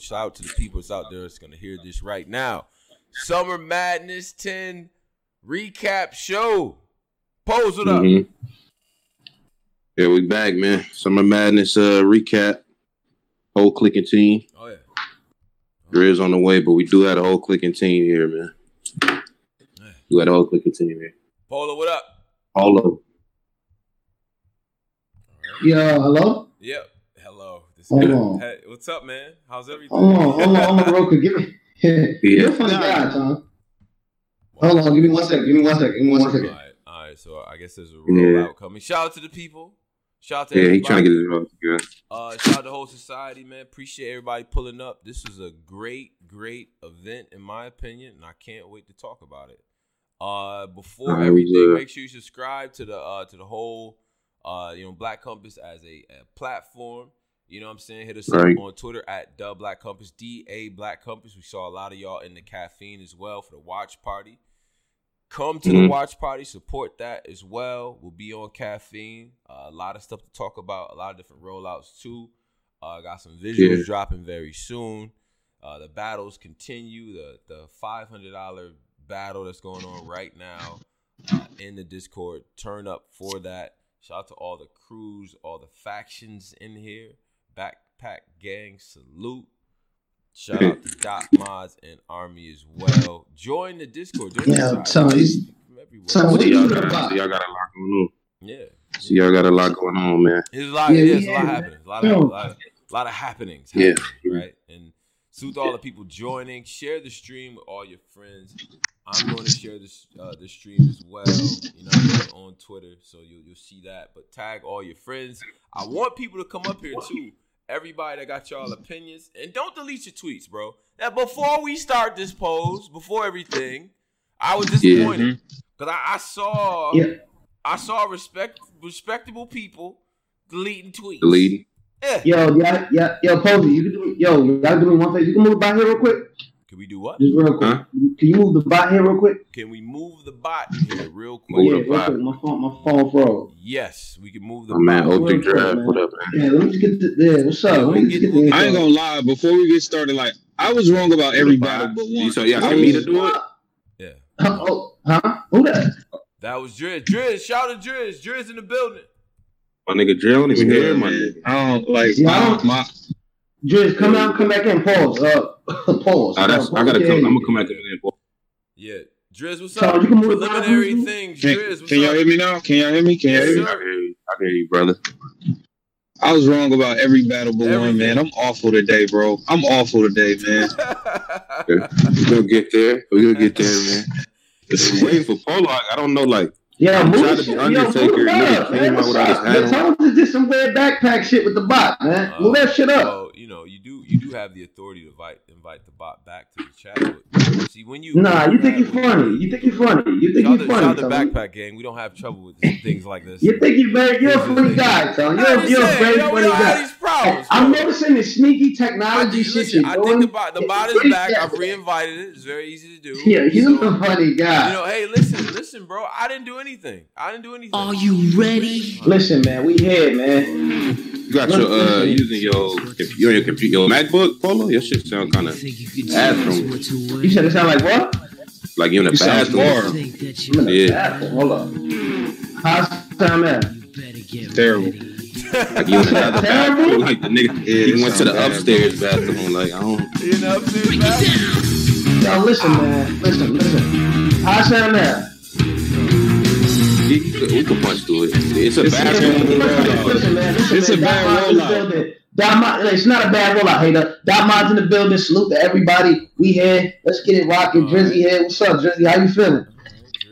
but shout out to the people that's out there that's gonna hear this right now. Summer Madness 10 recap show. Pose it up. Mhm. Yeah, we back, man. Summer Madness uh recap. Whole clicking team. Oh yeah. Driz on the way, but we do have a whole clicking team here, man. We got a whole clicking team here. Polo, what up? All Yeah, hello? Yep. Hello. This Hold on. Hey, what's up, man? How's everything? Hold on, hold on, hold on, Roku. Give me. You're a funny guy, Tom. Hold on, give me one second. Give me one second. Give me one All second. right, all right. So I guess there's a rollout Yeah. coming. Shout out to the people. Shout out to Yeah, he trying to get his road together. Uh, shout out to the whole society, man. Appreciate everybody pulling up. This is a great, great event, in my opinion, and I can't wait to talk about it. Uh, before All right, everything, make sure you subscribe to the uh to the whole uh you know Black Compass as a, a platform. You know what I'm saying? Hit us Right. up on Twitter at the Black Compass, D A Black Compass. We saw a lot of y'all in the caffeine as well for the watch party. Come to the Mhm. watch party, support that as well. We'll be on caffeine. Uh, a lot of stuff to talk about, a lot of different rollouts too. Uh, got some visuals Yeah. dropping very soon. Uh, the battles continue. The the five hundred dollar battle that's going on right now uh, in the Discord. Turn up for that. Shout out to all the crews, all the factions in here. Backpack gang salute. Shout out to Dot Mods and Army as well. Join the Discord. Join Yeah, the so he's- so See what do y'all, got, about? y'all got a lot going on. yeah. See y'all got a lot going on, man. There's a lot. Yeah, Yeah, there's a lot happening. A lot of, Yo. a lot of, a lot of happenings. Yeah. right. And salute to all the people joining. Share the stream with all your friends. I'm going to share this uh, the stream as well. You know, on Twitter, so you'll you'll see that. But tag all your friends. I want people to come up here too. Everybody that got y'all opinions, and don't delete your tweets, bro. Now, before we start this pose, before everything, I was disappointed mm-hmm. because I, I saw Yeah. I saw respect respectable people deleting tweets. Deleting. Yeah. Yo, yeah, yeah, yo, Posey, you can do it. yo, you gotta do me one favor. You can move the bot here real quick? Can we do what? Just real quick. Huh? Can you move the bot here real quick? Can we move the bot here real oh, quick? Move the real bot. quick. My phone, my phone froze. Yes, we can move the Oh, man, bot. Optic Real Drive. man. What up, man? Yeah, let me just get the yeah, what's up? Let me we'll just get- get the I ain't gonna lie. Before we get started, like I was wrong about every battle but one. You so y'all can me to do it? Yeah. Oh, huh? Who that? That was Driz. Driz, shout out to Driz. Driz in the building. My nigga Drill don't even hear my nigga. I don't like Yeah, I my, don't- my Driz, come out, come back in. Pause. Uh, pause. Oh, that's, I gotta come. I'm gonna come back in the end. Yeah. Driz, what's So up? you can move the Preliminary bot. things. can, Driz, what's can y'all hear me now? Can y'all hear me? Can y'all Yes, hear me? I can hear you. I hear you, brother. I was wrong about every battle but Everything. one, man. I'm awful today, bro. I'm awful today, man. We're gonna get there. We're gonna get there, man. I'm waiting for Polo. I I don't know, like Yeah, I'm move trying the to be shit. Yo, move nigga up, came man. out What's without his hat Man, on. tell him to do some weird backpack shit with the bot, man. Move that shit up. Well, you know, you do you do have the authority to invite invite the bot back to the chat. But see, when you Nah, you think you're you're funny. You think you're funny. You think you're out funny. the Tony. backpack gang. We don't have trouble with things like this. You think you're very, you're a funny guy, Tony. You're, you're a very yo, we funny don't have guy. these problems. I'm bro. noticing the sneaky technology think, shit listen, you're I doing. think the bot, the bot is back. I've pretty re-invited it. It's very easy to do. Yeah, you're So, a funny guy. You know, hey, listen, listen, bro. I didn't do anything. I didn't do anything. Are you ready? Listen, man, we here, man. You got your uh using your you on your computer your MacBook, Polo? Your shit sound kind of bathroom. You said it sound like what? like you in the You sound bathroom. bored. I'm in the Yeah. bathroom. Hold up. How's sound man? Terrible. Like you in another Terrible? bathroom. Like the nigga, Yeah, he went to the sound bad, upstairs bathroom. Like I don't. You know, upstairs bathroom. Yo, listen, man. Listen, listen. How's sound man? We could, we punch through it. It's a It's a bathroom. rollout. Listen, man. Listen, It's a bad Dot Mod's in the rollout. Building. Dot Mod, it's not a bad rollout, hater. Dot Mod's in the building. Salute to everybody. We here. Let's get it rocking. Drizzy here. What's up, Drizzy? How you feeling?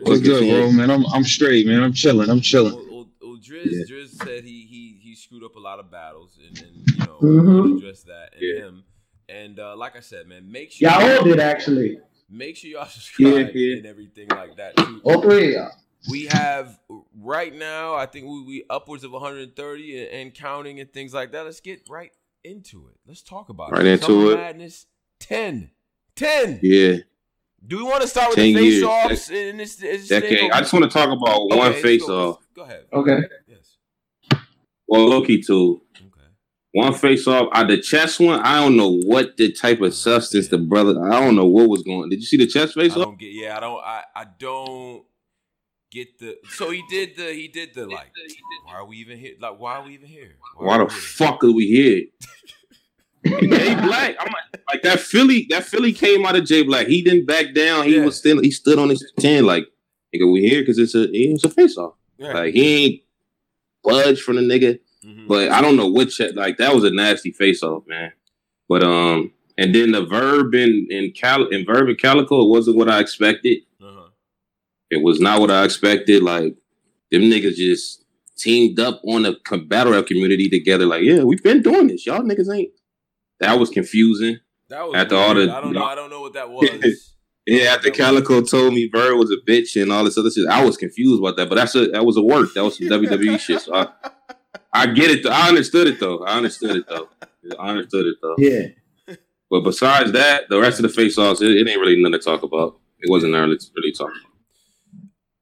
What's good, bro, man? I'm I'm straight, man. I'm chilling. I'm chilling. Well, well, well, Driz, Yeah. Driz said he he he screwed up a lot of battles, and, and you know Mhm. we'll address that and Yeah. him. And uh, like I said, man, make sure Y'all all did actually. make sure y'all subscribe Yeah, yeah. and everything like that too. All three of y'all. We have right now, I think we, we upwards of 130 and, and counting and things like that. Let's get right into it. Let's talk about Right it. into Summer it. Madness 10. 10. Yeah, Do we want to start with 10 the face offs in this, this thing? decade. I just want to talk about Okay, one face go. off. Go ahead. Okay. Yes. Well, Loki too. Okay. one face off. Uh, the chest one, I don't know what the type of substance the brother. I don't know what was going. On. Did you see the chest face I off? get. Yeah, I don't. I I don't get the. So he did the. He did the like. Why are we even here? Like, why are we even here? Why are the here? fuck are we here? Jay Black, I'm like, like that Philly. That Philly came out of Jay Black. He didn't back down. He Yeah. was still. He stood on his ten. Like, nigga, we here because it's a it's a face off. Right. Like he ain't budge from the nigga. Mhm. But I don't know what chat like that was a nasty face off, man. But um, and then the verb in in Calicoe in verb and Calicoe, it wasn't what I expected. It was not what I expected. Like them niggas just teamed up on the co- battle rap community together. Like, yeah, we've been doing this. Y'all niggas ain't. That was confusing. That was After all the- I don't know. I don't know what that was. Yeah, after Calicoe told me Verb was a bitch and all this other shit, I was confused about that. But that's a that was a work. That was some WWE shit. So I, I get it. Though. I understood it though. I understood it though. I understood it though. Yeah. But besides that, the rest of the face offs, it, it ain't really nothing to talk about. It wasn't early to really talk about.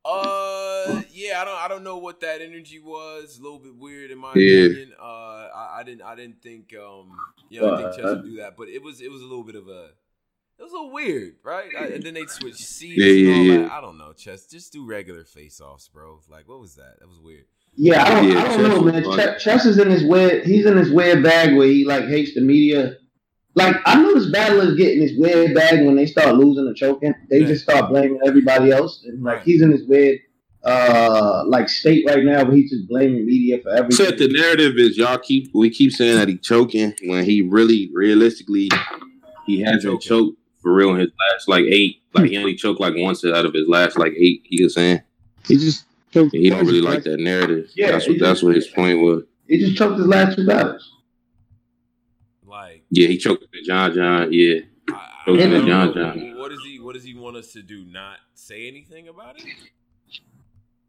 Uh, yeah, I don't, I don't know what that energy was. A little bit weird in my Yeah. opinion. Uh, I, I didn't, I didn't think, um, you know, I think Chess Uh, would do that, but it was, it was a little bit of a, it was a little weird, right? I, and then they switched seats. Yeah, and yeah, that. yeah. I don't know, Chess. Just do regular face offs, bro. Like, what was that? That was weird. Yeah, I don't, Yeah, I don't know, man. fun. Ch- Chess is in his weird. He's in his weird bag where he like hates the media. Like I notice battlers get in this weird bag when they start losing or choking. They Yeah. just start blaming everybody else, and like he's in this weird uh like state right now where he's just blaming media for everything. Said the narrative is y'all keep we keep saying that he choking when he really realistically he hasn't Choking. choked for real in his last like eight. Like he only choked like once out of his last like eight. He was saying He just choked he don't really like that narrative. Yeah, that's he what that's what his point was. He just choked his last two battles. Like, Yeah, he choked with John John. Yeah, I, I, Okay, I don't John. John. What does he, what does he want us to do? Not say anything about it?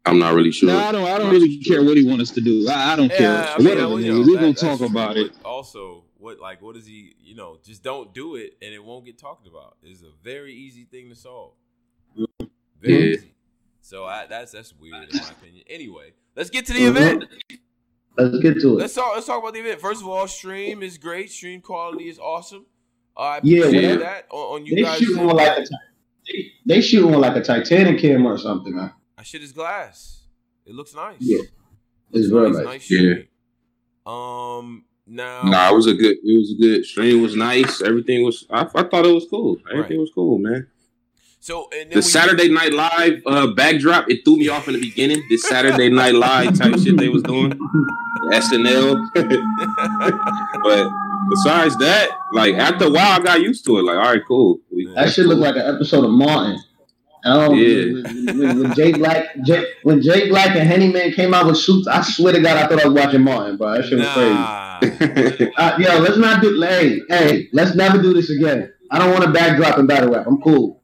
I'm not really sure. No, I don't. I don't really care what he wants us to do. I, I don't care. I mean, Whatever, well, you know, We're gonna that's talk true, about it. but Also, what like what does he? You know, just don't do it, and it won't get talked about. It's a very easy thing to solve. Very Yeah. easy. So I, that's that's weird in my opinion. Anyway, let's get to the uh-huh. event. Let's get to it. Let's talk. Let's talk about the event. First of all, stream is great. Stream quality is awesome. Uh, I Yeah, appreciate whatever. that on, on you They guys. shooting on like a, they, they shooting on like a Titanic camera or something, man. That shit is glass. It looks nice. Yeah. It's very nice. nice. Nice Yeah. Um. Now. Nah, it was a good. It was a good stream. Was nice. Everything was. I, I thought it was cool. Everything Right. was cool, man. So and then The we- Saturday Night Live uh, backdrop it threw me off in the beginning. This Saturday Night Live type shit they was doing, the SNL. but besides that, like after a while, I got used to it. Like, all right, cool. We, That shit look like an episode of Martin. Oh, Yeah. when, when, when Jay Black, Jay, when Jay Black and Henny Man came out with suits, I swear to God, I thought I was watching Martin, bro. That shit was crazy. Nah. Uh, yo, let's not do. Hey, hey, let's never do this again. I don't want to backdrop in battle rap. I'm cool.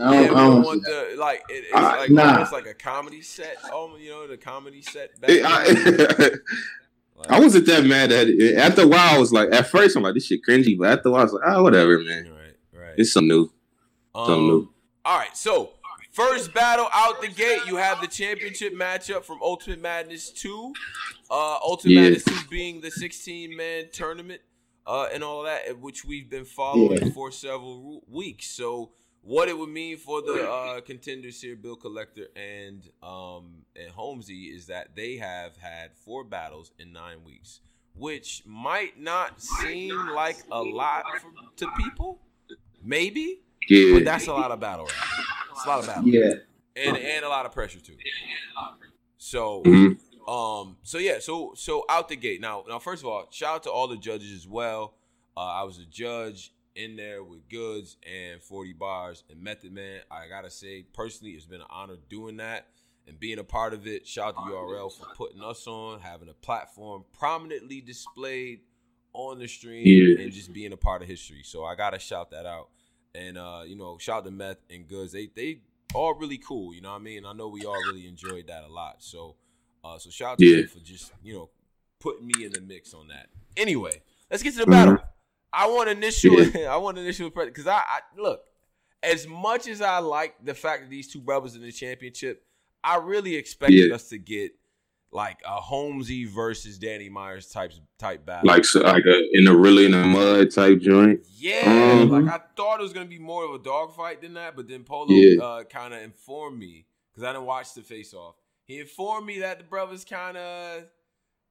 I don't, we I don't want the like it, it's Uh, like nah. almost like a comedy set. Oh, you know the comedy set. I, background. Like, I wasn't that mad at it. After a while, I was like, at first, I'm like, this shit cringy. But after a while, I was like, oh, whatever, man. right, right. It's something new. something Um, new. all right, so first battle out the gate, you have the championship matchup from Ultimate Madness 2. Uh, Ultimate Yeah. Madness 2 being the 16 man tournament uh, and all that, which we've been following Yeah. for several weeks. So, what it would mean for the uh, contenders here, Bill Collector and um, and Holmesy, is that they have had four battles in nine weeks, which might not seem like a lot for, to people. Maybe, but that's a lot of battle rap. It's a lot of battle. Yeah, And and a lot of pressure too. So Mhm. um so yeah, so so out the gate. Now now first of all, shout out to all the judges as well. Uh, I was a judge in there with Goods and 40 Bars and Method Man. I gotta say, personally, it's been an honor doing that and being a part of it. Shout out to URL for putting us on, having a platform prominently displayed on the stream Yeah. and just being a part of history. So I gotta shout that out. And uh, you know, shout out to Meth and Goods. They they all really cool, you know what I mean? I know we all really enjoyed that a lot. So uh so shout out to Yeah. them for just, you know, putting me in the mix on that. Anyway, let's get to the battle. I want initial I want initial because I, I look, as much as I like the fact that these two brothers in the championship, I really expected Yeah. us to get like a Holmesy versus Danny Myers type type battle. Like so, like a in the really in the mud type joint. yeah, Um, like I thought it was gonna be more of a dogfight than that, but then Polo Yeah. uh, kind of informed me because I didn't watch the face off. He informed me that the brothers kind of,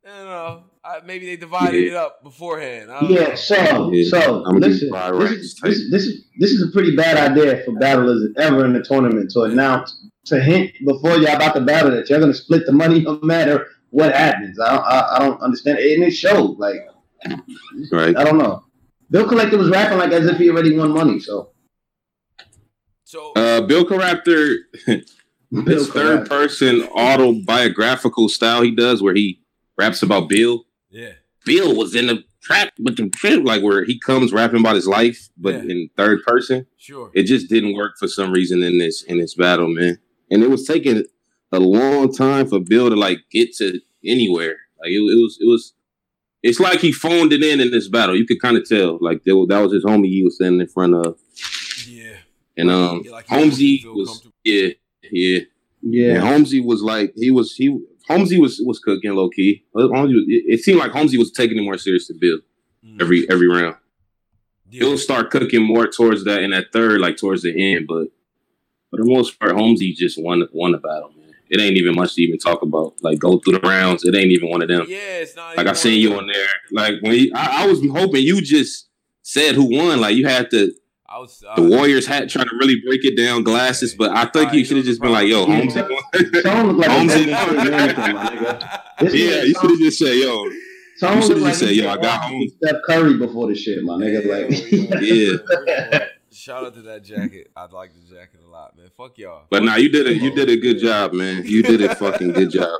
I don't know, I, maybe they divided Yeah. it up beforehand. I don't know. Yeah, so Yeah, so I'm listen, do this is, this, is- this is this is a pretty bad idea for battlers ever in the tournament to announce to hint before y'all about to battle that you're gonna split the money no matter what happens. I don't, I, I don't understand, and it showed. Like Right. I don't know. Bill Collector was rapping like as if he already won money. So So Uh, Bill Coraptor, Bill this third Collector. person autobiographical style he does, where he raps about Bill. yeah, Bill was in the trap with the trip, like where he comes rapping about his life, but Yeah. in third person. sure. It just didn't work for some reason in this in this battle, man. And it was taking a long time for Bill to like get to anywhere. Like it, it was, it was. It's like he phoned it in in this battle. You could kind of tell, like that was, that was his homie he was standing in front of, yeah, and um, Yeah, like he Holmesy was, yeah, yeah, Yeah. and Holmesy was like he was he Holmesy was was cooking low key. Holmesy was, it, it seemed like Holmesy was taking it more serious than Bill Mm. every every round. yeah. He'll start cooking more towards that in that third, like towards the end. But for the most part, Holmesy just won won the battle, man. It ain't even much to even talk about. Like go through the rounds. It ain't even one of them. Yeah, it's not. Like I seen you on there. Like when you, I, I was hoping you just said who won. Like you had to I was the uh, Warriors hat trying to really break it down glasses, but I think you should have just been like, "Yo, Yeah. Holmesy won." Song look like Holmesy- a Golden State Warriors, my nigga. This yeah, you should have just said, "Yo, Song you should've like just said, yo, I got walked home. Steph Curry before the shit, my nigga. Like, Yeah. First of all, Shout out to that jacket. I like the jacket a lot, man. Fuck y'all. But nah, you did it. You did a good job, man. You did a fucking good job.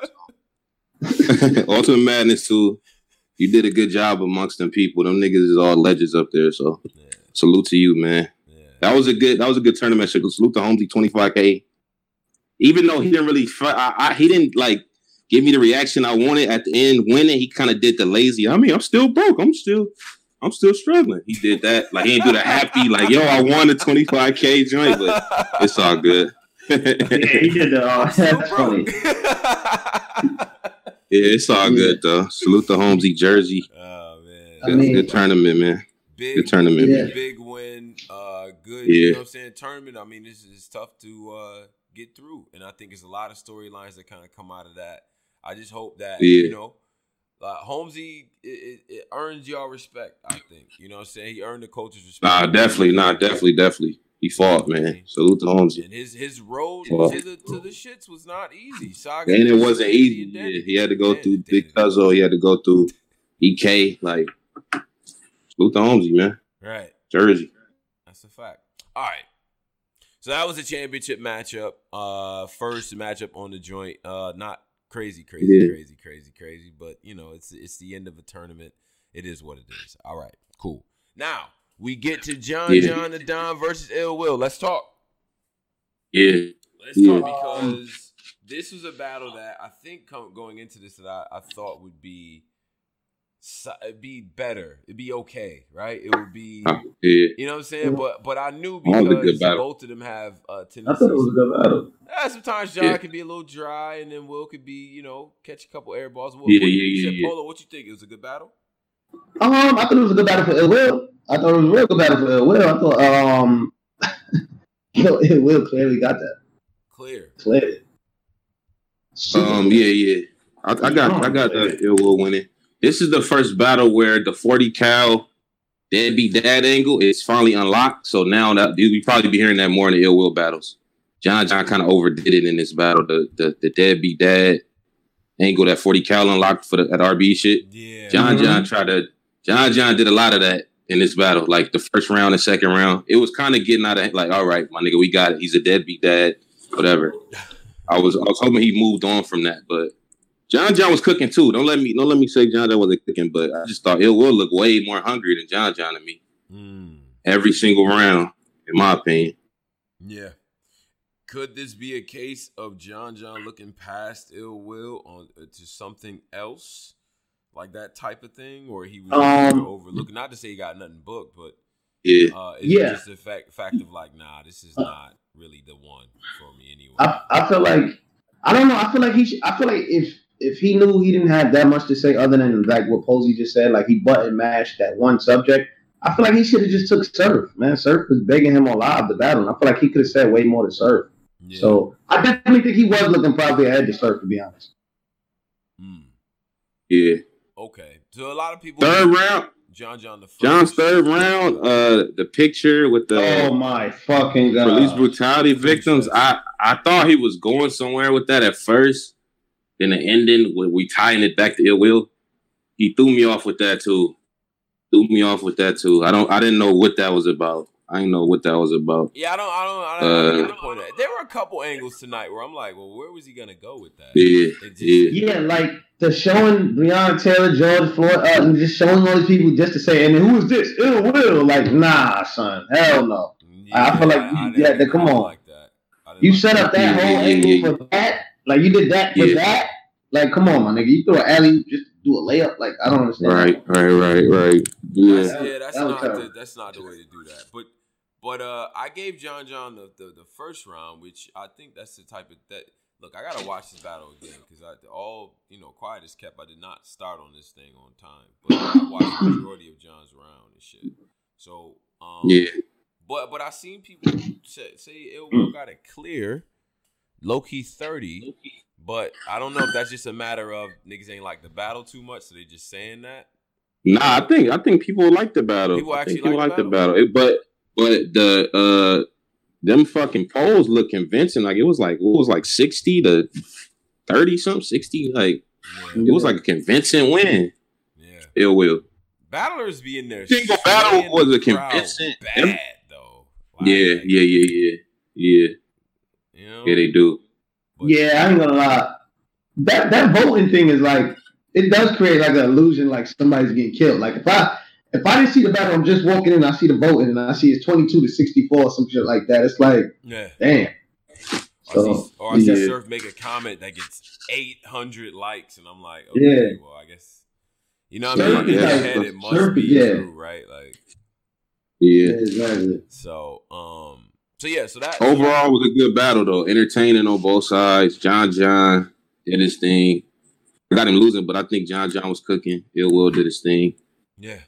Ultimate Madness too. You did a good job amongst them people. Them niggas is all legends up there. So Yeah, salute to you, man. yeah. That was a good. That was a good tournament. So salute to Holmesy twenty five k. Even though he didn't really, fi- I, I, he didn't like give me the reaction I wanted at the end. Winning, he kind of did the lazy. I mean, I'm still broke. I'm still, I'm still struggling. He did that. Like he didn't do the happy. Like yo, I won the twenty five k joint, but it's all good. yeah, he did the. Uh, that's funny. Yeah, it's all good though. Salute to Holmesy Jersey. oh man. I Good, mean- good tournament, man. Big Good tournament, Yeah. big win. Uh good, Yeah. you know what I'm saying? Tournament. I mean, this is tough to uh get through. And I think it's a lot of storylines that kind of come out of that. I just hope that Yeah. you know like Holmesy, it, it, it earns y'all respect. I think you know what I'm saying. He earned the coach's respect. Nah, definitely, nah, definitely, definitely. He fought, man. Salute to Holmesy. And his his road Well- to the to the shits was not easy. Saga And it was wasn't Danny easy. Yeah, he had to go Danny, through Big Cuzzo. He had to go through EK. Like, salute to Holmesy, man. Right. Jersey. That's a fact. All right. So that was a championship matchup. Uh first matchup on the joint. Uh not crazy, crazy, Yeah. crazy, crazy, crazy. But you know, it's it's the end of a tournament. It is what it is. All right, cool. Now we get to John Yeah. John the Don versus Ill Will. Let's talk. Yeah. Let's Yeah. talk because this was a battle that I think going into this that I, I thought would be it'd be better. It'd be okay, right? It would be Uh, Yeah. you know what I'm saying? But but I knew All good because battle. both of them have uh tendencies. I thought it was a good battle. Yeah, sometimes John Yeah. can be a little dry, and then Will could be, you know, catch a couple air balls. Will, Yeah, what- yeah, you yeah, said, yeah. Polo, what you think? It was a good battle. Um, I thought it was a good battle for Ill Will. I thought it was a real good battle for Ill Will. I thought, um, Ill Ill Will clearly got that. Clear. Clear. Um. Yeah. Yeah. I, I got. I got the Ill Will winning. This is the first battle where the forty cal deadbeat dad angle is finally unlocked. So now that we probably be hearing that more in the Ill Will battles. John John kind of overdid it in this battle. The the the deadbeat dad angle that forty cal unlocked for the at RB shit. Yeah. John Mhm. John tried to John John did a lot of that in this battle. Like the first round and second round, it was kind of getting out of like, all right, my nigga, we got it. He's a deadbeat dad, whatever. I was I was hoping he moved on from that, but John John was cooking too. Don't let me don't let me say John John wasn't cooking, but I just thought Ill Will look way more hungry than John John to me Mm, every single round, in my opinion. yeah. Could this be a case of John John looking past ill will on uh, to something else, like that type of thing, or he was Um, overlooking? Not to say he got nothing booked, but Yeah, uh, it's Yeah. just the fact fact of like, nah, this is not really the one for me anyway. I, I feel like I don't know. I feel like he. Should, I feel like if if he knew he didn't have that much to say other than like what Posey just said, like he button mashed that one subject, I feel like he should have just took Surf, man. Surf was begging him on live the battle. And I feel like he could have said way more to Surf. Yeah. So I definitely think he was looking probably ahead to Surf, to be honest. Mm, Yeah. okay. So a lot of people. Third round, John John the first. John's third round. Uh, the picture with the oh my fucking god! police brutality victims. I I thought he was going somewhere with that at first. Then the ending, when we tying it back to ill will, he threw me off with that too. Threw me off with that too. I don't. I didn't know what that was about. I didn't know what that was about. Yeah, I don't. I don't. I don't, I don't Uh, get the point of that. There were a couple angles tonight where I'm like, well, where was he gonna go with that? Yeah, It just- yeah. Yeah, like the showing Breonna Taylor, George Floyd, uh, and just showing all these people just to say, and then who is this? Ill will. Like, nah, son, hell no. I feel like you- didn't- yeah, I come on. Like that. You like set up that Yeah, whole yeah, angle yeah. for that. Like you did that for Yeah. that. Like, come on, my nigga. You throw an alley, just do a layup. Like, I don't understand. Right, right, right, right. Yeah. That's, yeah, that's that not the, that's not the way to do that. But but uh, I gave John John the, the, the first round, which I think that's the type of that. Look, I gotta watch this battle again because I all you know quiet is kept. I did not start on this thing on time, but I watched the majority of John's round and shit. So um, Yeah. But but I seen people say, say Ill Will got it clear, low key thirty. But I don't know if that's just a matter of niggas ain't like the battle too much, so they just saying that. Nah, I think I think people like the battle. People actually people like like the the battle. It- but but the uh them fucking polls look convincing. Like it was like what was like sixty to thirty something, sixty. Like Yeah, it was like a convincing win. yeah. Ill will. Battlers be in there. Single battle was the a crowd convincing- Bad though. Like, Yeah, yeah, yeah, yeah, yeah, You know? yeah. They do. But- Yeah, I ain't gonna lie. That that voting thing is like it does create like an illusion like somebody's getting killed. Like if I if I didn't see the battle, I'm just walking in, I see the voting, and I see it's 22 to 64 or some shit like that. It's like, Yeah. damn. Or I So, see, or I see yeah. Surf make a comment that gets 800 likes, and I'm like, okay, Yeah. well, I guess. You know what I mean? In like- your head, it must Surf be yeah. true, right? Like, Yeah. exactly. so, um, so yeah, so that Overall, was a good battle though. Entertaining on both sides. John John did his thing. I got him losing, but I think John John was cooking. Ill Will did his thing. yeah,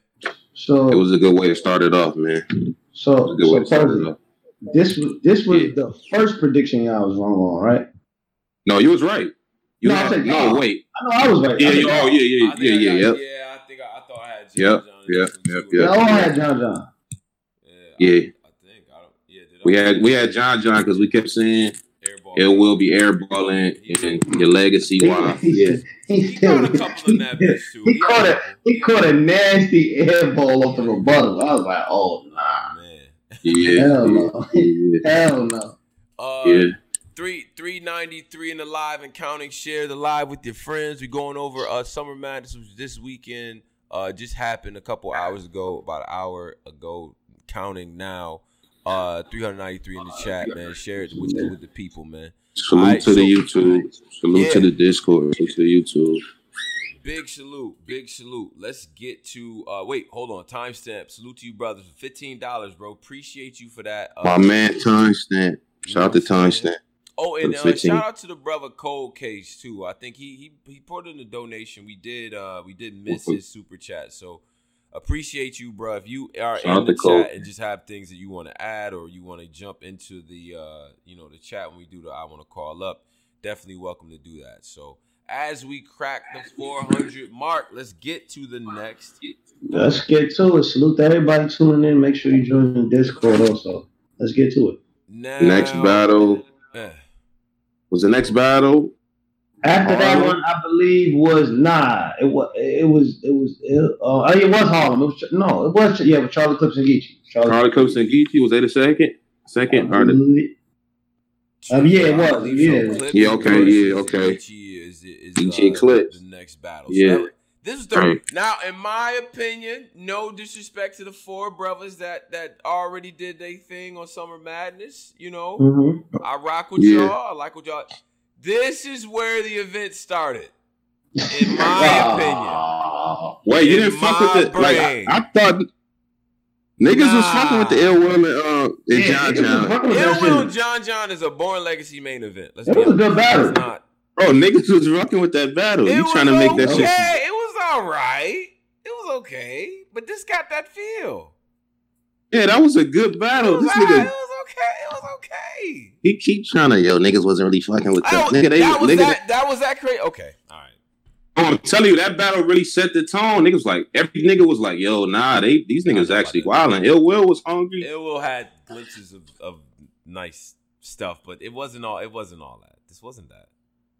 So It was a good way to start it off, man. It so, way so to start it Percy, off. this was this was Yeah. the first prediction y'all was wrong on, right? No, you was right. You No, I had, said no, y'all. wait. I know I was right. Yeah, I yeah, oh, y'all- yeah, yeah, yeah, yeah, yep. yeah. I think I, I thought I had John Yep, John. yep, Jackson, yep, too. They yep. all had John John. Yeah, Yeah. I, I think I don't. Yeah, did We had we had John John because we kept saying it will be airballing and your legacy. He, Wow. he, Yeah. he, He caught a couple in that bitch too. he caught a he caught a nasty airball off the rebuttal. I was like, oh nah, man. Yeah. hell no, hell no. Uh, Yeah. Three three ninety three in the live and counting. Share the live with your friends. We're going over uh Summer Madness which this weekend. Uh, just happened a couple hours ago, about an hour ago. Counting now. Uh, three hundred ninety three in the chat, man. Share it with the, with the people, man. Salute Alright, to the so- YouTube. Salute to the Discord. Salute to the YouTube. Big salute, big salute. Let's get to uh wait, hold on. Timestamp. Salute to you brothers for fifteen dollars, bro. Appreciate you for that. Uh, My man Timestamp. Shout out to Timestamp. Oh, and uh, shout out to the brother Cold Case too. I think he he he put in a donation. We did uh we did miss his super chat, so appreciate you, bro. If you are Shout in the to Cold. chat and just have things that you want to add or you want to jump into the uh you know the chat when we do the I want to call up, definitely welcome to do that. So as we crack the 400 mark, let's get to the next. Let's get to it. Salute to everybody tuning in. Make sure you join the Discord also. Let's get to it. Now, Next battle Eh, was the next battle. After that one, I believe was nah. It was it was it was it, uh, it was Harlem. It was no, it was yeah, with Charlie Clips and Geechee. Charlie, Carly Coast and Geechee was they the second? Second or the Um, yeah, it was, yeah. Clips Yeah, okay, yeah, okay. Geechee is, is, Geechee uh, Clips. the next battle. Yeah. that- this is the Right. now, in my opinion, no disrespect to the four brothers that that already did their thing on Summer Madness. You know, Mhm. I rock with Yeah. y'all. I like what y'all. This is where the event started, in my opinion. Wait, you didn't fuck with the like I. I thought niggas was fucking with the Ill Will and uh and Yeah, John niggas John. Ill that Will and John John is a Born Legacy main event. Let's It was a good battle. It's not. Bro, niggas was rocking with that battle. It you trying to make that okay. shit? It was all right. It was okay, but this got that feel. Yeah, that was a good It battle. was, This all right. nigga, it was okay. It was okay. he keep trying to yo niggas wasn't really fucking with that. Nigga, they, that was nigga, that. That was that crazy. Okay, all right. Oh, I'm telling you, that battle really set the tone. Niggas like every nigga was like, "Yo, nah, they these niggas actually wilding." Ill Will was hungry. It will had glimpses of, of nice stuff, but it wasn't all. It wasn't all that. This wasn't that.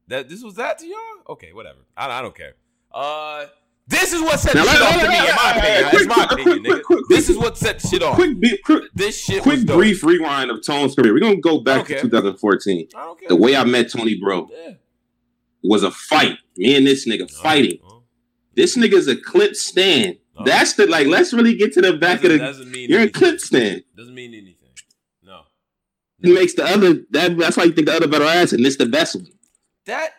That this was that to y'all. Okay, whatever. I, I don't care. Uh, this is what set Now, the shit off to me. In my opinion, quick- my quick- opinion, quick- nigga. quick- This is what set the shit off. Quick, quick, This shit quick brief rewind of Tone's career. We're gonna go back to 2014. I don't care. The way I met Tony Bro Yeah. was a fight. Me and this nigga fighting. Oh, This nigga's a clip stand. oh. That's the like. Let's really get to the back doesn't, of the. doesn't mean You're a clip stand. Doesn't mean anything. No. It makes the other. That, that's why you think the other better ass, and this the best one. That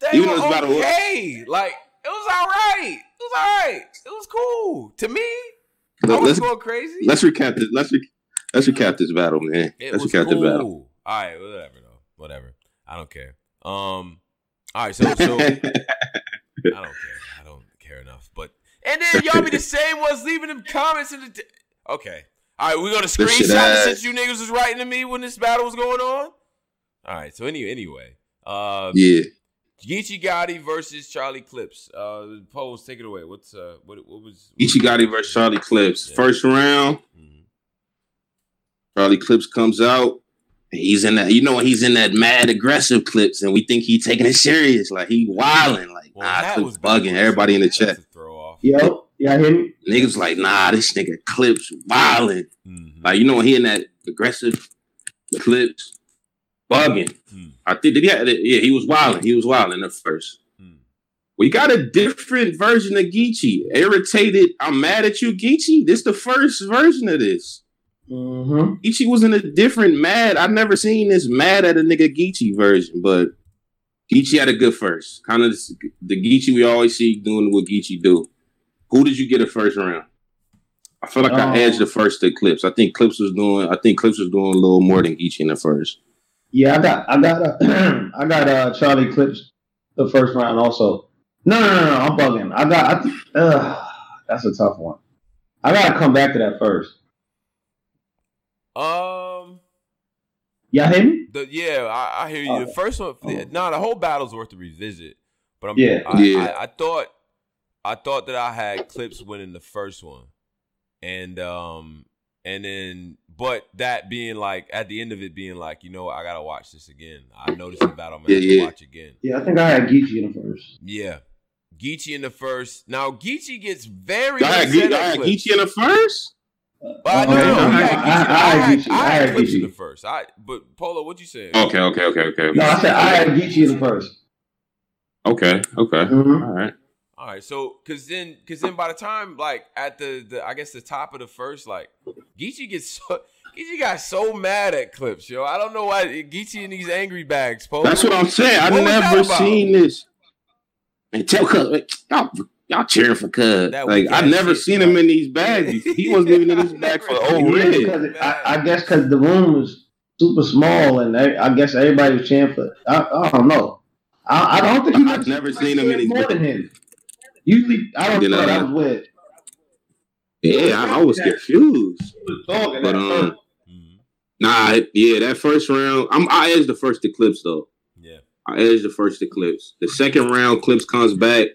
That Even were though it's about a- okay. Like it was all right. It was all right. It was cool to me. I Let- was Let's going crazy. let's recap this. Let's re- let's recap this battle, man. It let's was recap cool. the battle. All right, whatever though. Whatever. I don't care. Um. All right, so so I don't care. I don't care enough. But and then y'all be the same ones leaving them comments in the. T- okay. All right, we're gonna screenshot it since you niggas was writing to me when this battle was going on. All right. So anyway, anyway, uh, yeah. Geechee Gotti versus Charlie Clips. Uh, Pose, take it away. What's uh, what what was? Geechee Gotti versus Charlie Clips. Yeah. First round, Mhm. Charlie Clips comes out. He's in that, you know, he's in that mad aggressive clips, and we think he taking it serious, like he wilding, like Well, nah, Clips was bugging. Everybody in the chat, throw off. Yo, y'all hear me? niggas like, nah, this nigga Clips wilding, Mhm. like you know, he in that aggressive clips, bugging. Hmm. I think did he have, yeah, he was wilding. He was wilding at first. Hmm. We got a different version of Geechee. Irritated. I'm mad at you, Geechee. This the first version of this. Mm-hmm. Geechee was in a different mad. I've never seen this mad at a nigga Geechee version, but Geechee had a good first. Kind of the Geechee we always see doing what Geechee do. Who did you get a first round? I feel like Um, I edged the first to Clips. I think Clips was doing. I think Clips was doing a little more than Geechee in the first. Yeah, I got, I got, uh, I got uh, Charlie Clips the first round also. No, no, no, no, I'm bugging. I got, I, th- uh, that's a tough one. I gotta come back to that first. Um. Y'all hear me? The yeah, I, I hear you. The Oh. first one, Oh. nah, the whole battle's worth a revisit. But I'm, Yeah. I, Yeah. I, I thought, I thought that I had clips winning the first one, and um, and then, but that being like at the end of it being like, you know, what, I gotta watch this again. I noticed the battle, man. Yeah, yeah. watch again. Yeah, I think I had Geechee in the first. Yeah, Geechee in the first. Now Geechee gets very Y'all had, upset Ge- y'all had Geechee in the first. But I, no, Okay, no, no, I- I- had Geechee. I- I I had had, Geechee. I I had had clips in the first. I but Polo, what you saying? Okay, okay, okay, okay, No, I said I had Geechee in the first. okay, okay. Mhm. All right. All right, so because then, because then, by the time like at the, the I guess the top of the first, like Geechee gets so Geechee got so mad at clips, yo. I don't know why Geechee in these angry bags. Polo. That's what I'm saying. I What never seen this. And tell Cuz, y'all, y'all cheering for Cuz. Like I ass never shit, seen right? him in these bags. He wasn't even in this bag for Never oh seen red. I, I guess because the room was super small and they, I guess everybody was cheering for. I, I don't know. I, I don't think he I've never seen him in his more than him. Usually, I don't know. know, That was weird. Yeah, I, I was confused. He was talking But um. Nah, yeah, that first round, I'm I edged the first eclipse though. Yeah, I edged the first eclipse. The second round, clips comes back.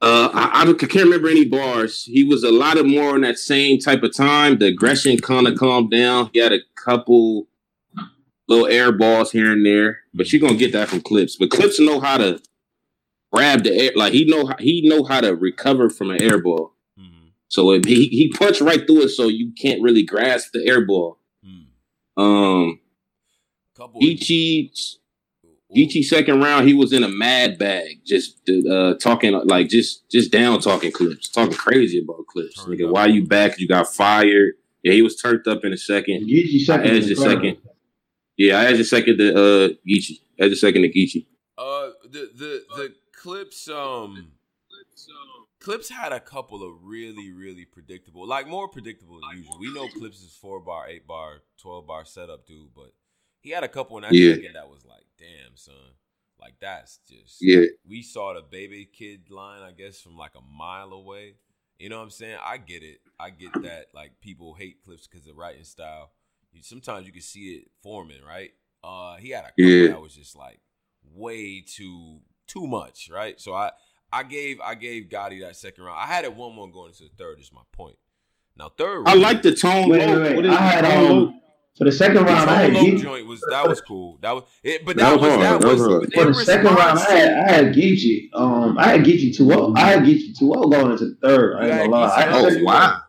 Uh, I, I don't- I can't remember any bars. He was a lot of more on that same type of time. The aggression kind of calmed down. He had a couple little air balls here and there, but you're gonna get that from clips. But clips know how to grab the air, like he know how, he know how to recover from an air ball. Mhm. So if he he punched right through it, so you can't really grasp the air ball. Mhm. Um, couple. Ichi Geechee second round, he was in a mad bag, just uh, talking like just just down talking clips, talking crazy about clips. Turned Nigga, up. why you back? You got fired. Yeah, he was turned up in a second. Geechee I second. edged was the second. Yeah, I edged the second to uh Geechee. I edged the second to Geechee. Uh, the the the clips um. Clips had a couple of really, really predictable, like more predictable than usual. We know Clips is four bar, eight bar, twelve bar setup dude, but he had a couple in that Yeah. second that was like, damn, son. Like that's just Yeah. we saw the baby kid line, I guess, from like a mile away. You know what I'm saying? I get it. I get that. Like people hate Clips because of writing style. You, sometimes you can see it forming, right? Uh, he had a couple Yeah. that was just like way too too much, right? So I I gave I gave Gotti that second round. I had it one one going into the third. Is my point. Now third, I like the tone. Wait, wait, wait. is I had it? Tone low? um for the second the round. I had Tone Geechee. joint was that was cool. That was it, but That that, was was that. That was, was. For the second round, I had I had Geechee. Um, I had Geechee 2-0. I had Geechee 2-0 going into the third. I You ain't had gonna lie. Geechee I- Oh, wow.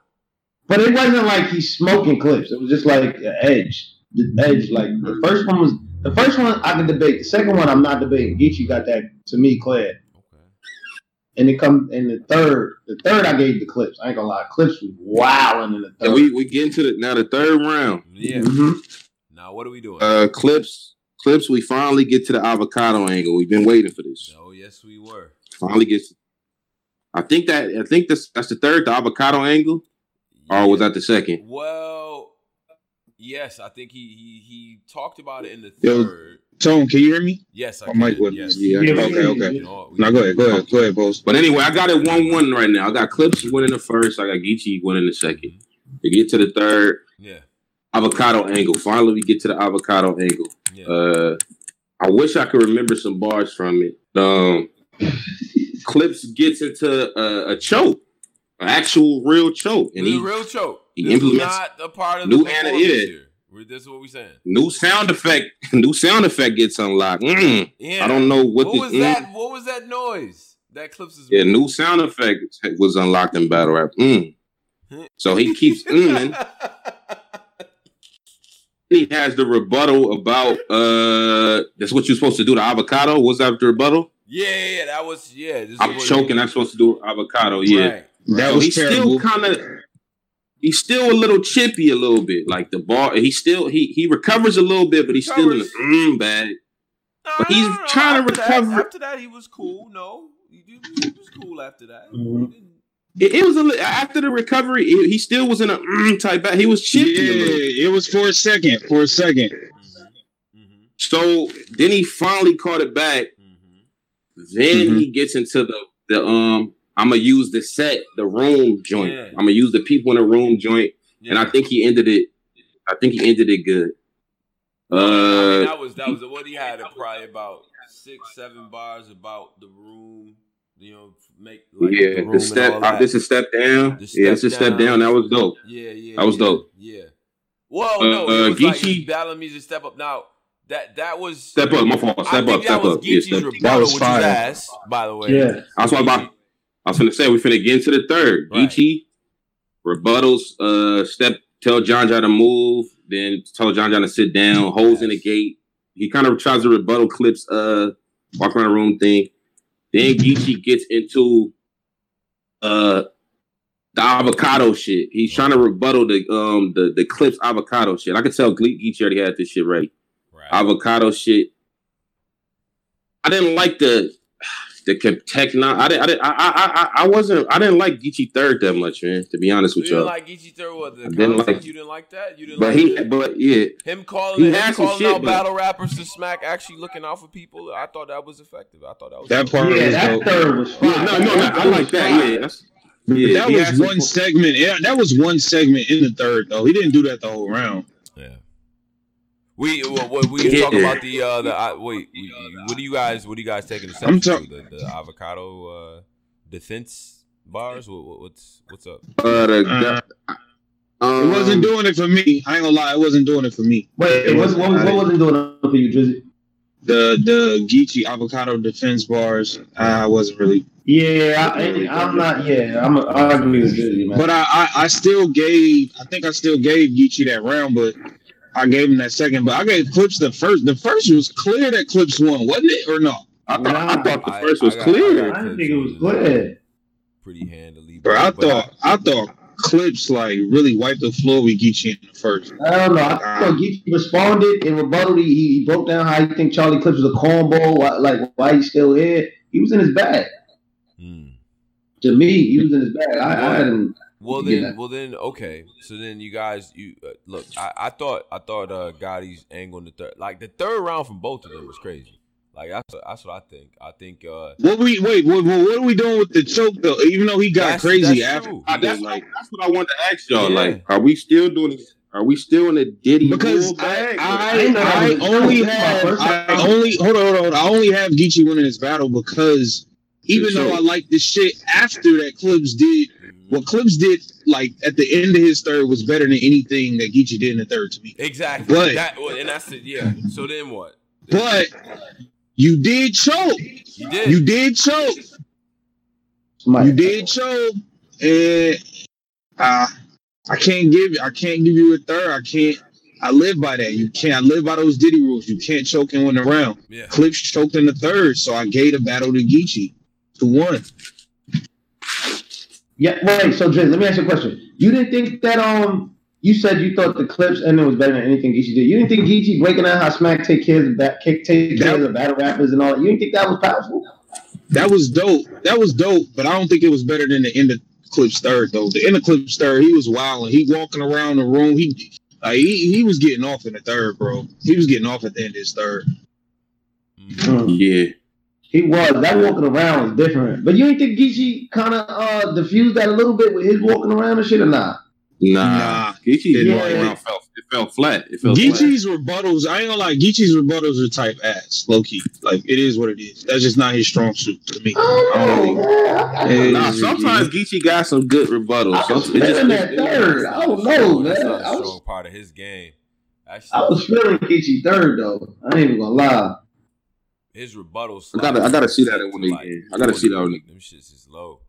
But it wasn't like he's smoking clips. It was just like an edge. The edge. Like the first one was the first one I can debate. The second one I'm not debating. Geechee got that to me clear. Okay. And it come in the third. The third I gave the clips. I ain't gonna lie. Clips was wilding in the third. And we we get into the now the third round. Yeah. Mhm. Now what are we doing? Uh, clips, clips. We finally get to the avocado angle. We've been waiting for this. oh yes, we were. Finally gets. I think that I think that's that's the third, the avocado angle, or was that the second? Well, yes, I think he he he talked about it in the Yo. third. Tone, can you hear me? Yes, I My can. mic wasn't- Yes. Yeah. Yeah, Okay, okay. You know, we- go ahead, go ahead, go ahead, boss. But anyway, I got it one one right now. I got clips winning the first. I got Geechee winning the second. We get to the third Yeah, avocado angle. Finally, we get to the avocado angle. yeah. Uh, I wish I could remember some bars from it. Um, Clips gets into a, a choke, an actual real choke, and was he real choke. He this is implements not a part of new the ana- performance yeah. This is what we saying. new sound effect. New sound effect gets unlocked. Mm, Yeah. I don't know what, What the was mm, that? What was that noise? That clips is Yeah, new sound effect was unlocked in battle rap. Mm. So he keeps mm, he has the rebuttal about uh that's what you're supposed to do to avocado. Was that the rebuttal? yeah, yeah, yeah, that was yeah. This I'm choking. I'm supposed to do avocado. Yeah. Right. That So was he's terrible. still kind of he's still a little chippy a little bit. Like the ball, he still he he recovers a little bit, but he's still in the Recovers. mm bag. No, But he's no, no. trying to After that- recover- after that, he was cool. No, he, he was- cool after that. Mm-hmm. Mhm. He didn't- It, it was a li- after the recovery, he, he still was in a mm type bag. He was chippy a little. Yeah, it was for a second. For a second. Mhm, So then he finally caught it back. mhm, mhm. Then he gets into the the um. I'm gonna use the set, the room joint. Yeah. I'm gonna use the people in the room joint, and I think he ended it. I think he ended it good. I mean, Uh, that was that was what he had. Probably about six, seven bars about the room. You know, make like, the yeah, room the and step. all uh, this is step down. The yeah, it's a step step down. down. That was dope. Yeah, yeah, That was yeah, dope. Yeah. Well, Uh, no, uh, it was like Geechee- he's battling me to step up. Now that that was Step up, my fault. I Step think up, that step was up. Yeah, step. That was fire. ass, by the way. Yeah. That's what I'm about. I was gonna say we finna get into the third. Right. Geechee rebuttals. Uh, step. Tell John John to move. Then tell John John to sit down. Holes in the gate. He kind of tries to rebuttal clips. Uh, walk around the room thing. Then Geechee gets into uh the avocado shit. He's trying to rebuttal the um the the clips avocado shit. I could tell Gle- Geechee already had this shit ready. Right. Avocado shit. I didn't like the the techno. I didn't. I didn't. I, I. I. I wasn't. I didn't like Geechee third that much, man. To be honest you with didn't y'all. like Geechee third what the I didn't like- you didn't like that? You didn't but like he. the- But yeah. him calling he him had some calling shit, out but- battle rappers to smack actually looking out for people. I thought that was effective. I thought that was That dope. part Yeah, was that dope. third was fine. Yeah. No. No. no I like that. Yeah. That's. Yeah. that was had some- one segment. Yeah, that was one segment in the third though. He didn't do that the whole round. Yeah. We what, what we Yeah. talk about the uh the uh, wait what do you guys what do you guys taking the I'm steps talk- to the, the avocado uh defense bars what, what, what's what's up Uh, Uh, um, it wasn't doing it for me. I ain't gonna lie, it wasn't doing it for me. Wait, what, what, was, what wasn't doing it for you, Drizzy? The the Geechee avocado defense bars, I wasn't really. Yeah, I, I'm not. Yeah, I'm. A, I agree with Drizzy, man. But I, I I still gave. I think I still gave Geechee that round, but I gave him that second. But I gave Clips the first. The first was clear that Clips won, wasn't it, or no? I thought. I thought the first I was got- clear. I didn't think it was clear. pretty handily Bro, I but thought I thought Clips like really wiped the floor with Geechee in the first. I don't know. I thought Geechee responded and rebutted. He, he broke down how he think Charlie Clips was a cornball. Why, like why he's still here. He was in his bag. Hmm. To me, he was in his bag. I, I had him. Well then, well then, okay. So then, you guys, you uh, look. I, I thought, I thought uh, Gotti's angle in the third, like the third round from both of them was crazy. Like that's what, that's what I think. I think uh What we wait? What, what, what are we doing with the choke though? Even though he got That's- crazy that's after, true. Uh, that's, like what, that's what I wanted to ask y'all. Yeah. Like, are we still doing? Are we still in the Diddy because rule I, bag? I, didn't know that I only that was my have first I only hold on, hold on. I only have Geechee winning this battle because even though I like the shit after that Clips did what Clips did like at the end of his third was better than anything that Geechee did in the third to me. exactly. But- that well, and that's it. Yeah. So then what? But you did choke. You did. You did choke. Somebody- You did choke, and uh, I can't give I can't give you a third. I can't. I live by that. You can't. I live by those Diddy rules. You can't choke and win the round. yeah. Clips choked in the third, so I gave the battle to Geechee to one. Yeah, wait. So, Dre, let me ask you a question. You didn't think that um, you said you thought the clips ending was better than anything Geechee did. You didn't think Geechee breaking out how Smack take care of the back, take care of the battle rappers and all that. You didn't think that was powerful? That was dope. That was dope, but I don't think it was better than the end of Clips third though. The end of Clips third, he was wilding. He walking around the room. He like, he he was getting off in the third, bro. He was getting off at the end of his third. Mhm. Mm. Yeah. He was. That walking around was different. But you didn't think Geechee kind of uh diffused that a little bit with his walking around and shit or not? Nah. Nah. Geechee Yeah. walking around fell, it fell flat. It fell flat. Rebuttals, I ain't gonna lie, Geechee's rebuttals are type ass, low key. Like it is what it is. That's just not his strong suit to me. I don't I don't know, man. I, I, Hey, Nah, sometimes Geechee got some good rebuttals. I was Some- it just- feeling that third. I don't know, That's man. not a I was, strong part of his game. Actually, I was feeling Geechee third though. I ain't even gonna lie. His rebuttals. I gotta- I gotta see that one again. I gotta see that one Them shits is low.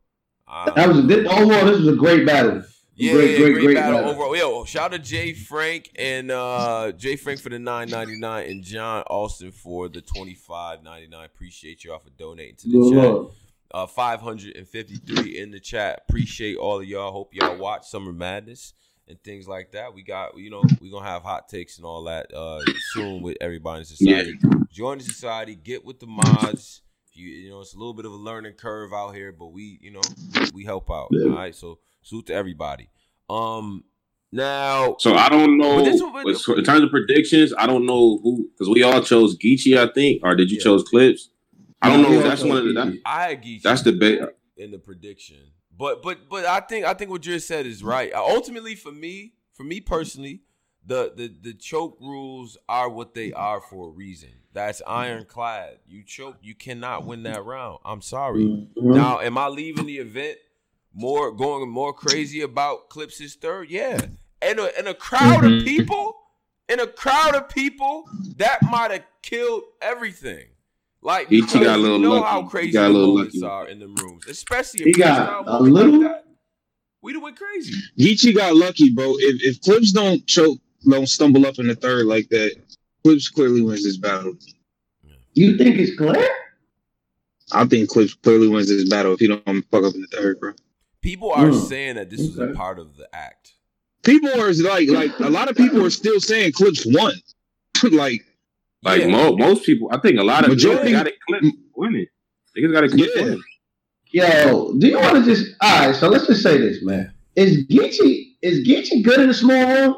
Um, That was a this, overall. This was a great battle. Yeah, Great, yeah, great, great, great battle, battle. overall. Yo, shout out to Jay Frank and uh Jay Frank for the nine ninety nine and John Austin for the twenty five ninety nine. Appreciate y'all for donating to the Good chat. lord. Uh, five hundred and fifty three in the chat. Appreciate all of y'all. Hope y'all watch Summer Madness and things like that. We got you know we're gonna have hot takes and all that uh soon with everybody in society. Join the society. Get with the mods. You, you know, it's a little bit of a learning curve out here, but we, you know, we help out. Yeah. All right, so salute to everybody. Um, now, So I don't know. But this one- but in terms of predictions, I don't know who because we all chose Geechee, I think, or did you Yeah. chose Clips? I don't Yeah, know. if That's one of the. That, I had Geechee that's the big. in the prediction, but but but I think I think what Dre said is right. Ultimately, for me, for me personally, the the the choke rules are what they are for a reason. That's ironclad. You choke, you cannot win that round. I'm sorry. Mhm. Now, am I leaving the event more going more crazy about Clips' third? Yeah. And a, and a crowd of Mhm. people, in a crowd of people, that might have killed everything. Like He because got a little you know lucky. how He crazy got a the little lucky. are in the rooms, especially He a got a little- like. We'd have went crazy. Geechee got lucky, bro. If if Clips don't choke, don't stumble up in the third like that, Clips clearly wins this battle. You think it's clear? I think Clips clearly wins this battle if he don't fuck up in the third, bro. People are Mm. saying that this is a part of the act. People are like like a lot of people are still saying Clips won. like Like Yeah. mo- most people, I think a lot of Majority- people got it clip winning. Niggas got it clip Yeah. winning. Yo, do you want to just? All right, so let's just say this, man. Is Geechee is Geechee good in the small room?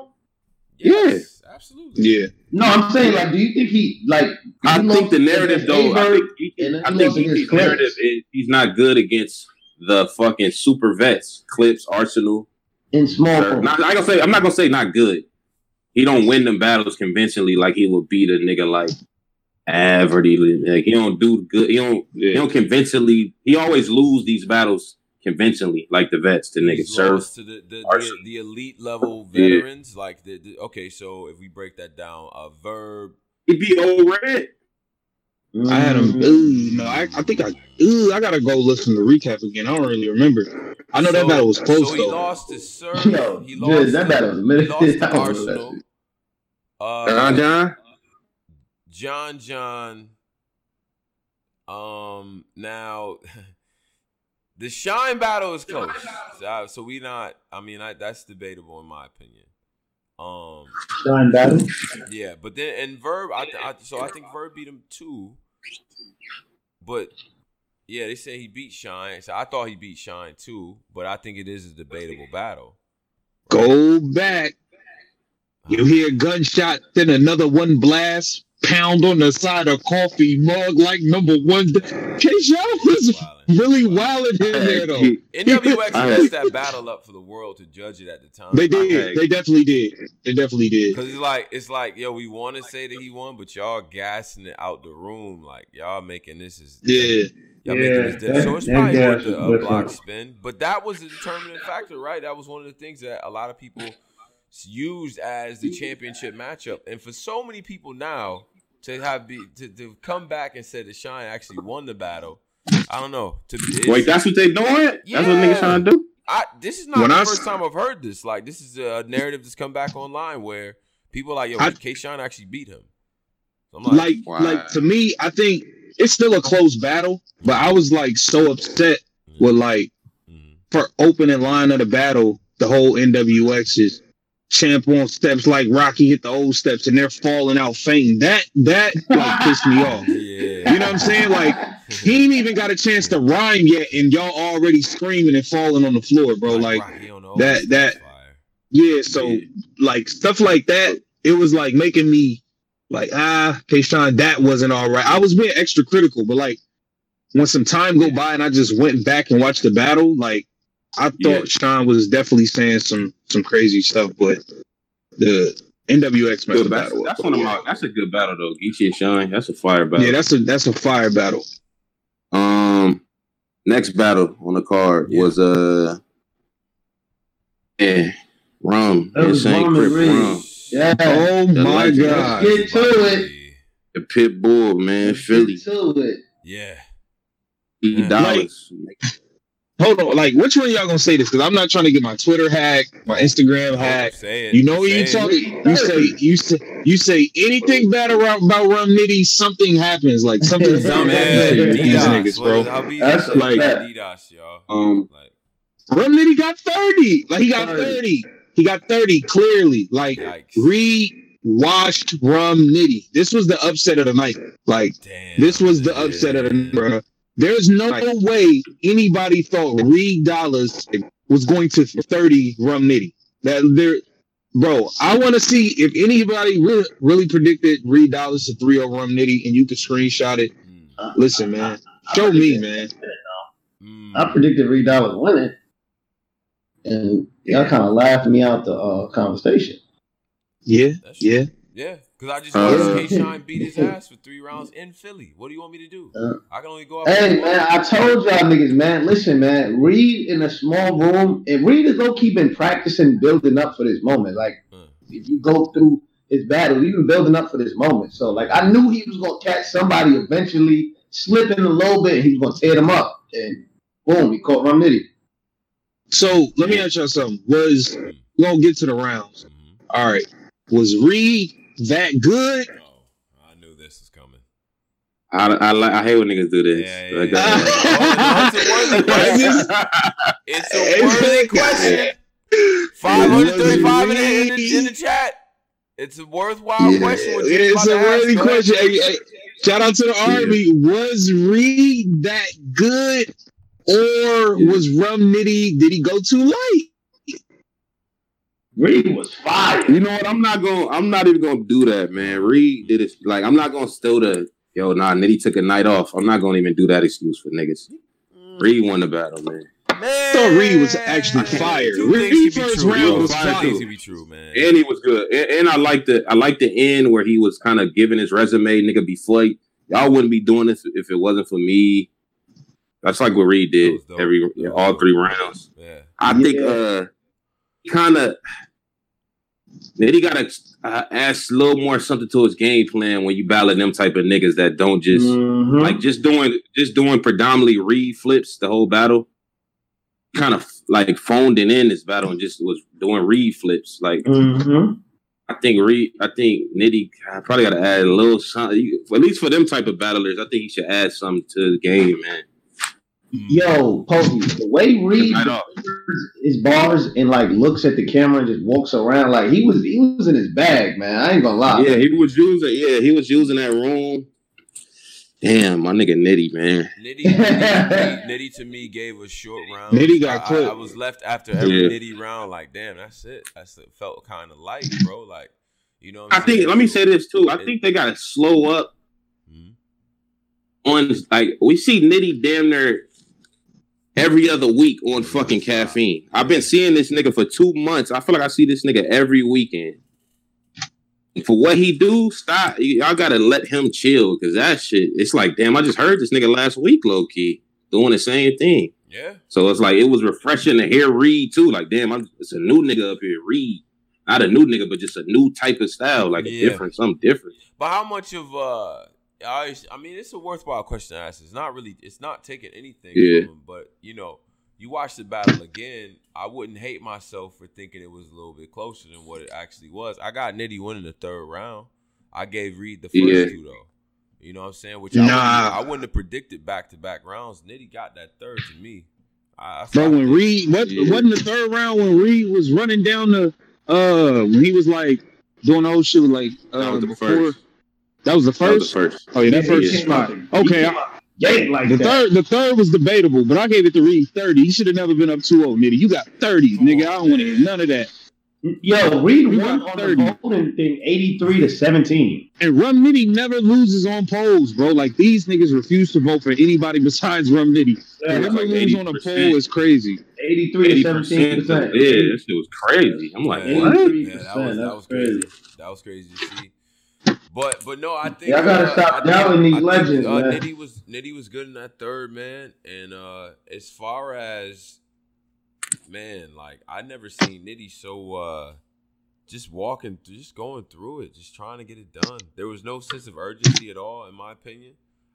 Yes, absolutely. yeah, No, I'm saying like, do you think he like? I think the narrative against though. I think, Geechee- I he think Geechee's narrative is he's not good against the fucking super vets, Clips, Arsenal. in small Sir. room. Not, I gonna say I'm not gonna say not good. He don't win them battles conventionally like he would beat a nigga like Averty. Like he don't do good. He don't. He don't conventionally. He always lose these battles conventionally, like the vets. The niggas He's serve. to the the, the, the elite level Yeah. veterans. Like the, the okay, so if we break that down, uh, Verb, He beat old red. I had him. Mm. Ooh, no, I, I think I. Ooh, I gotta go listen to the recap again. I don't really remember. I know that battle was close So he though. lost to Sir. Yo, he dude, lost. that to- battle was a He lost to I don't know Arsenal. That shit. Uh, Uh, John. John John. Um. Now, the Shine battle is close. So, so we not. I mean, I, that's debatable in my opinion. Um. Shine battle. Yeah, but then and Verb, I, I so I think Verb beat him too. But yeah, they say he beat Shine. So I thought he beat Shine too, but I think it is a debatable battle. Go back. You hear gunshot, then another one blast. pound on the side of coffee mug like number one. K-Shine was Wildin'. really wilding in there though. NWX I- messed that battle up for the world to judge it at the time. They did. They definitely did. They definitely did. Cause it's like it's like yo, we want to say that he won, but y'all gassing it out the room, like y'all making this is Yeah. y'all Yeah, making this dead. that- So it's probably gas worth the is uh, block spin, but that was a determining factor, right? That was one of the things that a lot of people s- used as the championship matchup, and for so many people now to have be to, to come back and say that Shine actually won the battle. I don't know. To Wait, that's what they doing? That's what Yeah. niggas trying to do? I, this is not When the I first time I've heard this. Like, this is a narrative that's come back online where people are like, yo, K. Shine actually beat him. So I'm like, Like, Wow. like to me, I think it's still a close battle, but I was like so upset with like mhm. for opening line of the battle, the whole NWX is champ on steps like Rocky hit the old steps and they're falling out fainting. That that like pissed me off. yeah. You know what I'm saying? Like he ain't even got a chance to rhyme yet, and y'all already screaming and falling on the floor, bro. Like Rocky that- that- yeah, so like stuff like that, it was like making me like ah, K-Shine, that wasn't all right. I was being extra critical, but like when some time go by and I just went back and watched the battle, like I thought Yeah. Sean was definitely saying some some crazy stuff, but the NWX messed the battle. battle. That's one of my. That's a good battle though. Geechee and Shine. That's a fire battle. yeah, that's a that's a fire battle. Um, next battle on the card Yeah. was uh, yeah, Rum, That was Rum and Rum, Yeah. Oh The my legend. god. Let's get to it. the Pit Bull, man, Philly, Get to it. Yeah. Yeah. dollars. Hold on, like which one of y'all gonna say this? Because I'm not trying to get my Twitter hacked, my Instagram hacked. Say it. You know what you it. talking? You say you say you say anything bad about, about Rum Nitty, something happens. Like something Some dumb Man, happens these niggas, bro. be That's that? like- DDoS, y'all. Um, Like, Rum Nitty got 30. Like he got 30. 30. He got 30 clearly. Like yikes. Reed washed Rum Nitty. This was the upset of the night. Like Damn. this was the upset of the night, bro. There's no way anybody thought Reed Dollaz was going to 30 Rum Nitty. That there, bro. I want to see if anybody really, really predicted Reed Dollaz to 3 over Rum Nitty, and you could screenshot it. Mm. Listen, man. Show me, man. Mm. I predicted Reed Dollaz winning, and y'all kind of laughed me out the uh, conversation. Yeah, yeah. Yeah, because I just Uh, watched K Shine beat his ass for three rounds in Philly. What do you want me to do? Uh, I can only go up. Hey man, I told y'all niggas, man. Listen, man. Reed in a small room, and Reed is low key been practicing, building up for this moment. Like Uh, if you go through his battle, he been building up for this moment. So like I knew he was gonna catch somebody eventually, slipping a little bit. He was gonna tear them up, and boom, he caught Rum Nitty. So let me ask y'all something. Was mm, we gonna get to the rounds? mhm. All right. Was Reed that good? Oh, I knew this was coming. I, I. I hate when niggas do this. Yeah, yeah, Like, yeah. Oh, no, it's a worthy question. It's a worthy question. Five hundred thirty-five in, the- in, the, in the chat. It's a worthwhile Yeah. question. What It's a to ask, worthy question. Hey, hey, shout out to the army. Was Reed that good, or was Rum Nitty? Did he go too light? Reed was fire. You know what? I'm not going. to I'm not even going to do that, man. Reed did it. Like I'm not going to steal the. Yo, nah. Nitty took a night off. I'm not going to even do that excuse for niggas. Reed won the battle, man. Man, thought Reed was actually fired. Reed things can be first true. round was Two fire, things too. can be true, man. And he was good. And, and I like the. I like the end where he was kind of giving his resume. Nigga, be flight. Y'all wouldn't be doing this if it wasn't for me. That's like what Reed did every That all three rounds. Yeah. I think Yeah. uh kind of then he got to uh, add a little more something to his game plan when you battle them type of niggas that don't just Mhm. like just doing just doing predominantly read flips the whole battle. Kind of like phoned it in this battle and just was doing read flips. Like Mhm. I think Reed, I think Nitty I probably got to add a little something. At least for them type of battlers, I think he should add something to the game, man. Yo, Pokey, the way Reed Night off. his bars and like looks at the camera and just walks around like he was he was in his bag, man. I ain't gonna lie. Yeah, he was using. Yeah, he was using that room. Damn, my nigga Nitty, man. Nitty, Nitty, Nitty to me gave a short round. Nitty got I, clipped. I, I was left after every Yeah. Nitty round, like, damn, that's it. That's it. Felt kind of light, bro. Like, You know, what I I'm think. Let me say this too. I it- think they gotta slow up Mhm. on like we see Nitty damn near every other week on fucking caffeine. I've been seeing this nigga for two months. I feel like I see this nigga every weekend. For what he do, stop. Y'all gotta let him chill because that shit. It's like, damn, I just heard this nigga last week, low key, doing the same thing. Yeah, So it's like it was refreshing to hear Reed too. Like, damn, I'm it's a new nigga up here, Reed. Not a new nigga, but just a new type of style, like Yeah. a different, something different. but how much of uh, I, I mean, it's a worthwhile question to ask. It's not really, it's not taking anything Yeah. from him, but you know, you watch the battle again. I wouldn't hate myself for thinking it was a little bit closer than what it actually was. I got Nitty winning the third round. I gave Reed the first Yeah. two though. You know what I'm saying? Which I, wouldn't, I wouldn't have predicted back to back rounds. Nitty got that third to me. I, I Bro, when it. Reed what Yeah. wasn't the third round when Reed was running down the uh when he was like doing the whole shit like uh That was the before first. That was the That was first? the first. Oh yeah, that he first came spot. Okay, came like the that. third the third was debatable, but I gave it to Reed 30. He should have never been up 2-0, nigga. You got 30, nigga. I don't want to hear none of that. Yo, Reed We won got on 30. the voting thing, eighty-three to seventeen. And Rum Nitty never loses on polls, bro. Like these niggas refuse to vote for anybody besides Rum Nitty. Yeah, For it's them to like lose on a poll is crazy. Eighty-three to seventeen 80%. Yeah, that shit was crazy. I'm like, what? Yeah, that was, that was crazy. crazy. That was crazy to see. But but no, I think Y'all gotta uh, stop doubting these I think, legends, uh, man. Nitty was Nitty was good in that third man, and uh as far as man, like I never seen Nitty so uh just walking, just going through it, just trying to get it done. There was no sense of urgency at all, in my opinion.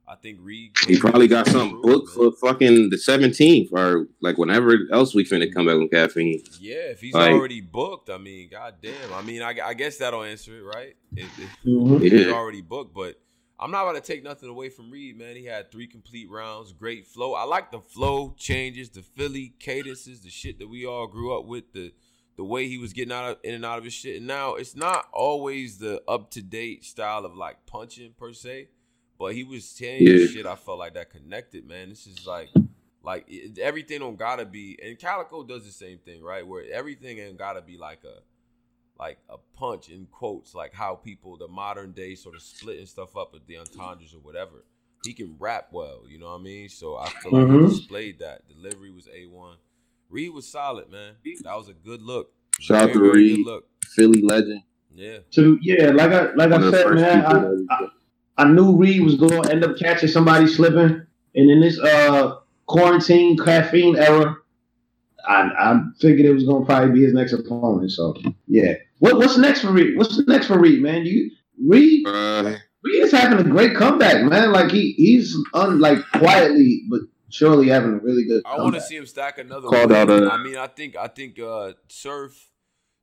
I think Reed. He probably got something Through it, booked for fucking the 17th or like whenever else we finna come back on caffeine. Yeah, if he's Like- already booked, I mean, goddamn. I mean, I, I guess that'll answer it, right? If, if Mhm. he's Yeah. already booked, but I'm not about to take nothing away from Reed, man. He had three complete rounds, great flow. I like the flow changes, the Philly cadences, the shit that we all grew up with, the the way he was getting out of, in and out of his shit. And now it's not always the up to date style of like punching per se, but he was saying Yeah. shit. I felt like that connected, man. This is like. Like it, everything don't gotta be, and Calicoe does the same thing, right? Where everything ain't gotta be like a, like a punch in quotes, like how people the modern day sort of splitting stuff up with the entendres or whatever. He can rap well, you know what I mean? So I feel like Mhm. he displayed that. Delivery was a one. Reed was solid, man. That was a good look. Shout out to Very, very Reed. Good look. Philly legend. Yeah. To yeah, like I like One I said, man, I, I, I knew Reed was going to end up catching somebody slipping, and in this uh quarantine caffeine era, I I figured it was going to probably be his next opponent. So yeah, what what's next for Reed? What's next for Reed, man? You Reed Uh, Reed is having a great comeback, man. Like he he's un, like quietly but surely having a really good. I want to see him stack another Called win. out a- I mean, I think I think uh Surf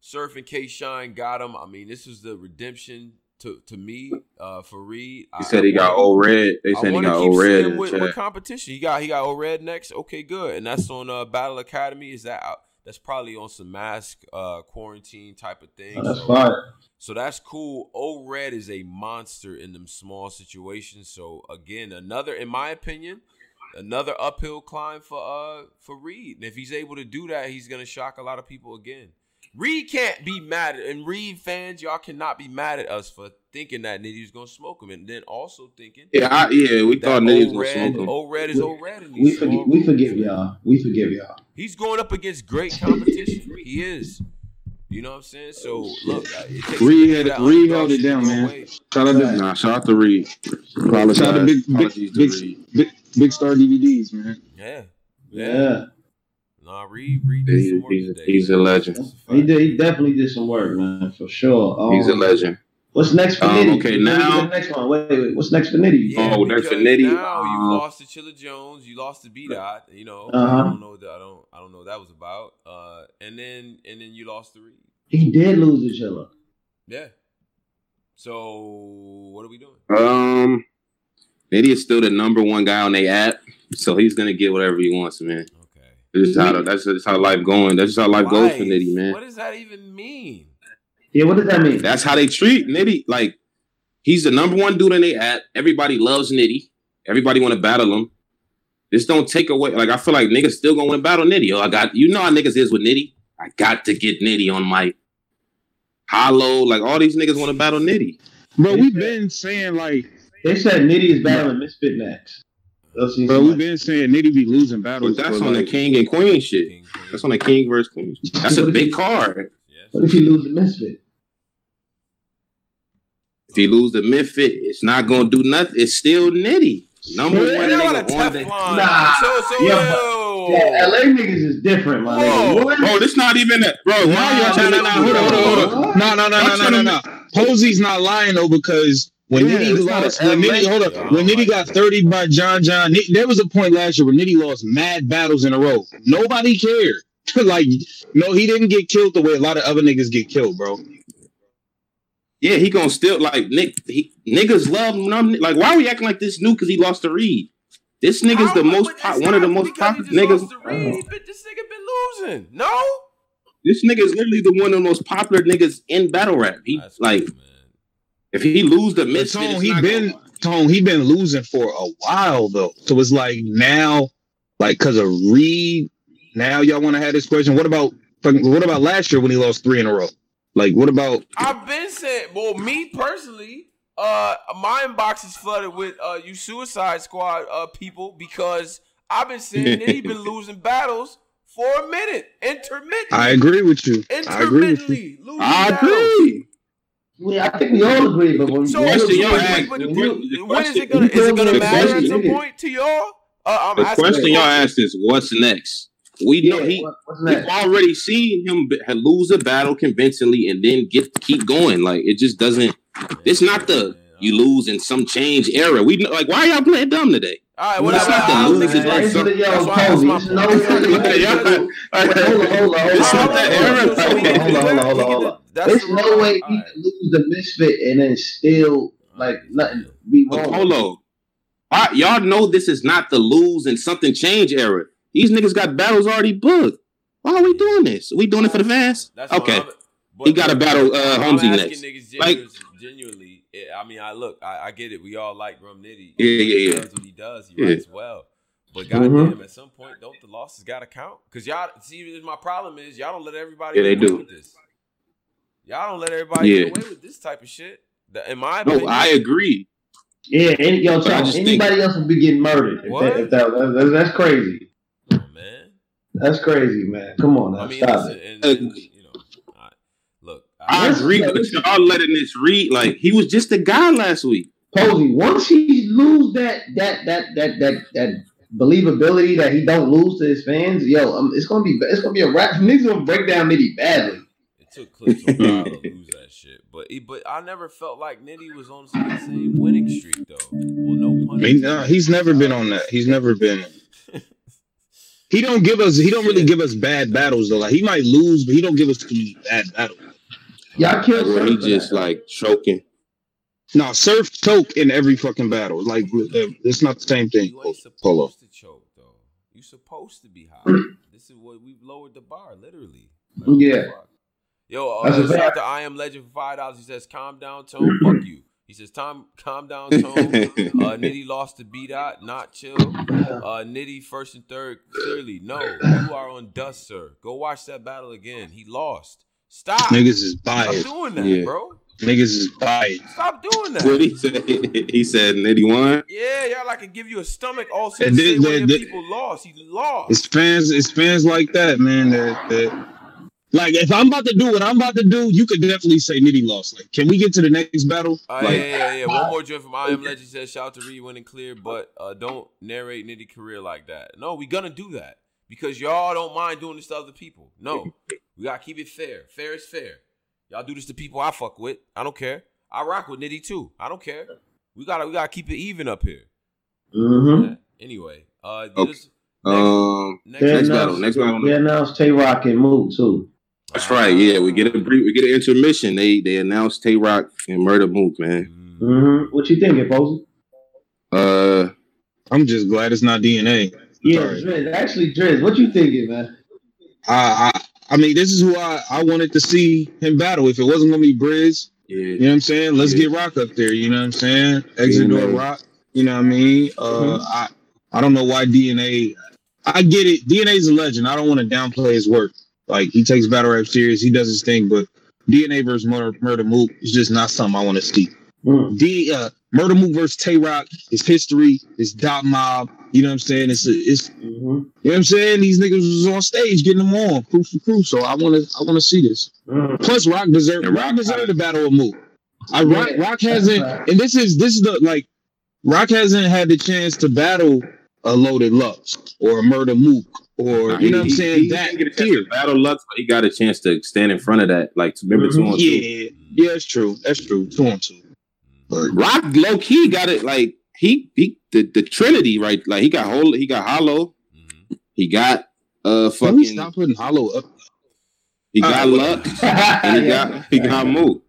Surf and K Shine got him. I mean, this was the redemption to to me uh for Reed. he said he got old red. They said he got keep old red seeing in him the with, with competition. He got he got O Red next. Okay, good, and that's on uh, Battle Academy. Is that out? That's probably on some mask uh, quarantine type of thing. Oh, that's so, fine. so that's cool. O Red is a monster in them small situations. So again, another, in my opinion, another uphill climb for uh for Reed. And if he's able to do that, he's gonna shock a lot of people again. Reed can't be mad at, and Reed fans, y'all cannot be mad at us for thinking that Nitty was gonna smoke him, and then also thinking Yeah, I, yeah, we that thought niggas O was red, smoking. O red is old red, and We forgive we forgive y'all. We forgive y'all. He's going up against great competition. he is. You know what I'm saying? So look, it Reed had- Reed held it down, man. away. Shout out to Nah, shout out to Reed. Shout out to big, big, Apologies to big, Reed. big, big star DVDs, man. Yeah. Yeah. Yeah, Nah, Reed, Reed did He's, some work he's, today. he's a legend. That's a fact. he did. He definitely did some work, man, for sure. Um, He's a legend. What's next for Um, Nitty? okay, now- get to the next one. Wait, wait. What's next for Nitty? Yeah, Oh, next for Nitty. Now you Uh, lost to Chilla Jones. You lost to B Dot. You know, Uh-huh. I don't know. That, I don't. I don't know what that was about. Uh, and then and then you lost to Reed. He did lose to Chilla. Yeah. So what are we doing? Um, Nitty is still the number one guy on the app, so he's gonna get whatever he wants, man. Okay. This is how that's just how life going. That's just how life goes for Nitty, man. What does that even mean? Yeah, what does that mean? That's how they treat Nitty. Like he's the number one dude in the app. Everybody loves Nitty. Everybody want to battle him. This don't take away. Like I feel like niggas still gonna want battle Nitty. Oh, I got you know how niggas is with Nitty. I got to get Nitty on my Hollow, like all these niggas want to battle Nitty. Bro, we've been saying like, They said Nitty is battling Misfit next. Those seem bro, we've been saying Nitty be losing battles. But that's for, on the King and Queen shit. King, Queen. That's on the King versus Queen. That's a big card. Yes. What if he lose the Misfit? If he lose the Misfit, it's not gonna do nothing. It's still Nitty. Number Yeah, one You're a nigga on the. Nah. So, so, Yeah, yo. Yeah, LA niggas is different, my Whoa. nigga. Bro, this not even that, bro. No, Why y'all no, trying no, to no, hold on, hold on, hold on. No, no, no, no, no, no, no. Posey's not lying though because when Yeah, Nitty it's lost, when Nitty, hold Yeah, up, when Nitty got 30 by John John, Nick, there was a point last year where Nitty lost mad battles in a row. Nobody cared. like, no, he didn't get killed the way a lot of other niggas get killed, bro. Yeah, he gonna still like Nick. He, niggas love him. I'm- Like, why are we acting like this new? Because he lost the read. This nigga's How- the most but pop, one of the most popular niggas. lost the read. He been- This nigga been losing. No. This nigga is literally the one of the most popular niggas in battle rap. He That's like cool, man. If he lose the But misfit, Tone, he been gonna- Tone, he been losing for a while though. So it's like now, like because of Reed, now y'all want to have this question. What about fucking- what about last year when he lost three in a row? Like what about I've been saying, well, me personally, uh, my inbox is flooded with uh, you Suicide Squad uh people because I've been saying that he been losing battles for a minute, intermittently. I agree with you. I agree with you. intermittently losing I battles. agree. Yeah, I think we all agree, but when So, when question you- y'all but- asked- but- the but que- the when is it gonna is it gonna the matter at question some point to y'all? Uh, I'm The question you- y'all asked is, what's next? We know Yeah, he. what- We've already seen him lose a battle convincingly and then get keep going. Like it just doesn't. It's not the you lose in some change era. We like why y'all playing dumb today? All right, Nah, whatever. not the I- I- losing that's- like that's some- Yo, why- that's my it's point. Like, y'all- Hold on, hold on, hold on. Hold on, hold on, hold on, There's the no wrong- way he all right. can lose the misfit and then still like nothing be But wrong. Polo, I- y'all know this is not the lose and something change era. These niggas got battles already booked. Why are we doing this? we doing it for the fans? That's Okay. I'm- but He gotta battle, uh, I'm Holmesy next. Niggas Like- genuinely, genuinely it- I mean, I look, I, I get it. We all like Rum Nitty. Yeah, yeah, He yeah. does what he does. He Yeah. writes well. But Mhm. goddamn, at some point, don't the losses gotta count? Because y'all see, my problem is y'all don't let everybody Yeah, they do. with this. Y'all don't let everybody Yeah. get away with this type of shit. That- In my No, opinion, I agree. Yeah, any, yo, But I Tom, just think- anybody else would be getting murdered. If What? that, if that, that- that's crazy. oh, man. That's crazy, man. Come on now, I mean, stop listen, it. and, and, you know, I, look, I Yes, agree, yeah, but y'all letting this read like he was just a guy last week. Posey, once he lose that that that that that that believability that he don't lose to his fans, yo, um, it's gonna be it's gonna be a rap. Niggas gonna break down Nitty badly. It took Clips a while to lose that shit, but he, but I never felt like Nitty was on the same winning streak though. Well, no pun I mean, nah, he's never been on that. He's never been. He don't give us. He don't really give us bad battles though. Like he might lose, but he don't give us too many bad battles. Y'all killed Where he just that. like choking. No, surf choke in every fucking battle. Like it's not the same thing. You ain't Polo. to choke though. You supposed to be high. this is what we've lowered the bar, literally. Yeah. Yo, That's uh, a shout out to I am Legend for five dollars. He says, "Calm down, tone. Fuck you." He says, "Time, calm down, tone." Uh, Nitty lost to B dot, not chill. Uh, Nitty first and third, clearly. No, you are on dust, sir. Go watch that battle again. He lost. Stop. Niggas is Stop biased. doing that, Yeah. bro. Niggas is biased. Stop doing that. What that. he said? He said Nitty won. Yeah, y'all like to give you a stomach also And to say this- when your that- people lost. He lost. It's fans. It's fans like that, man. That, that like if I'm about to do what I'm about to do, you could definitely say Nitty lost. Like, can we get to the next battle? Uh, like, yeah, yeah, yeah. One more joint from I Am Legend says, shout out to Reed winning clear, but uh, don't narrate Nitty career like that. No, we gonna do that because y'all don't mind doing this to other people. No, we gotta keep it fair. Fair is fair. Y'all do this to people I fuck with. I don't care. I rock with Nitty too. I don't care. We gotta we gotta keep it even up here. Mm-hmm. Yeah. Anyway, uh, Okay. this- Um, next, next battle. Next battle. We announced Tay Roc and Mook too. That's right. Yeah, we get a brief. We get an intermission. They they announced Tay Roc and Murda Mook, man. Mm. Mm-hmm. What you thinking, Posey? Uh, I'm just glad it's not DNA. Yeah, Sorry. Driz. Actually, Driz, what you thinking, man? I, I I mean, this is who I, I wanted to see him battle. If it wasn't gonna be Briz, yeah. you know what I'm saying? Let's Yeah. get Rock up there. You know what I'm saying? Exit door man. Rock. You know what I mean? Uh, I I don't know why DNA. I get it. DNA's a legend. I don't want to downplay his work. Like he takes battle rap serious. He does his thing. But DNA versus Murder, Murda Mook is just not something I want to see. Mm. D uh, Murda Mook versus Tay Roc is history. It's dot mob. You know what I'm saying? It's it's Mhm. you know what I'm saying. These niggas was on stage getting them on crew for crew. So I want to I want to see this. Mm. Plus, Rock deserved And Rock Rock- deserved the battle of Mook. I Rock, Yeah, Rock hasn't, right. and this is this is the like Rock hasn't had the chance to battle a loaded Lux or a Murda Mook or Nah, you know he- what I'm saying he that didn't get a chance tier. to battle luck, but he got a chance to stand in front of that. Like to remember two Mhm. on two. Yeah, yeah, that's true. That's true. Two on two. But Rock low key got it like he he the, the Trinity right like he got whole he got hollow Mhm. he got uh can we fucking stop putting Hollow up? he got Uh, Lux and he Yeah. got he got Mook.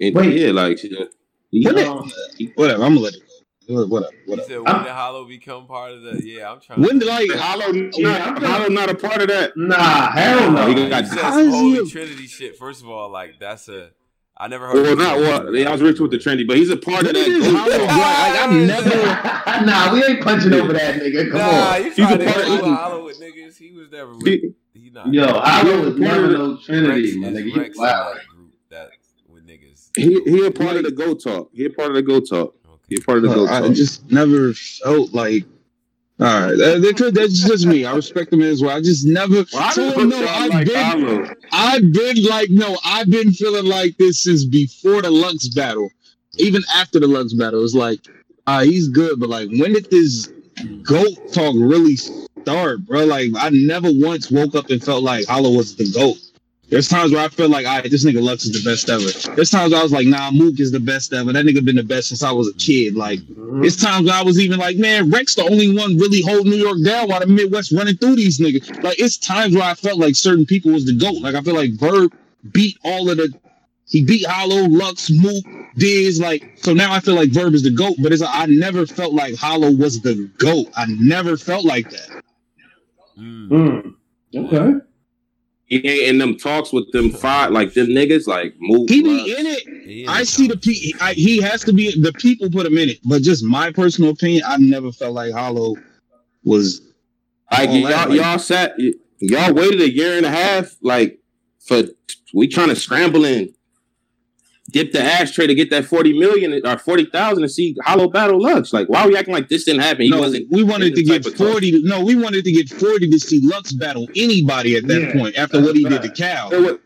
And Wait. yeah, like yeah, he- When Um, Whatever. I'm gonna let it go. Whatever. You Whatever. said when did Hollow become part of the? Yeah, I'm trying. When did like Hollow not, Yeah, Hollow not a part of that. Nah, hell no. He He got- said How some is he Holy a- Trinity shit. First of all, like that's a. I never heard. Well, of not well. Yeah, I was rich with the trendy, but he's a part of that. Hollow like, like I've never nah, we ain't punching over that nigga. Come Nah, on. He's a part of- Hollow with niggas? He was never with. He- He not. Yo, Hollow was Yeah, never part of no Trinity, Rex my nigga. You Rex in wow. that group that with niggas. He he a part of the Go Talk. He a part of the Go Talk. A part of the Uh, I just never felt like. All right, that, that could, that's just me. I respect him as well. I just never. Well, I so no, I've like been. I've been like, no, I've been feeling like this since before the Lux battle. Even after the Lux battle, it's like, uh, he's good, but like, when did this goat talk really start, bro? Like, I never once woke up and felt like Hollow was the goat. There's times where I feel like, all right, this nigga Lux is the best ever. There's times I was like, nah, Mook is the best ever. That nigga been the best since I was a kid. Like, Mhm. it's times where I was even like, man, Rex the only one really hold New York down while the Midwest running through these niggas. Like it's times where I felt like certain people was the GOAT. Like I feel like Verb beat all of the he beat Hollow, Lux, Mook, Diz, like so now I feel like Verb is the GOAT, but it's like, I never felt like Hollow was the GOAT. I never felt like that. Mm. Mm. Okay. He ain't in them talks with them five like them niggas like move. He Lux. be in it. I see the pe- I, he has to be the people put him in it, but just my personal opinion, I never felt like Hollow was Like y'all, that, like- y'all sat, y'all waited a year and a half, like for we trying to scramble and dip the ashtray to get that forty million or forty thousand to see Hollow Battle Lux. Like, why are we acting like this didn't happen? He no, wasn't. we wanted to get type of talk. 40 to, no we wanted to get 40 to see lux battle anybody at that Yeah, point after what he that's did to cal It, would,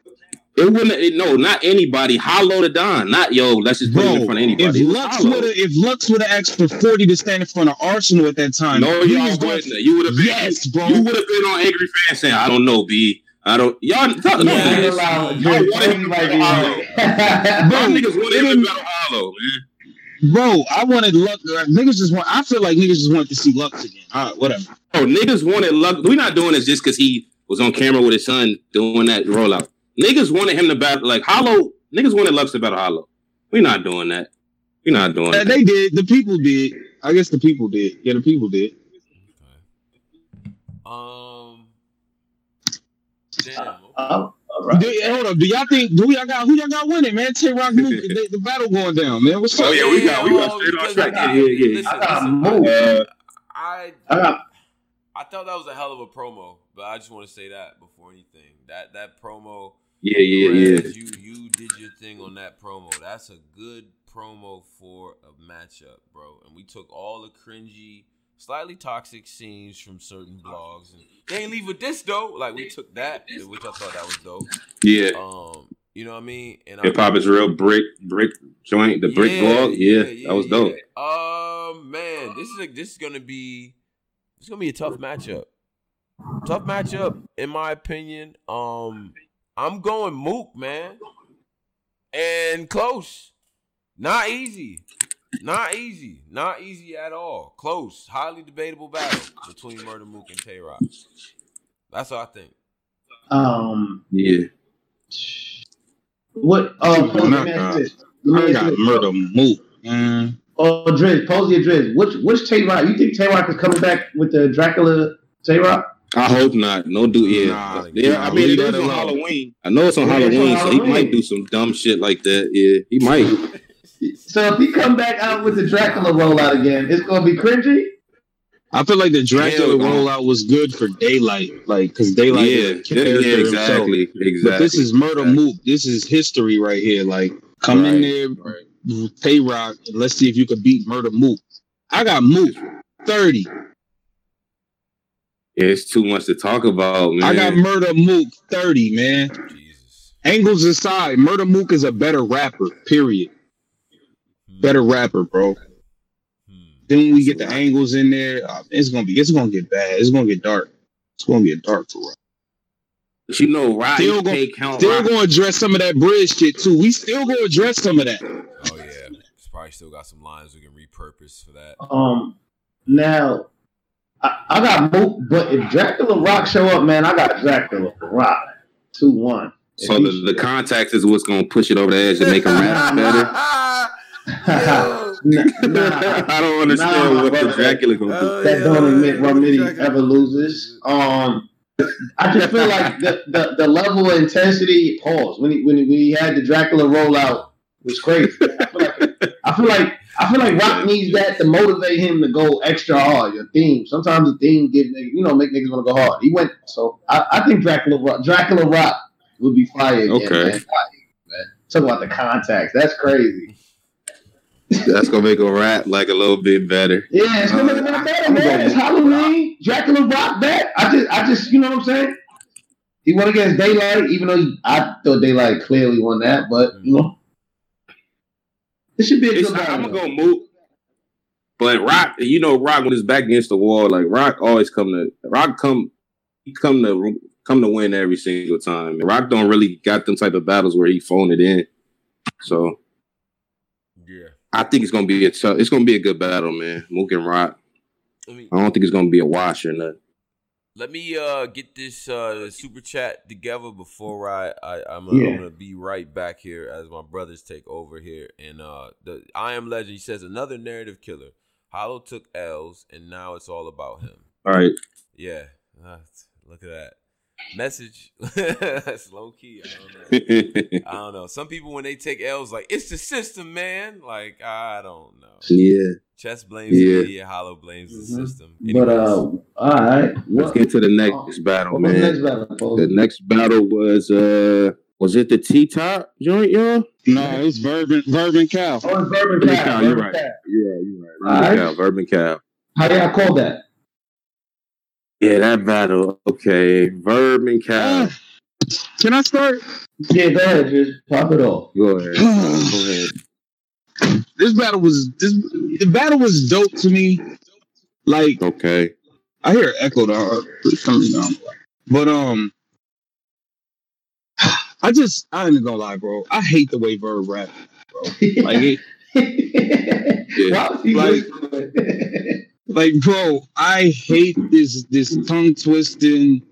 it wouldn't. It, no, not anybody. Hollow to Don. Not yo. Let's just put him in bro front of if anybody. It was lux would have if lux would have asked for 40 to stand in front of arsenal at that time No, he y'all was going wouldn't. You would have been. yes bro You would have been on angry fans saying, "I don't know, B. I don't." Y'all, y'all, Yeah, y'all, you're y'all you're- wanted him to like, Hollow. yeah. Y'all niggas wanted him to battle Hollow, man. bro i wanted lux uh, niggas just want i feel like niggas just wanted to see lux again all right whatever Oh, niggas wanted Lux. We're not doing this just because he was on camera with his son doing that rollout. Niggas wanted him to battle like Hollow. Niggas wanted Lux to battle Hollow. We're not doing that. We're not doing Uh, that. they did the people did i guess the people did yeah the people did Damn. Oh, all right. Do- hold up do y'all think do y'all got who y'all got winning man Tay Roc Mook, the, the battle going down man what's up Oh, yeah, we got- we got straight on track. I- Yeah, yeah, yeah. Listen, I got listen, moved. Uh, I I I thought that was a hell of a promo, but I just want to say that before anything. That that promo, yeah, yeah, yeah. You you did your thing on that promo. That's a good promo for a matchup, bro. And we took all the cringy, slightly toxic scenes from certain blogs, and they ain't leave with this though. Like we took that, which I thought that was dope. Yeah. Um, you know what I mean? And Hip hop is real brick, brick joint, the brick blog. Yeah, that was dope. yeah. Um, man, this is a, this is gonna be it's gonna be a tough matchup. Tough matchup, in my opinion. Um, I'm going Mook, man, and close. Not easy. Not easy. Not easy at all. Close. Highly debatable battle between Murda Mook and Tay Roc. That's what I think. um Yeah. what oh Oh, let me ask this. Let me I got this. Murda Mook. Mm. Oh Driz, pose your Driz. Which which Tay Roc? You think Tay Roc is coming back with the Dracula Tay Roc? I hope not. No, do yeah, Nah, yeah. I mean, leave it is on alone. Halloween. I know it's on Yeah, it's on Halloween, so he might do some dumb shit like that. Yeah, he might. So if he come back out with the Dracula rollout again, it's gonna be cringy. I feel like the Dracula Hell rollout was good for Daylight, like because Daylight yeah, is a character yeah, himself. exactly, exactly. But this is Murder Exactly. Mook. This is history right here. Like, come in there, Right. Tay Roc, and let's see if you could beat Murda Mook. I got Mook 30. Yeah, it's too much to talk about, man. I got Murda Mook 30, man. Jesus. Angles aside, Murda Mook is a better rapper, period. Better rapper, bro. Hmm. Then when we get the angles in there, uh, it's gonna be it's gonna get bad. It's gonna get dark. It's gonna get dark for us. But you know, Rock Still still gon- count. Still Rock. gonna address some of that bridge shit too. We still gonna address some of that. Oh yeah. It's probably still got some lines we can repurpose for that. Um, now I, I got Mook, but if Dracula Rock show up, man, I got Dracula Rock two one. So the, the context is what's gonna push it over the edge and make him rap better. nah, nah, I don't understand Nah, what the brother. Dracula gonna do. Oh, that yeah. don't admit Romney Dracula. ever loses. Um, I just feel like the, the, the level of intensity. Pause when he when he, when he had the Dracula rollout was crazy. I feel like I feel like I feel like Rock needs that to motivate him to go extra hard. Your theme. Sometimes the theme give niggas, you know make niggas want to go hard. He went so I, I think Dracula Rock, Dracula Rock would be fire again. Okay. Man. Man. Talk about the contacts. That's crazy. That's gonna make him rap like a little bit better. Yeah, it's gonna Uh, make it better, man. It's Halloween. Dracula rock that. I just, I just, you know what I'm saying? He won against Daylight, even though he, I thought Daylight clearly won that, but you know, it should be a It's, good I'm gonna go move. But Rock, you know, Rock when his back against the wall, like Rock always come to Rock come he come to come to win every single time. Rock don't really got them type of battles where he phone it in. So. I think it's gonna be a tough, it's gonna be a good battle, man. Mook and Rock. Me I don't think it's gonna be a wash or nothing. let me uh get this uh super chat together before I, I I'm, gonna, Yeah. I'm gonna be right back here as my brothers take over here. And uh the I am legend he says another narrative killer. Hollow took L's and now it's all about him. All right. Yeah. Look at that. Message. That's low key. I don't know. I don't know. Some people when they take L's like it's the system, man. Like I don't know. yeah. Chess blames Yeah. the media, Hollow blames the Mhm. system. But uh, all right, Let's what, get to the next battle, what was man. next battle? The next battle was uh was it the T top joint, y'all? No, it was Verb and, Verb and Oh, it's Bourbon Bourbon Cow. Cow, you're Bourbon right. Cow. You're right, you're right. All Vermin right. Cow, Vermin Cow. How y'all call that? Yeah, that battle. Okay. Vermin Cow. Ah, can I start? Yeah, go ahead, just pop it off. Go ahead. Go ahead. this battle was this the battle was dope to me. Like Okay. I hear echo dog for some. But um I just I ain't gonna lie, bro. I hate the way Verb rap. Bro. Like it, Why was he Like- listening? like bro, I hate this this tongue twisting.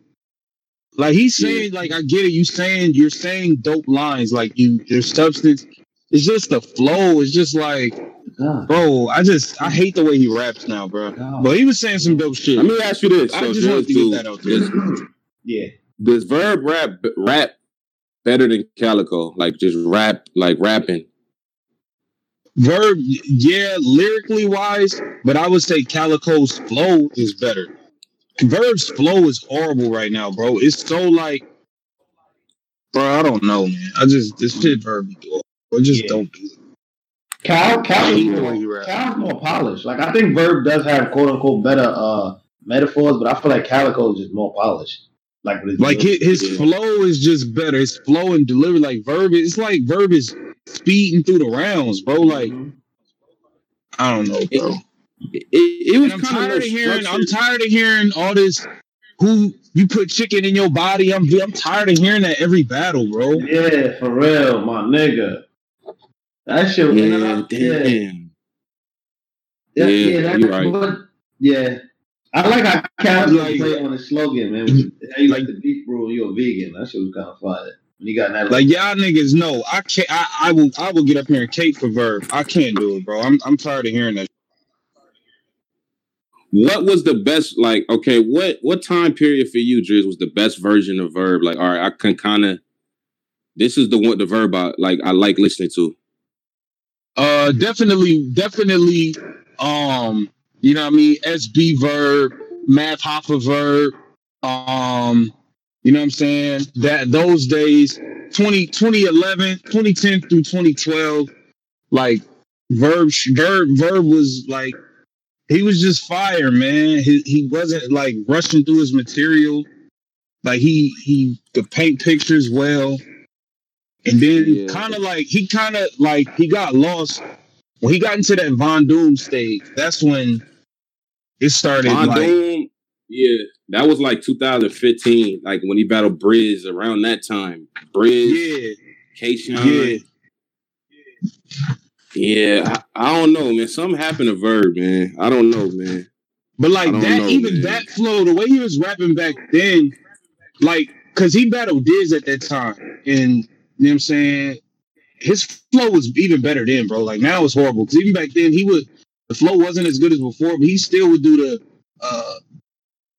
Like he's saying, like I get it. You saying you're saying dope lines, like you your substance. It's just the flow. It's just like, God, bro. I just I hate the way he raps now, bro. God. But he was saying some dope shit. Let me ask you this. I So just wanted to get do- that out there. Does, yeah. does Verb rap rap better than Calicoe? Like just rap like rapping. Verb, yeah, lyrically wise, but I would say Calicoe's flow is better. Verb's flow is horrible right now, bro. It's so like, bro, I don't know, man. I just this shit Verb be doing. I just Yeah. don't do it. Cal, Cal I is hate the way you more. Cal's more polished. Like I think Verb does have quote unquote better uh metaphors, but I feel like Calicoe is just more polished. Like his Like his, his flow is just better. His flow and delivery, like Verb, it's like Verb is speeding through the rounds, bro. Like Mhm. I don't know, bro. It, it, it was And I'm kind tired of of hearing. I'm tired of hearing all this. Who you put chicken in your body? I'm I'm tired of hearing that every battle, bro. yeah, for real, my nigga. That shit. and Yeah, I- yeah, damn. yeah, Yeah, that- you're right. but- yeah. I like how Cal Like- play on the slogan, man. which How you like the beef brew and you're a vegan. That shit was kind of fire. When you got that, Like y'all niggas know, I can't. I, I will. I will get up here and cape for Verb. I can't do it, bro. I'm I'm tired of hearing that. What was the best? Like, okay, what what time period for you, Driz, was the best version of Verb? Like, all right, I can kind of. This is the one the Verb I like. I like listening to. Uh, definitely, definitely. Um, You know what I mean? SB Verb, Math Hoffa Verb. Um, you know what I'm saying? That those days, 20, 2011, 2010 through 2012, like Verb, Verb, Verb was like he was just fire, man. He he wasn't like rushing through his material. Like he he could paint pictures well. And then Yeah. kind of like he kind of like he got lost when he got into that Von Doom stage. That's when it started. Von like, Doom, yeah, that was like 2015, like when he battled Briz around that time. Briz, yeah, K-Shine. Yeah, I, I don't know, man. Something happened to Verb, man. I don't know, man. But like that, know, even man. that flow, the way he was rapping back then, like, cause he battled Diz at that time, and you know what I'm saying. His flow was even better then, bro. Like now it's horrible. Cause even back then, he would the flow wasn't as good as before, but he still would do the uh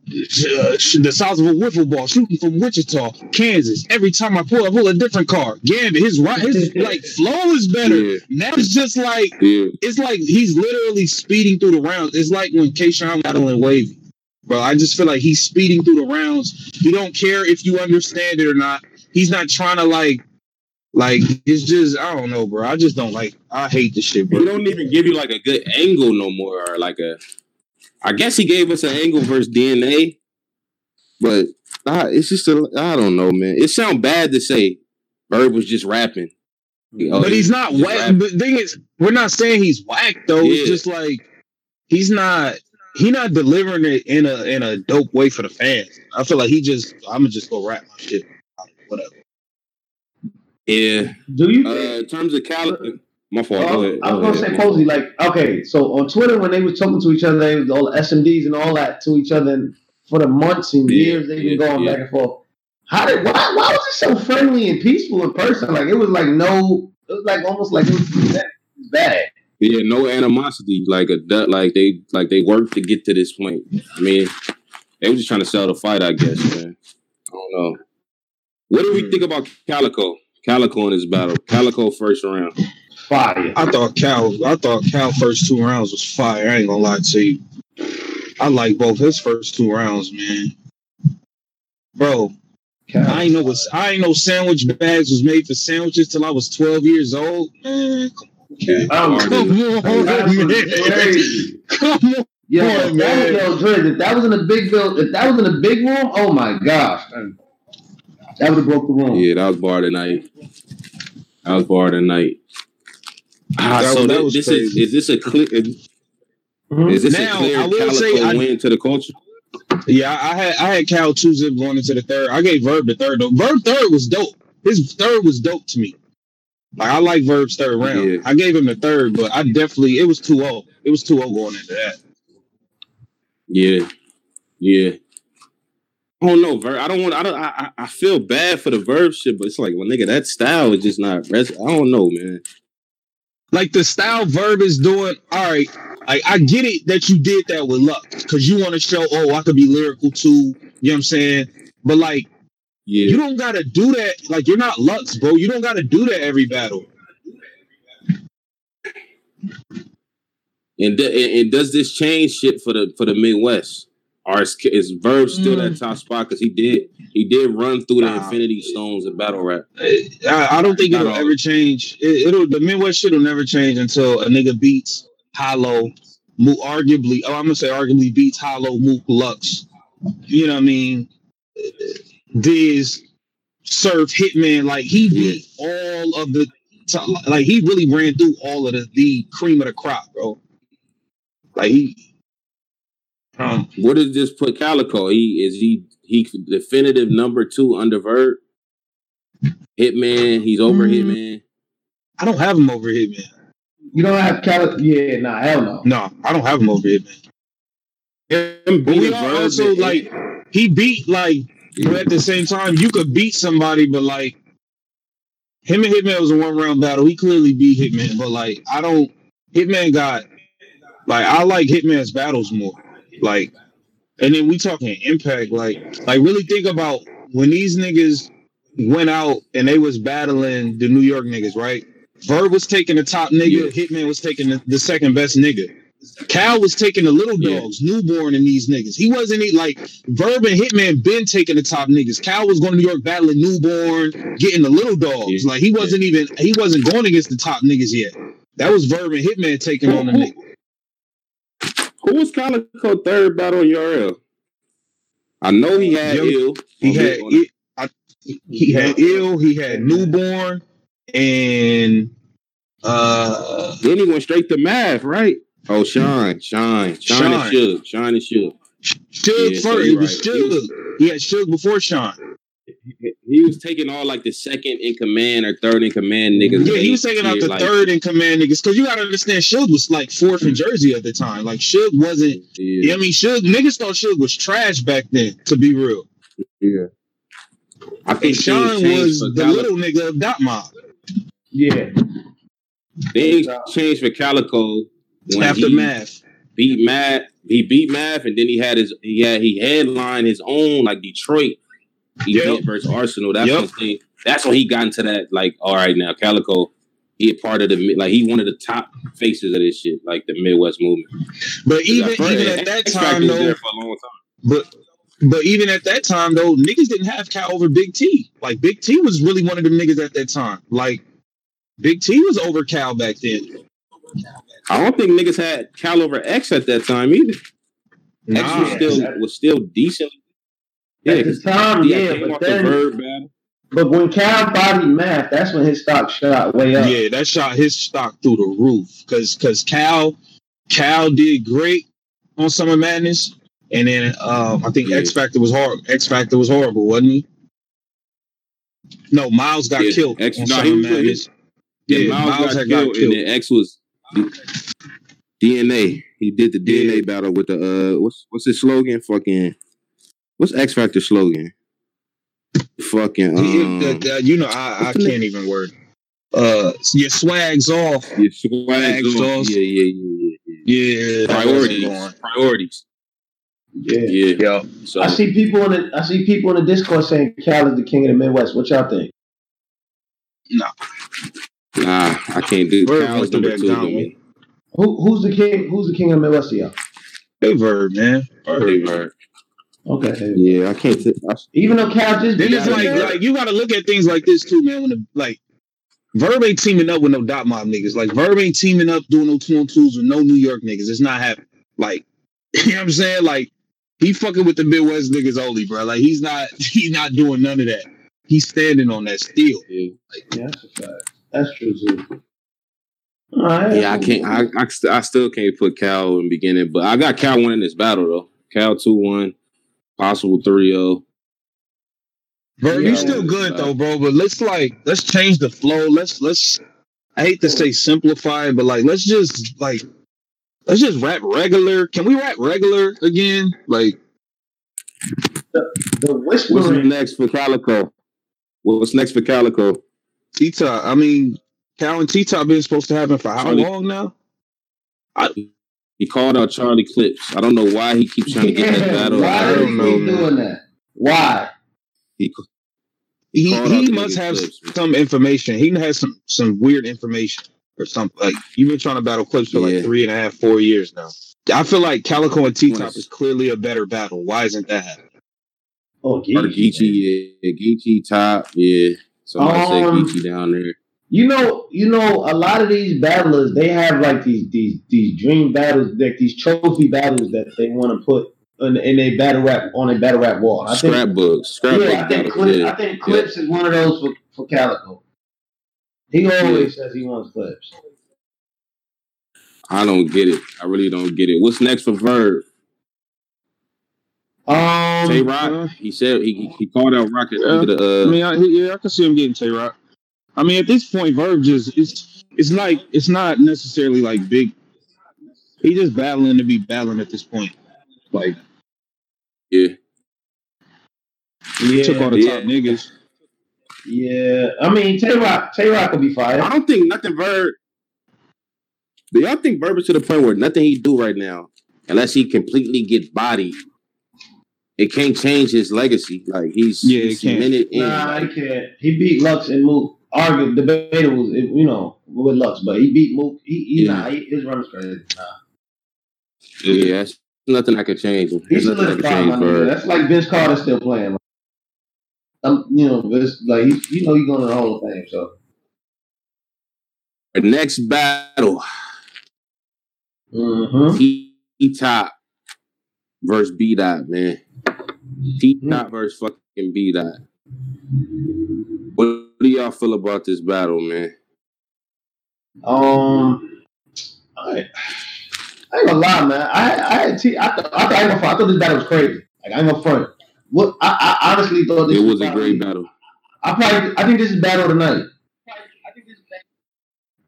the size of a wiffle ball shooting from Wichita, Kansas. Every time I pull, I pull a different car. Gambit, his right, his like flow is better. Yeah. Now it's just like Yeah, it's like he's literally speeding through the rounds. It's like when Kayshawn battling Wavy. Bro, I just feel like he's speeding through the rounds. He don't care if you understand it or not. He's not trying to like like it's just I don't know, bro. I just don't like I hate this shit, bro. he don't even give you like a good angle no more, or like a. I guess he gave us an angle versus DNA, but uh, it's just a. I don't know, man. It sounds bad to say Bird was just rapping. Oh, but he's not whack. rapping. The thing is, we're not saying he's whack though. Yeah. It's just like he's not he not delivering it in a in a dope way for the fans. I feel like he just I'm gonna just go rap my shit. Whatever. Yeah. Do you Uh, in terms of Cal, my fault. Go ahead. I was gonna ahead. say, Posey, like, okay, so on Twitter when they was talking to each other, they was all the SMDs and all that to each other, and for the months and Yeah, years they've been yeah, going yeah. back and forth. How did why why was it so friendly and peaceful in person? Like it was like no, it was like almost like it was bad. Yeah, no animosity. Like a like they like they worked to get to this point. I mean, they were just trying to sell the fight, I guess, man. I don't know. What do we think about Calicoe? Calicoe in his battle. Calicoe first round. Fire. I thought Cal. I thought Cal first two rounds was fire. I ain't gonna lie to you. I like both his first two rounds, man. Bro, I ain't know what I ain't know sandwich bags was made for sandwiches till I was twelve years old. Man, Okay. Um, come on, man. Come on. Yo, Come on, that was, man. yo, Driz, if that was in a big build, if that was in a big room, oh my gosh, man. that would have broke the room. Yeah, that was bar tonight. That was bar tonight. Ah, That so that thi- was this is is this a clear is, Mhm. is this Now, a clear I will say I- win to the culture? Yeah, I had I had Cal two zip going into the third. I gave Verb the third though. Verb third was dope. His third was dope to me. Like I like Verb's third round. Yeah. I gave him the third, but I definitely it was 2-0. It was 2-0 going into that. Yeah, yeah. I don't know, Verb. I don't want. I don't. I, I I feel bad for the Verb shit, but it's like, well, nigga, that style is just not. Res- I don't know, man. Like the style Verb is doing, all right. Like I get it that you did that with luck because you want to show, oh, I could be lyrical too. You know what I'm saying? But like Yeah, you don't gotta do that. Like you're not Lux, bro. You don't gotta do that every battle. and, th- and and does this change shit for the for the Midwest? Or is, is Verb still Mm. that top spot? Because he did he did run through the Nah. Infinity Stones in battle rap. I, I don't think Not it'll all. ever change. It, it'll the Midwest shit will never change until a nigga beats Hollow, Mo, arguably. Oh, I'm gonna say arguably beats Hollow, Mook, Lux. You know what I mean? Diz, Surf, Hitman. Like he beat all of the. Like he really ran through all of the, the cream of the crop, bro. Like he. Um, What does this put Calicoe? He is he he definitive number two under Verb. Hitman, he's over Mm. Hitman. I don't have him over Hitman. You don't have Calicoe? Yeah, nah, hell no. No, I don't have him over Hitman. Him But we beating are also and- like he beat like but at the same time you could beat somebody, but like him and Hitman was a one round battle. He clearly beat Hitman, but like I don't Hitman got like I like Hitman's battles more. Like and then we talking impact, like like really think about when these niggas went out and they was battling the New York niggas, right? Verb was taking the top nigga, Hitman was taking the, the second best nigga. Cal was taking the little Yeah. dogs, newborn and these niggas. He wasn't e- like Verb and Hitman been taking the top niggas. Cal was going to New York battling newborn, getting the little dogs. Yeah. Like he wasn't even he wasn't going against the top niggas yet. That was Verb and Hitman taking on the Who- nigga. Who was Calicoe third battle in URL? I know he had Yo, ill. He had the- it, I, he had ill, he had newborn, and uh Then he went straight to math, right? Oh, Shine, Shine, Shine, Shine. and Suge, Shine and Suge. Suge Yeah, first. you It was right. He was- Suge. He had Suge before Sean. He was taking all like the second in command or third in command niggas. Yeah, he was taking out the like- third in command niggas because you gotta understand Suge was like fourth in Jersey at the time. Like Suge wasn't. Yeah, Yeah, I mean Suge niggas thought Suge was trash back then. To be real, yeah. I and think Sean things was the Calicoe. little nigga of Dot Mob. Yeah. Things changed for Calicoe After he math, beat Math. He beat Math, and then he had his he he headlined his own like Detroit event Yep. versus Arsenal. That's Yep. thing. That's when he got into that. Like, all right, now Calicoe, he a part of the like he one of the top faces of this shit, like the Midwest movement. but even even at that time though, there for a long time. but but even at that time though, niggas didn't have Cal over Big T. Like Big T was really one of them niggas at that time. Like Big T was over Cal back then. I don't think niggas had Cal over X at that time either. X was still was still decent. Yeah, At the 'cause time, he yeah, but off the then, but when Cal bodied math, that's when his stock shot way up. Yeah, that shot his stock through the roof because because Cal Cal did great on Summer Madness, and then um, I think Yeah. X Factor was hard. X Factor was horrible, wasn't he? No, Miles got Yeah, killed X- on no, Summer was- Madness. Yeah, Yeah, Miles, Miles got, had got killed, killed. and then X was DNA. He did the DNA battle with the uh, what's what's his slogan? Fucking, what's X Factor slogan? Fucking, um, uh, you know, I, I can't even word. Uh, your swag's off. your swag X off. Sauce. Yeah, yeah, yeah, yeah, Yeah, yeah. Priorities, priorities. Yeah. Yeah. Yo, So I see people in the I see people in the Discord saying Cal is the king of the Midwest. What y'all think? nah, Nah, I can't do. Verb Cal's went through number that two to me. Who who's the king? Who's the king of the Midwest y'all? hey Verb, man. Hey Verb. Okay. Yeah, I can't. T- I, Even though Cal just Then it's like, man. like you gotta look at things like this too, man. When the like Verb ain't teaming up with no dot mob niggas. Like Verb ain't teaming up doing no two on twos with no New York niggas. It's not happening. Like you know what I'm saying? Like he fucking with the Midwest niggas only, bro. Like he's not he's not doing none of that. He's standing on that steel. yeah. yeah, that's a fact. That's true too. All right. Yeah, I can't. I, I, st- I still can't put Cal in the beginning, but I got Cal winning this battle though. Cal two one, possible three oh. zero. Verb, Yeah. you still good though, bro. But let's like let's change the flow. Let's let's I hate to say simplify, but like let's just like let's just rap regular. Can we rap regular again? Like The What's whispering. next for Calicoe? What's next for Calicoe? T Top. I mean, Cal and T Top been supposed to happen for how long now? He called out Charlie Clips. I don't know why he keeps trying to get that battle. Why I is don't he know, man. doing that? Why? He, He Called out he must nigga have Clips, man. some information. He has some some weird information or something. Like you've been trying to battle Clips for Yeah. like three and a half, four years now. I feel like Calicoe and T Top is clearly a better battle. Why isn't that happening? Oh, or Geechee. Geechee, yeah, Geechee top, yeah. Somebody Um, said Geechee down there. You know, you know, a lot of these battlers, they have like these these these dream battles, like these trophy battles that they want to put in, in a battle rap on a battle rap wall. I think, Scrapbooks, scrapbook yeah, I think. Clips, Yeah. I think Clips is one of those for, for Calicoe. He always says he wants Clips. I don't get it. I really don't get it. What's next for Verb? Um, Tay Roc. He said he he- he called out Rocket Yeah. into the. I Uh, mean, I, yeah, I can see him getting Tay Roc. I mean, at this point, Verb just it's it's like it's not necessarily like big. He just battling to be battling at this point. Like yeah, yeah, took all the Yeah. top niggas. yeah. I mean, Tay Roc, Tay Roc will be fired. I don't think nothing Verb. Do y'all think Verb is to the point where nothing he do right now, unless he completely get bodied, it can't change his legacy? Like he's Yeah, he's it can't. cemented in. Nah, he can't. He beat Lux and Mook. Argued, debatable, you know, with Lux, but he beat Mook. He, he Yeah. nah, he, his run is crazy. Nah. Yeah, that's nothing I could change. He There's nothing I could change for. That's like Vince Carter still playing. Like, I'm, you know, Vince, like he, you know, he's going to the Hall of Fame. So next battle, mm-hmm. T Top versus B Dot, man. T Top versus fucking B Dot. What do y'all feel about this battle, man? um, I, I ain't gonna lie, man. I, I had T. I, th- I, thought, I, ain't. I thought this battle was crazy. Like I ain't gonna front. What I, I honestly thought this It was a probably- great battle. I probably, I think this is battle of the night. I think this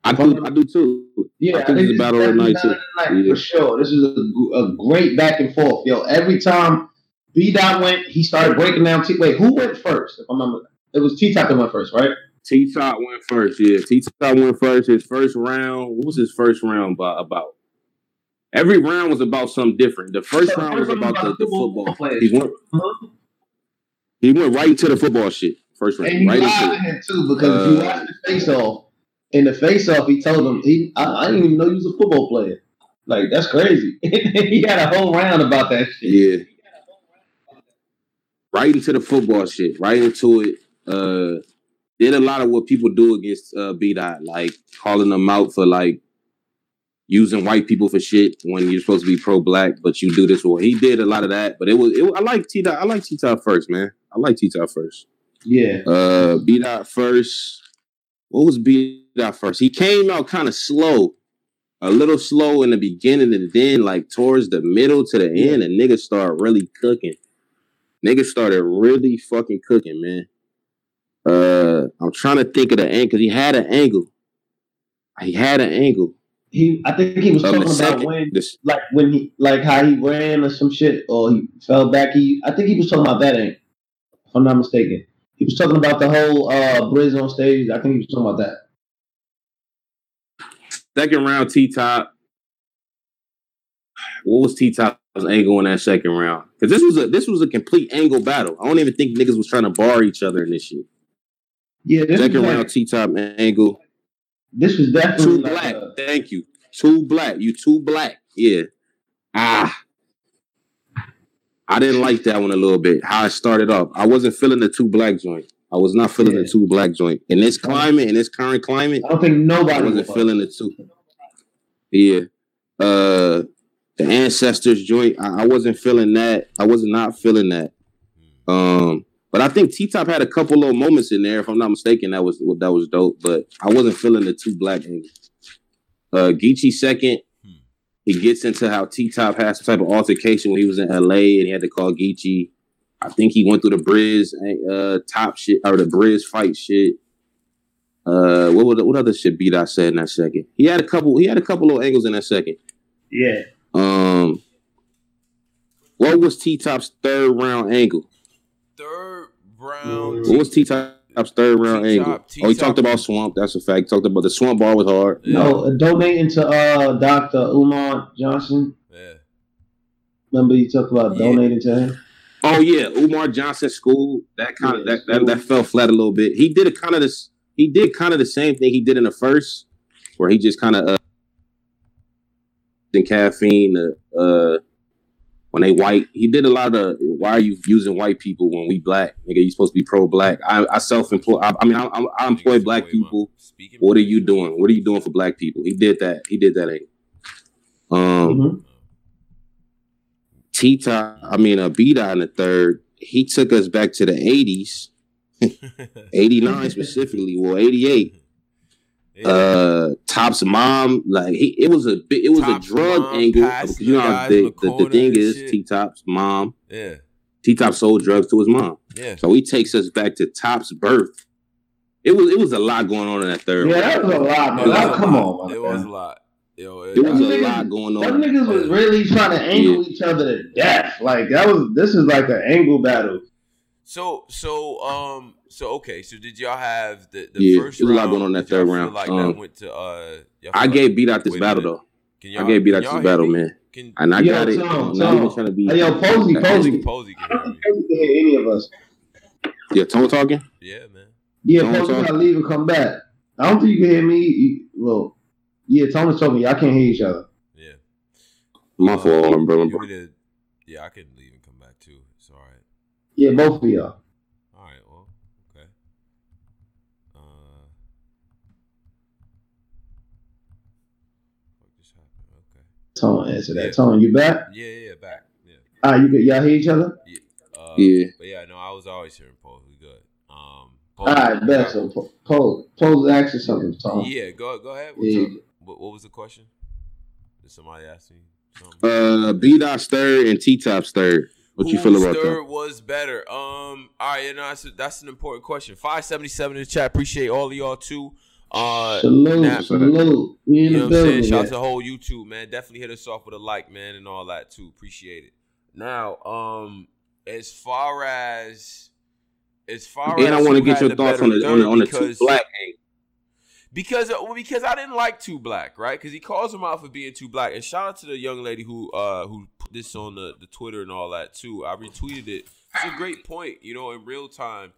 I do, I do too. Yeah, I think it's a battle of the night, too. battle of the night, Yeah. for sure. This is a, a great back and forth, yo. Every time B Dot went, he started breaking down. T- Wait, who went first? If I'm not, it was T Top that went first, right? T Top went first, yeah. T Top went first. His first round. What was his first round about? about? Every round was about something different. The first So, round was first about the, the football. football. He went, he went right into the football shit. First round, And he right lied into to it. him too because if you Uh, watch the face off, in the face off, he told him he I, I didn't even know he was a football player. Like that's crazy. he had a whole round about that shit. Yeah. Right into the football shit. Right into it. Uh did a lot of what people do against uh B Dot, like calling them out for like using white people for shit when you're supposed to be pro black, but you do this or he did a lot of that. But it was it, I like T Dot. I like T Top first, man. I like T Top first. Yeah. Uh B Dot first. What was B Dot first? He came out kind of slow. A little slow in the beginning and then like towards the middle to the end, and niggas start really cooking. Niggas started really fucking cooking, man. Uh I'm trying to think of the angle because he had an angle. He had an angle. He I think he was Um, talking about second, when this, like when he like how he ran or some shit or he fell back. He I think he was talking about that angle. if I'm not mistaken. He was talking about the whole uh Briz on stage. I think he was talking about that. second round T top. What was T top's angle in that second round? Because this was a this was a complete angle battle. I don't even think niggas was trying to bar each other in this shit. Yeah, this Second like- round T top angle. This was definitely Too like black. a- Thank you. Too black. You too black. Yeah. Ah. I didn't like that one a little bit. How it started off. I wasn't feeling the two black joint. I was not feeling Yeah. the two black joint. In this climate, in this current climate, I don't think I nobody wasn't was. feeling the two. Yeah. Uh the ancestors joint, I, I wasn't feeling that. I was not feeling that. Um, but I think T Top had a couple little moments in there, if I'm not mistaken. That was that was dope. But I wasn't feeling the two black angles. Uh Geechee second, Hmm. he gets into how T Top had some type of altercation when he was in LA and he had to call Geechee. I think he went through the Briz uh top shit or the Briz fight shit. Uh, what was what other shit beat I said in that second? He had a couple. He had a couple little angles in that second. Yeah. Um, what was T Top's third round angle? Third round. What was T Top's third round T-Top- angle? T-Top. Oh, he talked about Swamp. That's a fact. He talked about the Swamp bar was hard. Yeah. No, uh, donating to uh Dr. Umar Johnson. Yeah. Remember you talked about Yeah. donating to him? Oh yeah, Umar Johnson school. That kind of Yeah, that, that that fell flat a little bit. He did a kind of this. He did kind of the same thing he did in the first, where he just kind of uh, in caffeine. Uh, uh, when they white, he did a lot of. Why are you using white people when we black? Nigga, you supposed to be pro black. I, I self employ. I, I mean, I, I, I employ black people. What are you doing? What are you doing for black people? He did that. He did that. Ain't. Um. Mhm. T Top, I mean, uh, B Dot in the third, he took us back to the 80s, 89 specifically, well, 88. Yeah. Uh, Top's mom, like, he, it was a big, it was Top's a drug mom angle. passing Because you know the how the, the the, the thing is. T Top's mom, yeah. T Top sold drugs to his mom. Yeah. So he takes us back to Top's birth. It was, it was a lot going on in that third Yeah, round. that was a lot, man. was That- a come lot. on, man. It was a lot. Yo, It was a niggas- lot going Them on. niggas was really trying to angle each other to death. Like that was this is like an angle battle. So so um so okay. So did y'all have the, the Yeah, first there's a lot going on that third round. Like Um, went to uh. I feel gave B Dot this battle, though. Can I y'all, gave B Dot this y'all battle, hear me? man. Can, And I Yo, got it. Tom, I'm not Tom. even trying to be. Hey, yo, Posey, Hey, Posey. Posey can hear me. Hear any of us. Yeah, Tone talking? Yeah, man. Yeah, Tony Posey talk? gotta leave and come back. I don't think you can hear me. Well, yeah, Tony's told me I can't hear each other. Yeah. My fault, bro. You want me to- yeah, I can leave and come back too. It's all right. Yeah, both of y'all. All right. Well, okay. Uh, what just happened? Okay. Tone, answer that. Yeah. Tone, you back? Yeah, yeah, yeah, back. Yeah. Ah, you good? Y'all hear each other? Uh, Yeah. But yeah, no, I was always hearing Paul. We good. Um. All right, bet. So, po- pose, pose, ask you something, Tone. Yeah, go go ahead. What's Yeah. What, what was the question? Did somebody ask me something? Uh, B dot third and T Top's third. What you feel about third that? was better? Um, all right, you know that's, that's an important question. Five seventy seven in the chat. Appreciate all of y'all too. Uh, salute, now- salute. We in you know the what I'm saying? building. Shout out to the whole YouTube man. Definitely hit us off with a like, man, and all that too. Appreciate it. Now, um, as far as as far And as I want to get your thoughts on the on the, on the two because- black angle. because well, because I didn't like Too Black, right? Because he calls him out for being too black. And shout out to the young lady who uh who put this on the, the Twitter and all that too. I retweeted it. It's a great point, you know, in real time.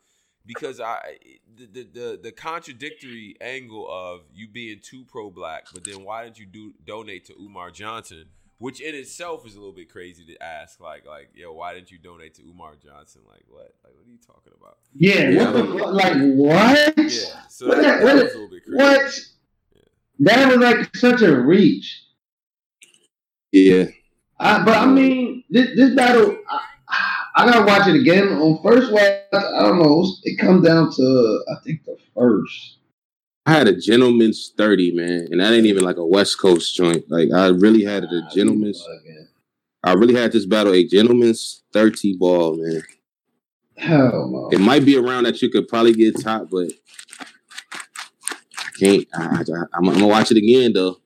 Because I the, the the the contradictory angle of you being too pro black, but then why didn't you do donate to Umar Johnson? Which in itself is a little bit crazy to ask. Like like yo, why didn't you donate to Umar Johnson? Like what? Like what are you talking about? Yeah, Yeah. what the, like what? Yeah, so What that, that- that was a little bit crazy. What? That was like such a reach. Yeah, I, but I um, mean, this, this battle, I, I gotta watch it again. On first watch, I don't know. It comes down to I think the first. I had a gentleman's thirty man, and that ain't even like a West Coast joint. Like I really had it a gentleman's. I really had this battle a gentleman's thirty ball, man. Hell no. It might be around that you could probably get top, but I can't. I, I'm gonna watch it again though.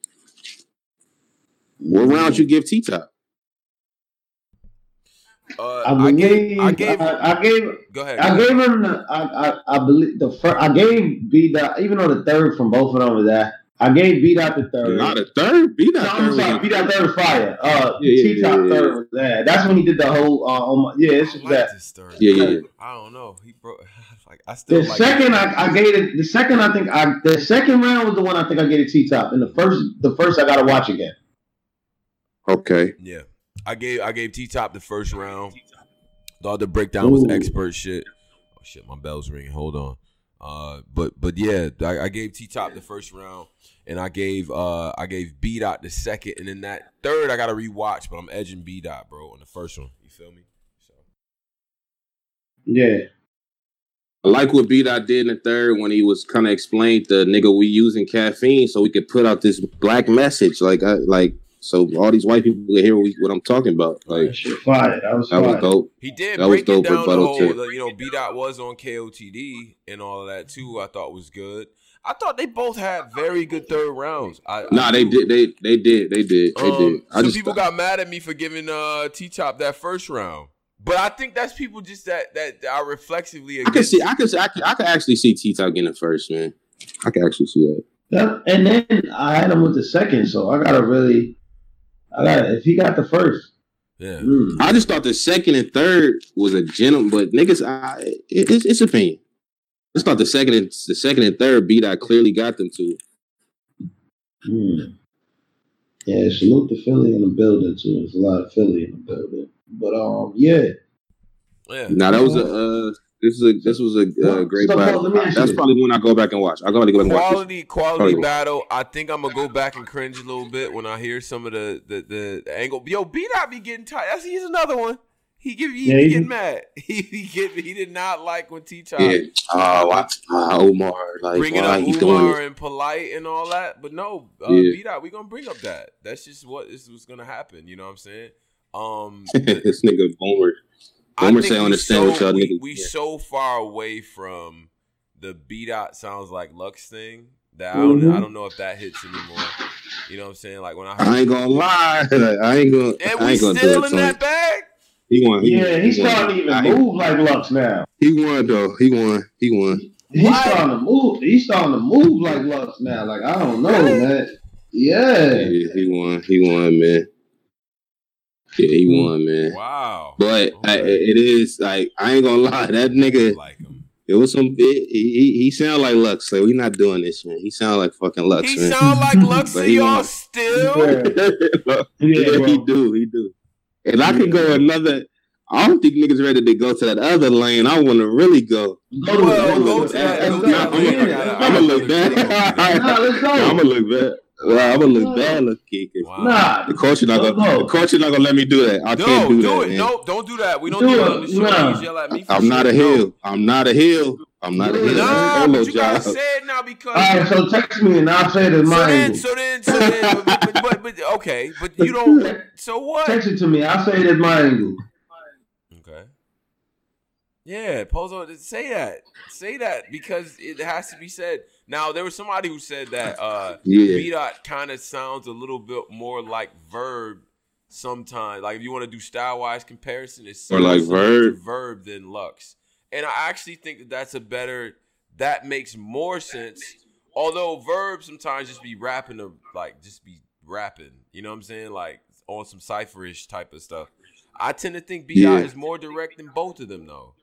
What round you give T Top? Uh, I I gave, believe I gave, I, I gave go ahead. I gave him I, I I believe the first I gave B dot even though the third from both of them was that I gave B dot the third. Not a third. Be No, not I'm third. sorry, B dot third was fire. Uh Yeah, yeah, T top yeah, yeah, third was that. That's when he did the whole uh on my, yeah, it's I just like that. this story. Yeah, yeah, yeah. I don't know. He broke. Like I still The like second I, I gave it the second I think I the second round was the one I think I gave it T top. And the first the first I gotta watch again. Okay. Yeah, I gave I gave T Top the first round. Thought the other breakdown was expert shit. Oh shit, my bell's ringing. Hold on. Uh, but but yeah, I, I gave T Top the first round, and I gave uh I gave B Dot the second, and then that third I gotta rewatch, but I'm edging B Dot, bro, on the first one. You feel me? So Yeah. I like what B Dot did in the third when he was kind of explained the nigga we using caffeine so we could put out this black message, like I like so all these white people can hear what, we, what I'm talking about. Like That fire. That was that was dope. He did That was break it dope down the rebuttal, whole, too. the- you know, B Dot was on KOTD and all of that too. I thought was good. I thought they both had very good third rounds. I, I Nah, they did. They they did. They did. They Um, did. I some just people got mad at me for giving uh T Top that first round, but I think that's people just that that are reflexively. I can see. I can. see- I can. I can actually see T Top getting the first man. I can actually see that. That, and then I had him with the second, so I gotta really I gotta if he got the first. Yeah, mm. I just thought the second and third was a gentleman, but niggas, I, it, it's, it's opinion. I just thought the second and the second and third beat I clearly got them to. Mm. Yeah, salute to Philly in the building too. There's a lot of Philly in the building. But um yeah. yeah. Now that was a uh, this is a this was a uh, great So, battle. let me ask you That's probably when I go back and watch. I go back and watch. this. Quality, quality Probably. battle. I think I'm gonna go back and cringe a little bit when I hear some of the the, the, the angle. Yo, B Dot be getting tired. That's he's another one. He give he, Yeah, be he- getting mad. He he, get, he did not like when T Top Yeah. Oh, I, uh, Omar, like bringing why up he doing Umar this? and polite and all that. But no, uh, Yeah. B Dot, we gonna bring up that. That's just what is what's gonna happen. You know what I'm saying? Um, this nigga Boomer. I Boomer think say we understand so, what y'all we, niggas we hear. so far away from the B dot sounds like Lux thing that I don't Mhm. I don't know if that hits anymore. You know what I'm saying? Like when I I ain't gonna lie. I ain't gonna. and I we ain't gonna do still it. in that Tony. bag. He won. He, Yeah, he's he starting to even Nah, move like Lux now. He won though. He won. He won. He's Why? starting to move. He's starting to move like Lux now. Like I don't know, Really? man. Yeah. Yeah, he won. He won, man. Yeah, he won, man. Wow. But I, it is like I ain't gonna lie. That nigga, like him. it was some. It, he he, he sound like Lux. So we not doing this, man. He sound like fucking Lux, He man. sound like Lux But to he y'all still. still. Yeah, yeah, he do, he do. And I could go another. I don't think niggas ready to go to that other lane. I want to really go. Go to Well, go to that- Let's go go. to that lane. I gotta- I I'm gotta gonna look look bad. into let's go. I'm gonna look bad. Well, I'm gonna look bad, look kick. Wow. Nah, The coach is not gonna. go. The coach is not gonna let me do that. I No, can't do, do, that. it. man. No, don't do that. We don't Do do, it. that on the show. Nah. Niggas yell at me. For I'm not a shit. No. heel. I'm not a heel. I'm not a heel. Nah, but you gotta say it now because. All right, so text me and I'll say it in so my then, angle. so then, so then, but, but, but, but okay, but you don't. So what? Text it to me. I'll say it in my angle. Okay. Yeah, Pozo, say that. Say that because it has to be said. Now, there was somebody who said that uh Yeah. B dot kind of sounds a little bit more like verb sometimes. Like if you want to do style wise comparison, it's Or like Verb. verb than Lux. And I actually think that that's a better. That makes more sense. Although verb sometimes just be rapping or like just be rapping. You know what I'm saying? Like on some cipherish type of stuff. I tend to think Bi Yeah. is more direct than both of them though.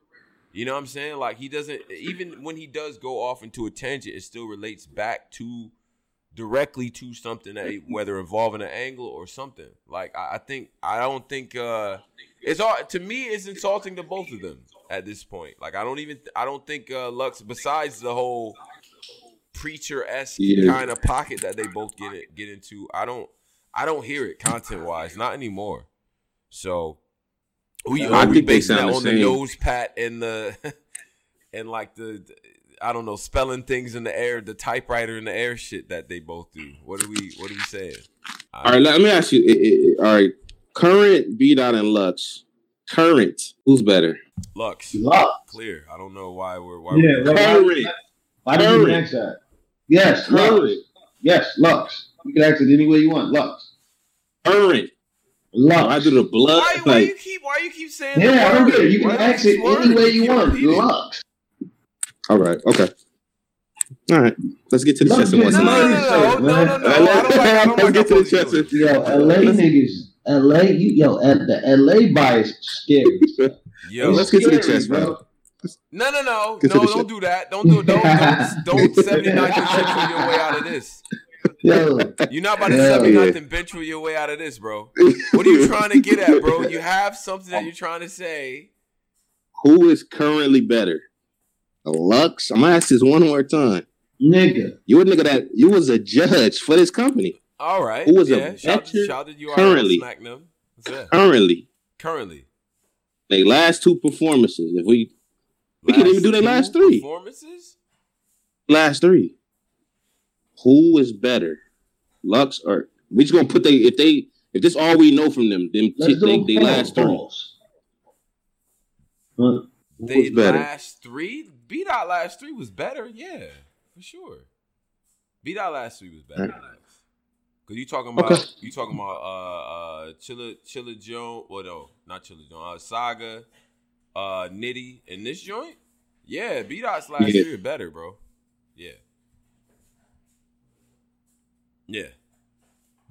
You know what I'm saying? Like he doesn't even when he does go off into a tangent, it still relates back to directly to something that whether involving an angle or something. Like I, I think I don't think uh it's all to me it's insulting to both of them at this point. Like I don't even I don't think uh Lux besides the whole preacher esque Yeah. kind of pocket that they both get it get into. I don't I don't hear it content wise, not anymore. So we, I are we think they that sound the on the nose pat and the and like the I don't know spelling things in the air, the typewriter in the air shit that they both do. What are we What are we saying? All right, let me ask you. eh, eh, All right, current B dot and Lux. Current, who's better? Lux, Lux. clear. I don't know why we're why Yeah, we're, well, Current, Why did you Current. ask that? Yes, Lux. current, Yes, Lux. You can ask it any way you want. Lux. current. Lux. I do the blood. why, why like, you keep Why you keep saying? the yeah, I don't word? get it. You can Why do ask it any way you keep want. repeating it? Lux. all right, okay. All right, let's get to the Lux chest of No, no, no, no, no, no, no. I don't like. I don't Let's get to the chest. Pozo do it. of- Yo, LA niggas. LA, you, yo, at the LA bias is scary. Yo, Let's get to the Scary, chest, bro. no, no, no, no! Don't do that! Don't do don't don't don't seventy nine bench your way out of this. Yo, You're not about to Yeah. seventy Yeah. nothing bench your way out of this, bro. What are you trying to get at, bro? You have something that you're trying to say. Who is currently better? Lux. I'm gonna ask this one more time. nigga. You a nigga that you was a judge for this company. All right. Who was a yeah, shout, better shout to you currently? Smack them. What's that? Currently, Currently. they last two performances. If we We can't even do their last three. performances. last three, who is better, Lux or we just gonna put they if they if this all we know from them, them Let's shit, do they, they last three. polls. Huh? Who They better? last three. B dot last three was better. Yeah, for sure. B dot last three was better. Cause you talking about Okay. you talking about uh uh Chilla Chilla Jones. Well, no, not Chilla Jones. Uh, Saga, uh Nitty, and this joint. Yeah, B dot's last Yeah. three better, bro. Yeah. Yeah.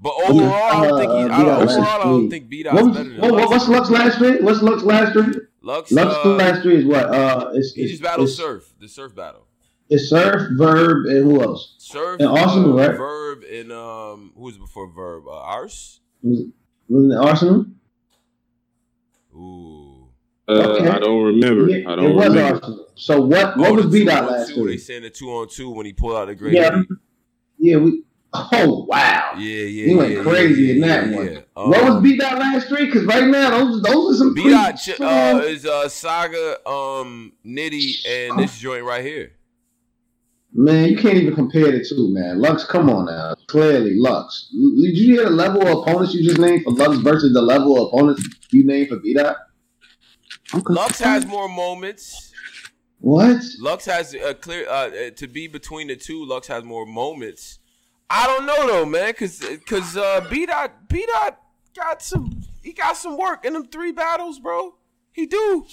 But overall, I don't think he, Uh, I B-Dot don't, overall, I don't think B dot's better than what, what, Lux. what's Lux last three? What's Lux last three? Lux. Lux uh, last three is what? Uh, it's, he it's, just battled it's, Surf, the Surf battle. It's Surf, Verb, and who else? Surf, And Arsenal, uh, right? Verb, and um, who was before Verb? Uh, Ars. Was, was it Arsenal? Ooh. Uh, Okay. I don't remember. Yeah, I don't was remember. Arsenal. So what? What Oh, was the B dot last two, They three? saying the two on two when he pulled out the great. Yeah, lead. yeah, we. Oh wow. yeah, yeah. He went yeah, crazy yeah, in that yeah, one. yeah. what was Um, B dot last three? Because right now those those are some B dot pre- ch- uh, is uh, Saga, um, Nitty, and this joint right here. Man, you can't even compare the two, man. Lux, come on now. Clearly, Lux. Did you hear the level of opponents you just named for Lux versus the level of opponents you named for B dot? Okay. Lux has more moments. What? Lux has a clear uh, uh, to be between the two. Lux has more moments. I don't know though, man, cause cause uh, B dot B dot got some he got some work in them three battles, bro. He do.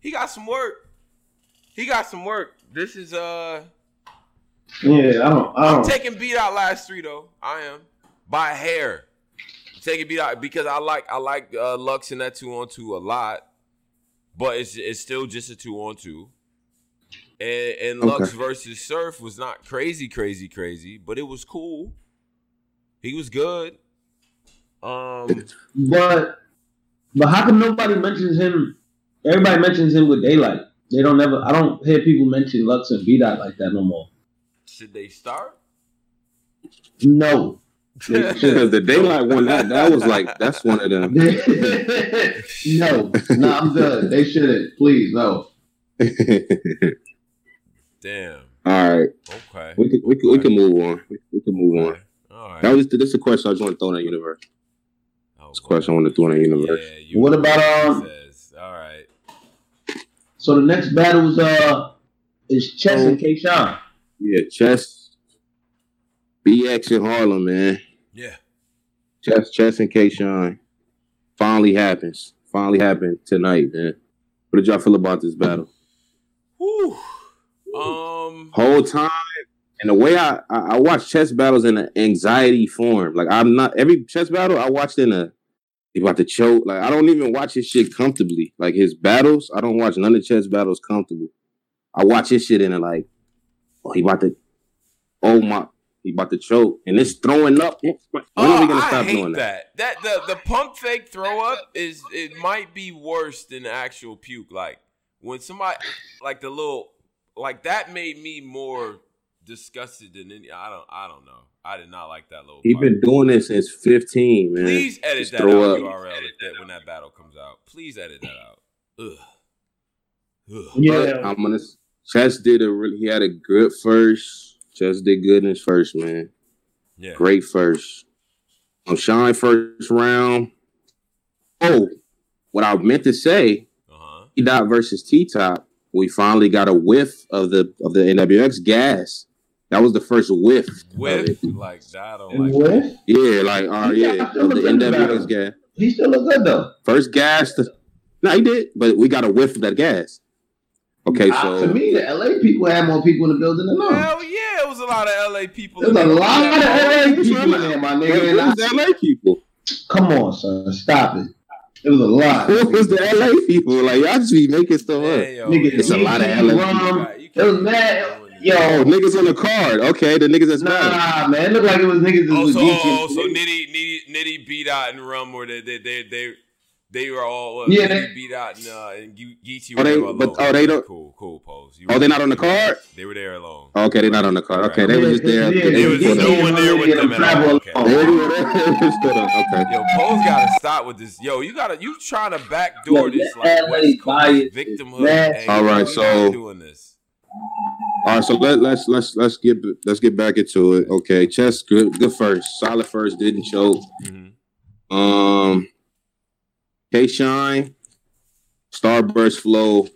He got some work. He got some work. This is uh Yeah, I don't. I I'm taking B Dot last three though. I am by hair. I'm taking B Dot because I like I like uh, Lux in that two on two a lot, but it's it's still just a two on two. And, and Lux Okay. versus Surf was not crazy, crazy, crazy, but it was cool. He was good. Um, But but how come nobody mentions him? Everybody mentions him with daylight. They don't ever. I don't hear people mention Lux and B Dot like that no more. should they start? No. Because the daylight one, that that was like that's one of them. no, no, I'm good. They shouldn't. Please, no. Damn. All right, Okay. we can we can, we can move on. We, we can move on. All right. That was this a question I just want to throw in the universe. Oh, This question I want to throw in the universe. Yeah, you What about, um, says. All right. So the next battle's uh is Chess and K Sean. Yeah, chess. BX in Harlem, man. Yeah. Chess, chess, and K. Shine. Finally happens. Finally happened tonight, man. What did y'all feel about this battle? Whew. Um. Whole time, and the way I, I I watch chess battles in an anxiety form. Like I'm not every chess battle I watched in a he about to choke. Like I don't even watch his shit comfortably. Like his battles, I don't watch none of the chess battles comfortable. I watch his shit in a like, oh he about to, oh my, he about to choke, and it's throwing up. When are we gonna Oh, stop doing that? that. That the the pump fake throw up is it might be worse than the actual puke. Like when somebody like the little like that made me more disgusted than any. I don't I don't know. I did not like that little. He part. been doing this since 15, man. Please edit Just that throw out up. URL if that, when that battle comes out. Please edit that out. Ugh. Ugh. But I'm gonna. Chess did a really. He had a good first. Chess did good in his first, man. Yeah. Great first. On Shine first round. Oh, what I meant to say. Uh huh. T Dot versus T Top. We finally got a whiff of the of the NWX gas. That was the first whiff. of it. like that, I don't And like. what? Yeah, like oh yeah, of the look good about NWX it. gas. He still look good though. First gas. To, no, he did, but we got a whiff of that gas. Okay, Uh, so to me, the LA people had more people in the building than us. Hell yeah, it was a lot of LA people. There's in a lot of LA people in there, my nigga. And I, was LA people? come on, son, stop it. It was a lot. What was the LA people? Like y'all just be making stuff up. Hey, yo, Nigga, It's a lot of Yeezy, LA Rum, You got- you It was mad. Yo, Oh, niggas on the card. Okay, the niggas that's mad. Nah, man, it looked like it was niggas that Oh, was so, Geechee. oh, so Nitty, Nitty, Nitty, B Dot, and Rum were they, they, they, they, they were all uh, Yeah, they- B Dot, and, uh, and Geechee Oh, were they- there alone. but- oh, they don't- Cool, cool, pose. You Oh, were- they not on the card? They were there alone. Okay, they not on the card. Okay, they were just there. yeah, There was yeah, no one there with yeah, them at all. Okay. alone. They were there. Stood up. Okay. Yo, Pose gotta stop with this. Yo, you gotta, you trying to backdoor Yo, this like West Coast victimhood. Hey, All right, so- doing this. All right, so let, let's let's let's get let's get back into it. Okay, chess good good first, solid first, didn't choke. Mhm. Um, K Shine, Starburst flow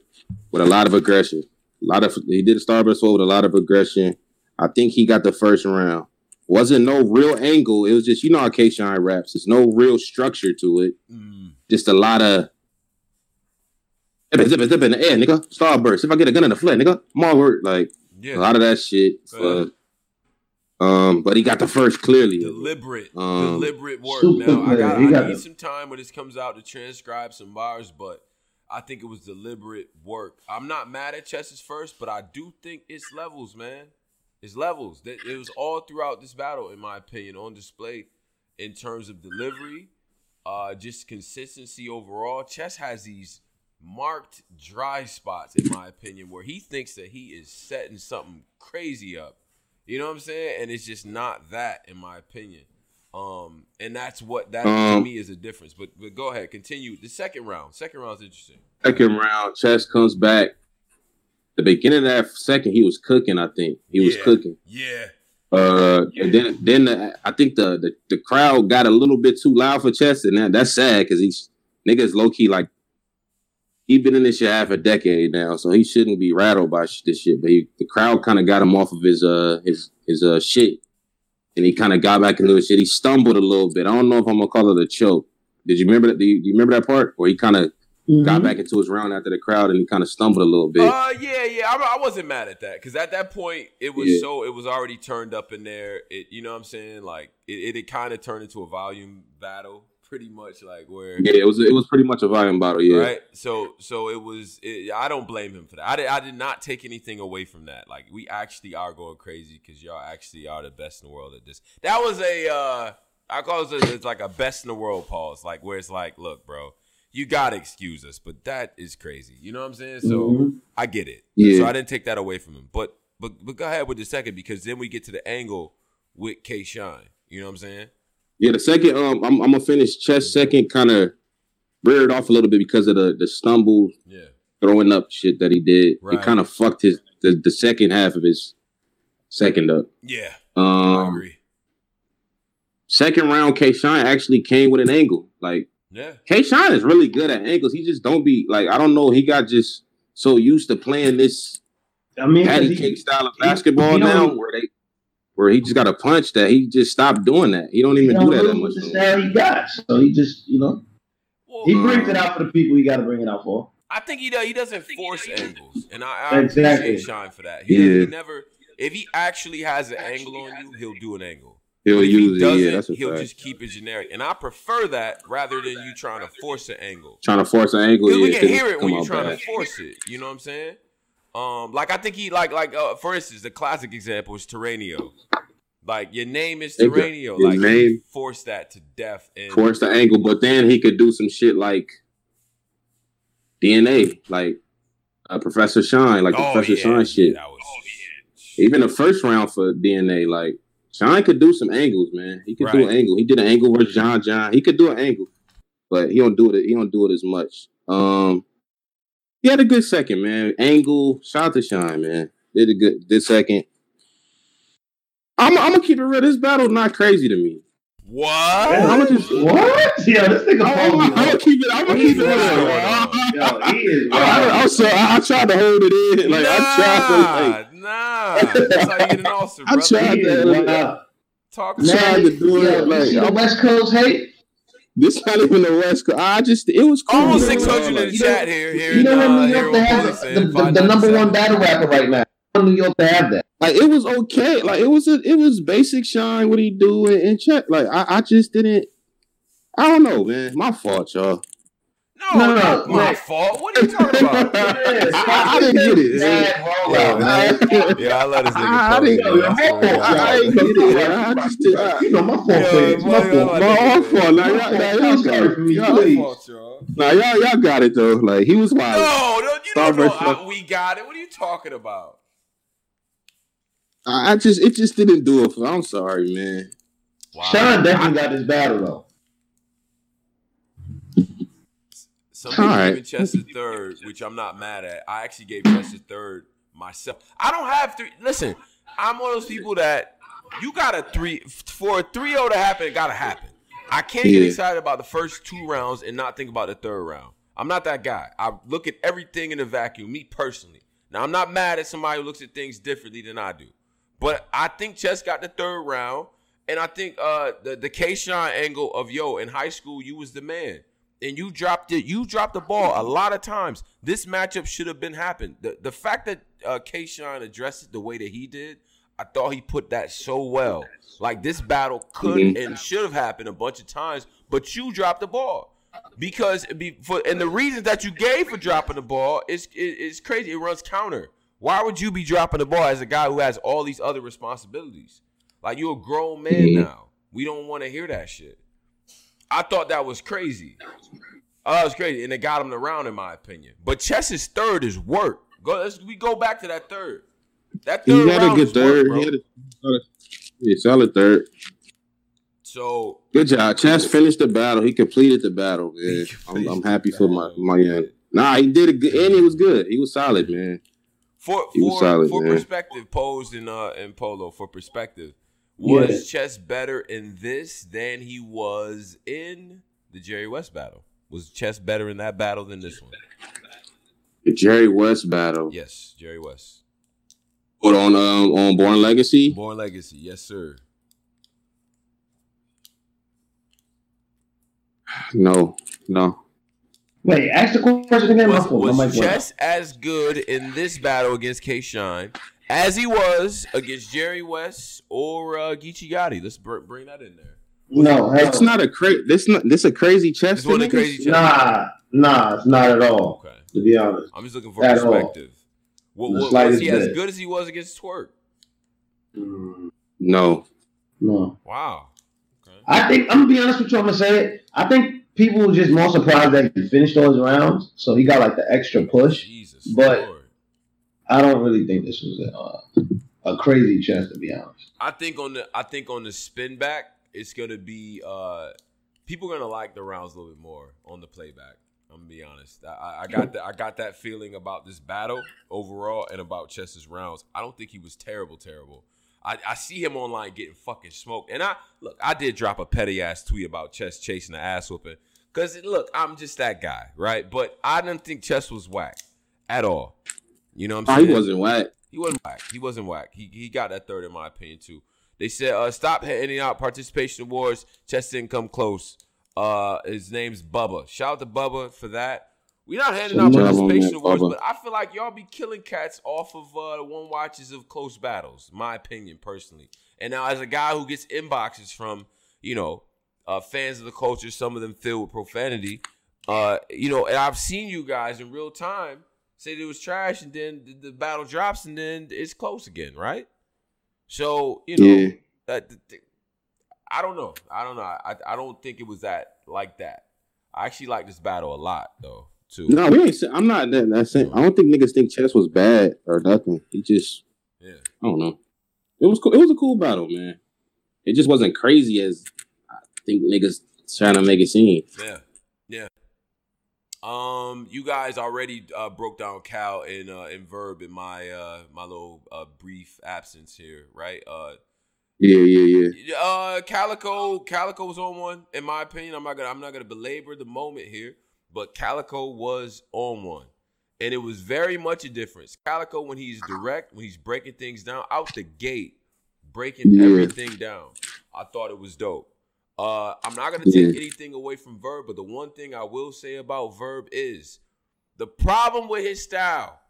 with a lot of aggression. A lot of he did a Starburst flow with a lot of aggression. I think he got the first round. Wasn't no real angle. It was just you know how K Shine raps. There's no real structure to it. Mm. Just a lot of zip it, zip it, zip it in the air, nigga. Starburst. If I get a gun in the foot, nigga, more work. Like a lot of that shit. Uh. Um, but he got the first clearly. deliberate, Um, deliberate work. Now I got, I got need some time when this comes out to transcribe some bars, but I think it was deliberate work. I'm not mad at Chess's first, but I do think it's levels, man. It's levels. That it was all throughout this battle, in my opinion, on display in terms of delivery, uh, just consistency overall. Chess has these marked dry spots, in my opinion, where he thinks that he is setting something crazy up. You know what I'm saying? And it's just not that, in my opinion. Um, and that's what that to Um, me is a difference. But but go ahead, continue. The second round. Second round is interesting. Second round, Chess comes back. The beginning of that second, he was cooking. I think he was cooking. Yeah. Uh, and then then the, I think the, the the crowd got a little bit too loud for Chess, and that, that's sad because he's niggas low key like he been in this shit half a decade now, so he shouldn't be rattled by sh- this shit. But he, the crowd kind of got him off of his uh his his uh shit, and he kind of got back into his shit. He stumbled a little bit. I don't know if I'm gonna call it a choke. Did you remember that? Do you, do you remember that part where he kind of got Mhm. back into his round after the crowd and he kind of stumbled a little bit? Uh, yeah, yeah. I, I wasn't mad at that because at that point it was Yeah. so it was already turned up in there. It, you know what I'm saying? Like it, it, it kind of turned into a volume battle pretty much like where Yeah, it was it was pretty much a volume battle. Yeah, right. So so it was. It, I don't blame him for that. I did. I did not take anything away from that. Like we actually are going crazy because y'all actually are the best in the world at this. That was a. uh I call it a, it's like a best in the world pause. Like where it's like, look, bro, you gotta excuse us, but that is crazy. You know what I'm saying? So Mhm. I get it. Yeah. So I didn't take that away from him. But but but go ahead with the second because then we get to the angle with K Shine. You know what I'm saying? Yeah. The second, um, I'm, I'm gonna finish chess second, kind of reared off a little bit because of the the stumble Yeah. throwing up shit that he did. Right. It kind of fucked his the, the second half of his second up. Yeah. I Um, agree. second round, K Shine actually came with an angle. Like Yeah. K Shine is really good at angles. He just don't be like I don't know. He got just so used to playing this I mean, 'cause patty he- cake style of basketball he now, where they where he just got a punch that he just stopped doing that. He don't even don't do that that much. with the he got. So he just, you know, Well, he brings it uh-huh. out for the people he got to bring it out for. I think he does, he doesn't force angles, and I, I Exactly. appreciate Shine for that. He, Yeah. he never, if he actually has an angle on you, he'll do an angle. He'll if use he it. Yeah, that's a he'll fact. just keep it generic, and I prefer that rather than you trying to force an angle. Trying to force an angle. Yeah, we can 'cause hear it when you're trying bad. to force it. You know what I'm saying? Um, like I think he like like uh, for instance, the classic example is Terranio. Like your name is Exactly. Terranio. Like name- he forced that to death. And force the angle, but then he could do some shit like DNA, like uh, Professor Shine, like the Oh, Professor yeah, Shine shit. That was, Even the first round for DNA, like Shine could do some angles, man. He could do an angle. He did an angle versus John John. He could do an angle, but he don't do it. He don't do it as much. Um, he had a good second, man. Angle, shout to Shine, man. Did a good, did second. I'm, I'm gonna keep it real. This battle not crazy to me. what? I'm gonna just, What? Yeah, this nigga I'm, phony, I'm gonna keep it. I'm gonna keep it real. He's Yo, he is I, I. I'm sorry. I, I tried to hold it in. Like I tried to. Like, nah, nah. That's how you get an ulcer, I tried to- wild. Talk Man, tried to do yo, it, you like, see the I'm- West Coast hate? This not even the West Coast. I just it was cool. Almost six hundred in the You chat here. Here You know uh, in New York they have the, the, number one battle rapper right now. New York they have that. like it was okay. Like it was a, it was basic shine. What he do and, and check. Like I, I just didn't. I don't know, man. My fault, y'all. No, No, no, not no. my fault. What are you talking about? I, I didn't get it. Bad rollout, man. yeah, I let this nigga I talk, didn't- man. Yo, I your swear to fault, God. I ain't get it. I just. I, You know my fault. Yeah, Fred. My fault. I my own fault. Now, My y'all, y'all got sorry it. for me, Y'all- please. fault, y'all. Now y'all, y'all got it though. Like he was wild. No, no, you Star don't know. versus- I, we got it. What are you talking about? I, I just, it just didn't do it. For, I'm sorry, man. Wow. Sean definitely got this battle though. Some people All right. giving Chester third, which I'm not mad at. I actually gave Chester third myself. I don't have three. Listen, I'm one of those people that you got a three for a 3-0 to happen. It gotta happen. I can't get excited about the first two rounds and not think about the third round. I'm not that guy. I look at everything in a vacuum. Me personally. Now I'm not mad at somebody who looks at things differently than I do, but I think Chess got the third round, and I think uh the the Kayshawn angle of yo in high school you was the man and you dropped it. You dropped the ball a lot of times. This matchup should have been happened. The the fact that uh, Kayshawn addressed it the way that he did, I thought he put that so well. Like this battle could Mhm. and should have happened a bunch of times, but you dropped the ball because be for and the reasons that you gave for dropping the ball is is, crazy. It runs counter. Why would you be dropping the ball as a guy who has all these other responsibilities? Like you're a grown man Mhm. now. We don't want to hear that shit. I thought that was crazy. Oh, that was crazy, and it got him the round, in my opinion. But Chess's third is work. Go, let's we go back to that third. That third He had a good third. work, he bro. had a solid, yeah, solid third. So Good job. Chess finished the battle. He completed the battle, man. I'm, I'm happy for my my young. Nah, he did a good, and he was good. He was solid, man. for He was for, solid, for man. perspective, posed in uh in polo for perspective, was Yeah. Chess better in this than he was in the Jerry West battle? Was Chess better in that battle than this one? The Jerry West battle. Yes, Jerry West. Put on um on Born Legacy. Born Legacy, yes sir. No, no. Wait, ask the question again. My Was, was mic went out. Chess as good in this battle against K-Shine as he was against Jerry West or uh, Geechee Gotti? Let's br- bring that in there. No, It's not a cra- this not this a crazy chest. It's one of the niggas? crazy chest. Nah, nah, it's not at all. Okay. To be honest, I'm just looking for At all. perspective. What, The what, was slightest he as good as he was against Twerk? Mm, No. no. Wow. Okay. I think I'm gonna be honest with you. I'm gonna say it. I think people were just more surprised that he finished those rounds, so he got like the extra push. Jesus. But- Lord. I don't really think this was a, uh, a crazy chest, to be honest. I think on the I think on the spin back, it's gonna be uh people are gonna like the rounds a little bit more on the playback. I'm gonna be honest. I- I, got that I got that feeling about this battle overall and about Chester's rounds. I don't think he was terrible, terrible. I, I see him online getting fucking smoked. And I look, I did drop a petty ass tweet about Chess chasing the ass whooping. Cause look, I'm just that guy, right? But I didn't think Chess was whack at all. You know what I'm saying? he wasn't whack. He wasn't whack. He wasn't whack. He he got that third in my opinion too. They said uh stop handing out participation awards. Chess didn't come close. Uh his name's Bubba. Shout out to Bubba for that. We're not handing out Good job on participation awards, Bubba. but I feel like y'all be killing cats off of uh one watches of close battles, my opinion personally. And now as a guy who gets inboxes from, you know, uh fans of the culture, some of them filled with profanity. Uh, you know, and I've seen you guys in real time say it was trash, and then the, the battle drops, and then it's close again, right? So you know, Yeah. that, th- th- I don't know. I don't know. I I don't think it was that like that. I actually like this battle a lot though too. No, we ain't. I'm not that. That's it. I don't think niggas think chess was bad or nothing. He just, Yeah. I don't know. It was cool. It was a cool battle, man. It just wasn't crazy as I think niggas trying to make it seem. Yeah, yeah. Um, you guys already uh, broke down Cal and uh, and Verb in my uh my little uh, brief absence here, right? Uh, Yeah, yeah, yeah. uh, Calicoe Calicoe was on one, in my opinion. I'm not gonna I'm not gonna belabor the moment here, but Calicoe was on one, and it was very much a difference. Calicoe when he's direct, when he's breaking things down out the gate, breaking Yeah. everything down. I thought it was dope. Uh, I'm not gonna take anything away from Verb, but the one thing I will say about Verb is the problem with his style.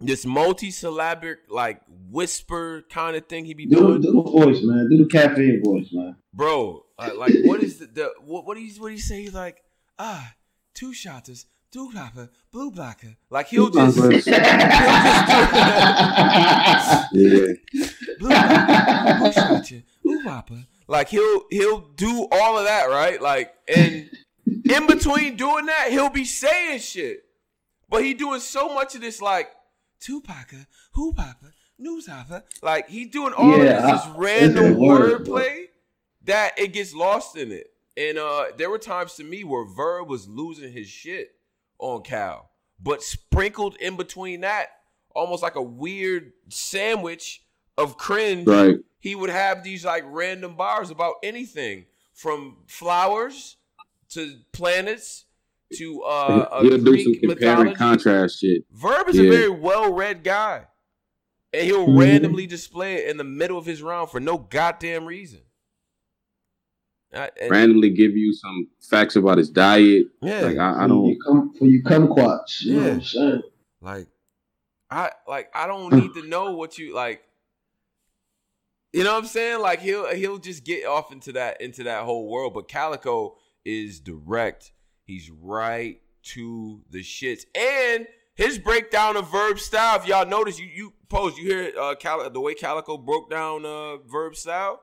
This multi-syllabic, like whisper kind of thing he be Do, doing, do the voice, man. Do the caffeine voice, man. bro. Uh, like, what is the, the what? What do you what do you say? He's like, ah, two shotters, blue blocker, blue blocker. Like he'll just he'll just Yeah. blue blocker, blue shot you, blue whopper. Like he'll he'll do all of that, right? Like, and in between doing that, he'll be saying shit. But he doing so much of this, like Tupaca, who papa, news. Like he doing all Yeah, of this, this random wordplay that it gets lost in it. And uh there were times to me where Verb was losing his shit on Cal, but sprinkled in between that, almost like a weird sandwich of cringe Right. He would have these like random bars about anything from flowers to planets to uh, a He'll do some compare mythology. and contrast shit. Verb is a very well read guy, and he'll Mhm. randomly display it in the middle of his round for no goddamn reason. I- and- Randomly give you some facts about his diet. yeah, Like I, I don't. you come for you kumquats. You know Yeah. I'm? Like, I like I don't need to know what you like. You know what I'm saying? Like he'll he'll just get off into that into that whole world. But Calicoe is direct. He's right to the shits. And his breakdown of verb style, if y'all notice, you you pose, you hear uh Cal- the way Calicoe broke down uh verb style?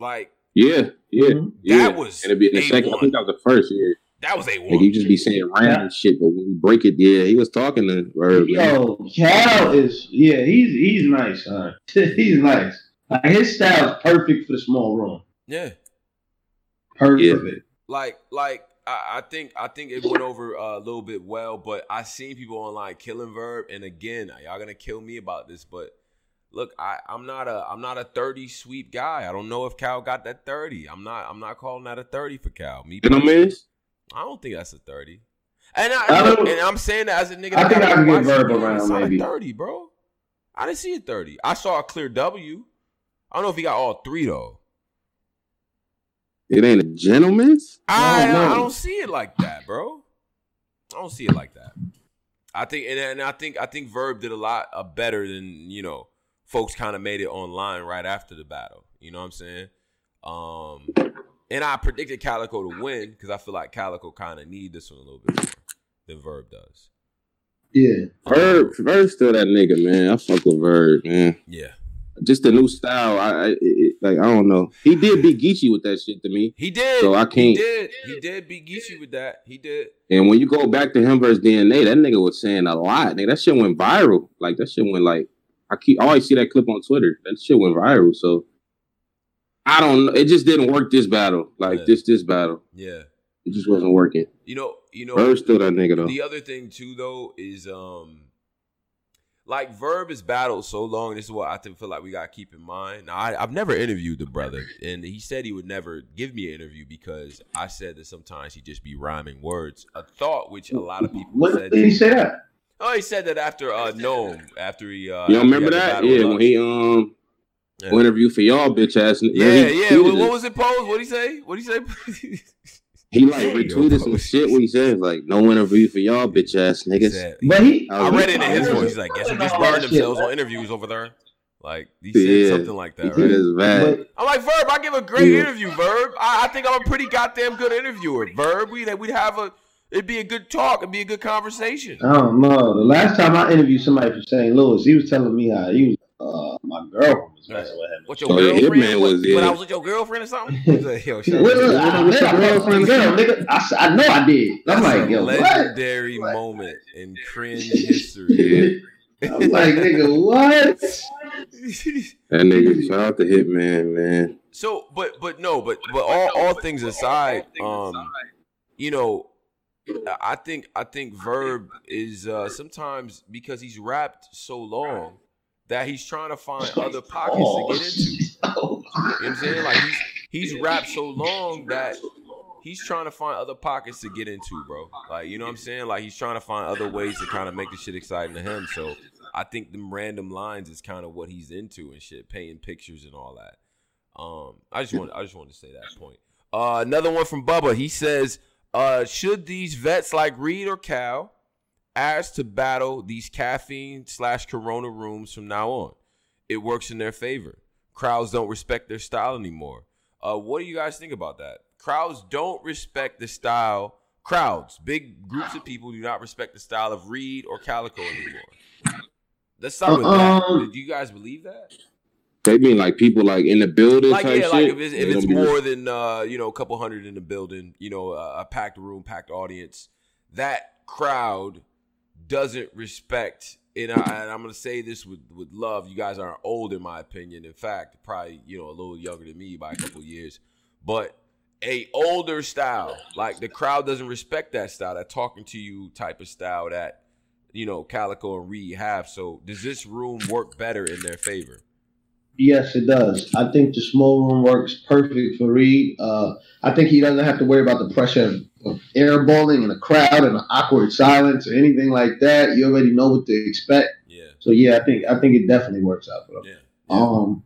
Like Yeah, yeah, Mhm. yeah. That was And it'd be in the second. I A1. think that was the first year. That was a Like one. you just be saying random shit, but when we break it, yeah, he was talking to Verb. man. Yo, Cal is yeah, he's he's nice, huh? he's nice. Like his style is perfect for the small room. Yeah. Perfect. like like I, I think I think it went over uh, a little bit well, but I seen people online killing Verb, and again, y'all gonna kill me about this, but look, I I'm not a I'm not a thirty sweep guy. I don't know if Cal got that thirty. I'm not I'm not calling that a thirty for Cal. Me, You know, personally, man. I don't think that's a thirty. And I, and I'm saying that as a nigga. I think I can get Verb around, It's not a maybe. thirty, bro. I didn't see a thirty. I saw a clear W. I don't know if he got all three though. It ain't a gentleman's. I no. I don't see it like that, bro. I don't see it like that. I think and, and I think I think Verb did a lot uh, better than you know folks kind of made it online right after the battle. You know what I'm saying? Um, and I predicted Calicoe to win because I feel like Calicoe kind of need this one a little bit more than Verb does. Yeah. Verb, Verb's still that nigga, man. I fuck with Verb, man. Yeah, Just the new style. I, I it, like I don't know. He did beat Geechee with that shit to me. he did. So I He can't. did. He did beat Geechee with that. He did. And when you go back to him versus DNA, that nigga was saying a lot. Nigga, that shit went viral. Like that shit went like I keep I always see that clip on Twitter. That shit went viral. So I don't know. It just didn't work this battle. Like Yeah. this this battle. Yeah. It just wasn't working. You know. You know. Verb's still that nigga though. The other thing too, though, is um, like Verb is battled so long. This is what I think, feel like we gotta keep in mind. Now, I, I've never interviewed the brother, and he said he would never give me an interview because I said that sometimes he'd just be rhyming words. A thought which a lot of people When said. did he say that? Oh, he said that after uh NOME, after he uh, You after he remember that? Yeah, when he um Yeah. interview for y'all bitch ass. n- yeah, he yeah. What, what was it? Pose? What would he say? What would he say? He like Yo, retweeted some shit where he said like no interview for y'all bitch ass niggas. said- But he, I I read it in his voice. He's like, guess who Wasn't just all burned themselves right? on interviews over there? Like he said Yeah. something like that, It right? is bad. I'm like Verb. I give a great Yeah. interview, Verb. I, I think I'm a pretty goddamn good interviewer, Verb. We that we'd have a it'd be a good talk. It'd be a good conversation. I don't know. The last time I interviewed somebody from St. Louis, he was telling me how he was uh, my girlfriend was messing with him. What your Oh, yeah, girlfriend? Hitman what, was, when. I was with your girlfriend or something? Like, Yo, shout Well, out to look, you. I, man, I fucked with a girl, nigga. I, s- I know I did. I'm That's like, a yo, what? legendary What? moment in cringe history. I'm like, nigga, what? That nigga, shout out to Hitman, man. so, but but no, but but all all things aside, um, you know, I think I think Verb is uh sometimes because he's rapped so long that he's trying to find other pockets to get into. Oh, You know what I'm saying? Like he's he's rapped so long that he's trying to find other pockets to get into, bro. Like, you know what I'm saying? Like he's trying to find other ways to kind of make the shit exciting to him. So I think them random lines is kind of what he's into and shit, painting pictures and all that. Um, I just want I just wanted to say that point. Uh, another one from Bubba. He says, uh, should these vets like Reed or Cal ask to battle these caffeine slash corona rooms from now on? It works in their favor. Crowds don't respect their style anymore. Uh, what do you guys think about that? Crowds don't respect the style. Crowds, big groups of people do not respect the style of Reed or Calicoe anymore. Let's start with that. Um, Do you guys believe that? They mean like people like in the building Like type yeah, like if it's, if it's don't be- more than uh, you know a couple hundred in the building, you know a, a packed room, packed audience, that crowd doesn't respect. And, I, and I'm gonna say this with with love. You guys are old, in my opinion. In fact, probably you know a little younger than me by a couple years, but a older style. Like the crowd doesn't respect that style, that talking to you type of style that you know Calicoe and Reed have. So does this room work better in their favor? Yes, it does. I think the small room works perfect for Reed. Uh, I think he doesn't have to worry about the pressure of, of airballing and a crowd and an awkward silence or anything like that. You already know what to expect. Yeah, So yeah, I think I think it definitely works out for them. yeah. Um,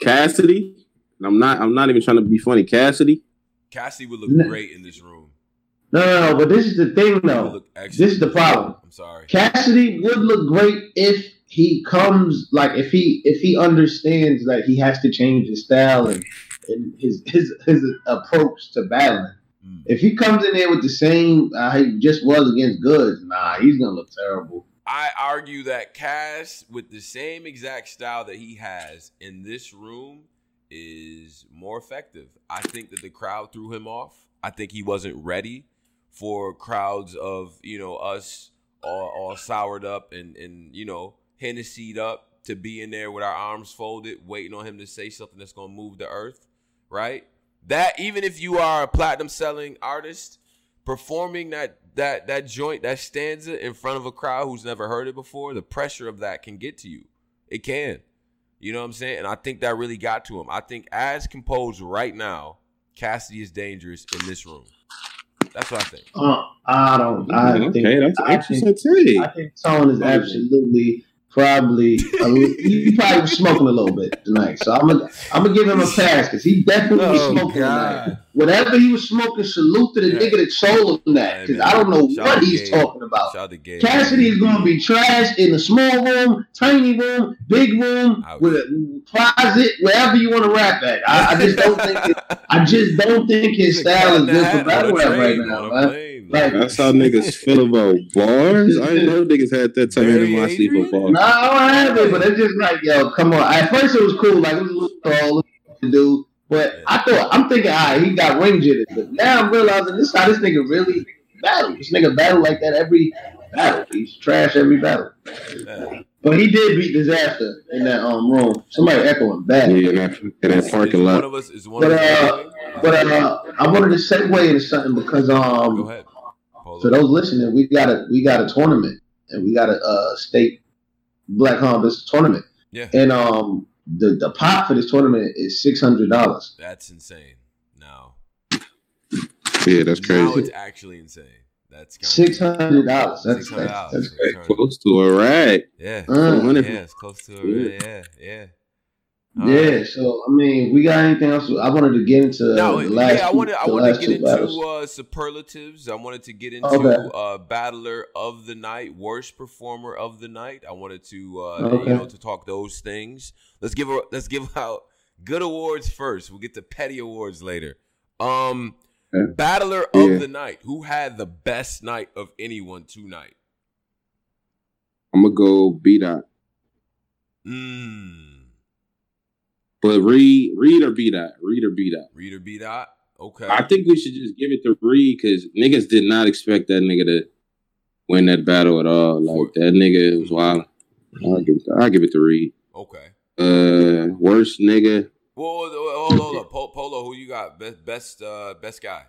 Cassidy. I'm not. I'm not even trying to be funny. Cassidy. Cassidy would look great in this room. no, no, no. But this is the thing, though. This is the problem. I'm sorry. Cassidy would look great if he comes like if he if he understands that he has to change his style and, and his his his approach to battling. Mm. If he comes in there with the same uh, he just was against Goodz, nah, he's gonna look terrible. I argue that Cass, with the same exact style that he has in this room, is more effective. I think that the crowd threw him off. I think he wasn't ready for crowds of you know us all, all soured up and and you know Hennessy'd up to be in there with our arms folded, waiting on him to say something that's gonna move the earth, right? That even if you are a platinum selling artist, performing that that that joint that stanza in front of a crowd who's never heard it before, the pressure of that can get to you. It can. You know what I'm saying? And I think that really got to him. I think as composed right now, Cassidy is dangerous in this room. That's what I think. Uh, I don't. I okay, think. that's I interesting think, take. I think Tone is absolutely probably a, he probably was smoking a little bit tonight. So I'm gonna I'm gonna give him a pass because he definitely was Oh, smoking God. tonight. Whatever he was smoking, salute to the Yeah. nigga that sold him that Hey, because man. I don't know Shout what he's Gabe. talking about. Shout out to Gabe. Cassidy is gonna be trash in a small room, tiny room, big room, Ouch. with a closet, wherever you want to rap at. I, I just don't think it, I just don't think his style is in good the for hat battle rap right now, man. plane. Like- That's how niggas feel about bars. I didn't know niggas had that type of Barry animosity for Adrian? bars. No, I don't have it, but it's just like, yo, come on. At first, it was cool, like it was a little tall to do. But I thought, I'm thinking, all right, he got ring jitters. But now I'm realizing this how this nigga really battle. This nigga battle like that every battle. He's trash every battle. Yeah. But he did beat disaster in that um room. Somebody echoing bad. Yeah, in that, in that Is- parking lot. One of us is one But of us. uh, but uh, I wanted to segue into something because Go um, ahead. Polo. for those listening, we got a we got a tournament and we got a uh, state Black Hondas tournament. Yeah. And um, the the pot for this tournament is six hundred dollars. That's insane. Now, Yeah, that's now crazy. it's actually insane. That's Six hundred dollars. That's that's, that's Hey, Close to a rag. Yeah. Uh, Yeah, it's close to it. Yeah, yeah. All yeah. right. So I mean, we got anything else? I wanted to get into No, the last. yeah, I two- wanted I wanted to get into uh, superlatives. I wanted to get into Okay. uh, battler of the night, worst performer of the night. I wanted to uh, Okay. you know to talk those things. Let's give a, let's give out good awards first. We'll get to petty awards later. Um, battler Yeah. of the night. Who had the best night of anyone tonight? I'm gonna go B dot. Mm. But Reed, Reed or B dot, Reed or B dot. Reader B dot. Okay. I think we should just give it to Reed because niggas did not expect that nigga to win that battle at all. Like that nigga was wild. I'll give I'll give it to Reed. okay. Uh, worst nigga. Well, hold on, hold on. Po- Polo, who you got? Best, best, uh, best guy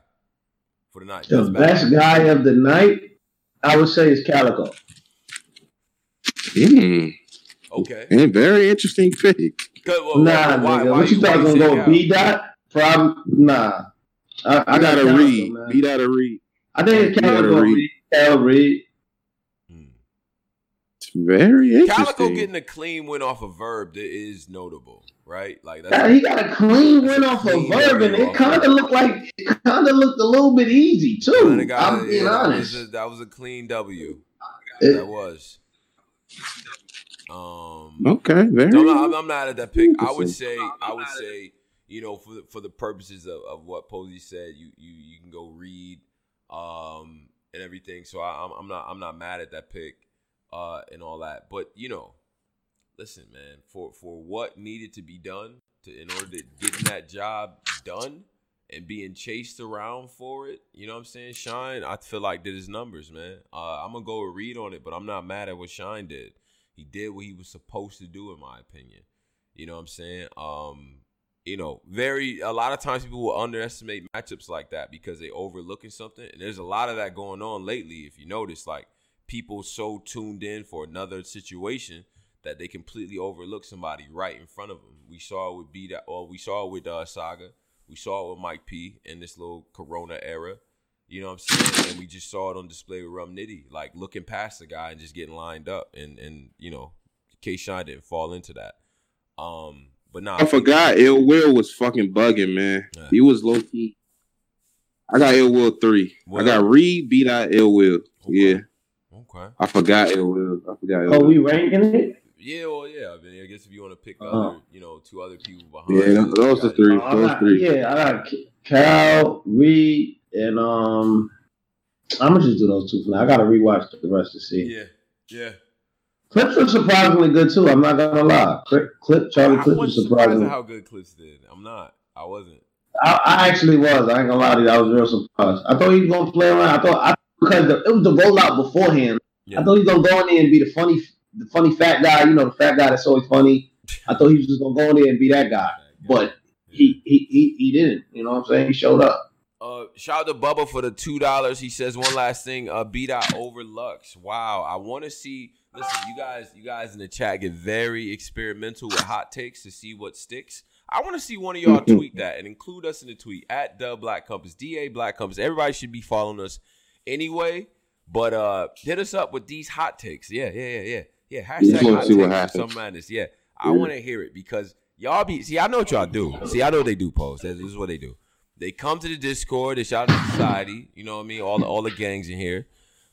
for the night. The Best best guy of the night, I would say, is Calicoe. Mm, Okay. and very interesting pick. Good. Well, Nah, why, nigga. why, what you why thought gonna go B dot? Probably nah. I, I I got gotta Reed. man. Beat out a read. I think You gotta Calicoe Reed. Reed. Cal Reed. Very interesting. Calicoe getting a clean win off a verb that is notable, right? Like God, that's he got a clean win off of Clean Verb, and it kind of looked like it kind of looked a little bit easy too. Got I'm it. being Yeah, that honest. was a- That was a clean W. It- That was. Um. Okay, very. No, no, I'm, I'm not at that pick. I would say, I would say, you know, for the, for the purposes of, of what Posey said, you you you can go Reed, um, and everything. So I, I'm I'm not I'm not mad at that pick, uh, and all that. But you know, listen, man, for for what needed to be done to in order to getting that job done and being chased around for it, you know what I'm saying? Shine, I feel like did his numbers, man. Uh, I'm gonna go Reed on it, but I'm not mad at what Shine did. He did what he was supposed to do, in my opinion. You know what I'm saying? Um, you know, very a lot of times people will underestimate matchups like that because they overlooking something. And there's a lot of that going on lately. If you notice, like people so tuned in for another situation that they completely overlook somebody right in front of them. We saw it with B that or we saw it with uh, Saga. We saw it with Mike P in this little Corona era. You know what I'm saying? And we just saw it on display with Rum Nitty, like looking past the guy and just getting lined up. And and you know, K-Shine didn't fall into that. Um, but nah, I forgot. Ill Will was fucking bugging, man. Yeah. He was low key. I got Ill Will three. Well- I got Reed beat out Ill Will. Yeah, Okay. I forgot Ill Will. I forgot. Ill Oh, Will. we ranking it? Yeah, well, yeah. I mean, I guess if you want to pick Uh-huh. other, you know, two other people behind. Yeah, you, those you the got- three. Oh, Those got- three. Yeah, I got Cal, Reed, and um, I'm gonna just do those two for now. I gotta rewatch the rest to see. Yeah, yeah. Clips were surprisingly good too. I'm not gonna lie. Clip, clip Charlie I Clip was wasn't surprising. how good Clips did. I'm not. I wasn't. I, I actually was. I ain't gonna lie to you. I was real surprised. I thought he was gonna play around. I thought I, because the, it was the rollout beforehand. Yeah. I thought he was gonna go in there and be the funny, the funny fat guy. You know, the fat guy that's always funny. I thought he was just gonna go in there and be that guy, but he he he, he didn't. You know what I'm saying? He showed up. Uh, shout out to Bubba for the two dollars. He says one last thing. Uh, beat out over Lux. Wow, I want to see. Listen, you guys, you guys in the chat get very experimental with hot takes to see what sticks. I want to see one of y'all tweet that and include us in the tweet at the Black Compass, Da Black Compass. Everybody should be following us anyway. But uh, hit us up with these hot takes. Yeah, yeah, yeah, yeah. Yeah, hashtag hot see what takes happens. some madness. Yeah, I Yeah. want to hear it because y'all be see. I know what y'all do. See, I know what they do. Post. This is what they do. They come to the Discord. They shout out to society. You know what I mean? All the all the gangs in here.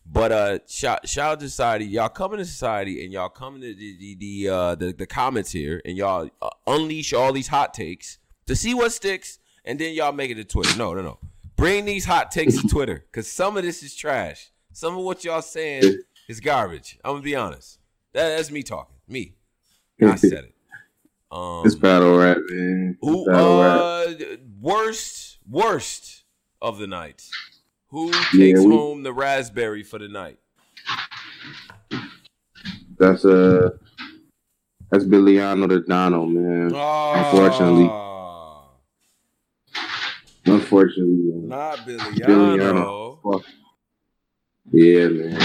But uh, shout shout out to society. Y'all come into society and y'all come into the the the, uh, the, the comments here and y'all uh, unleash all these hot takes to see what sticks, and then y'all make it to Twitter. No, no, no. Bring these hot takes to Twitter because some of this is trash. Some of what y'all saying is garbage. I'm gonna be honest. That, that's me talking. Me. I said it. Um, It's battle rap, man. It's who battle rap. uh worst worst of the night? Who takes Yeah, we- home the raspberry for the night? That's uh that's the Dono, man. Unfortunately. Unfortunately, man. not Billiano. Billiano. Fuck. Yeah, man.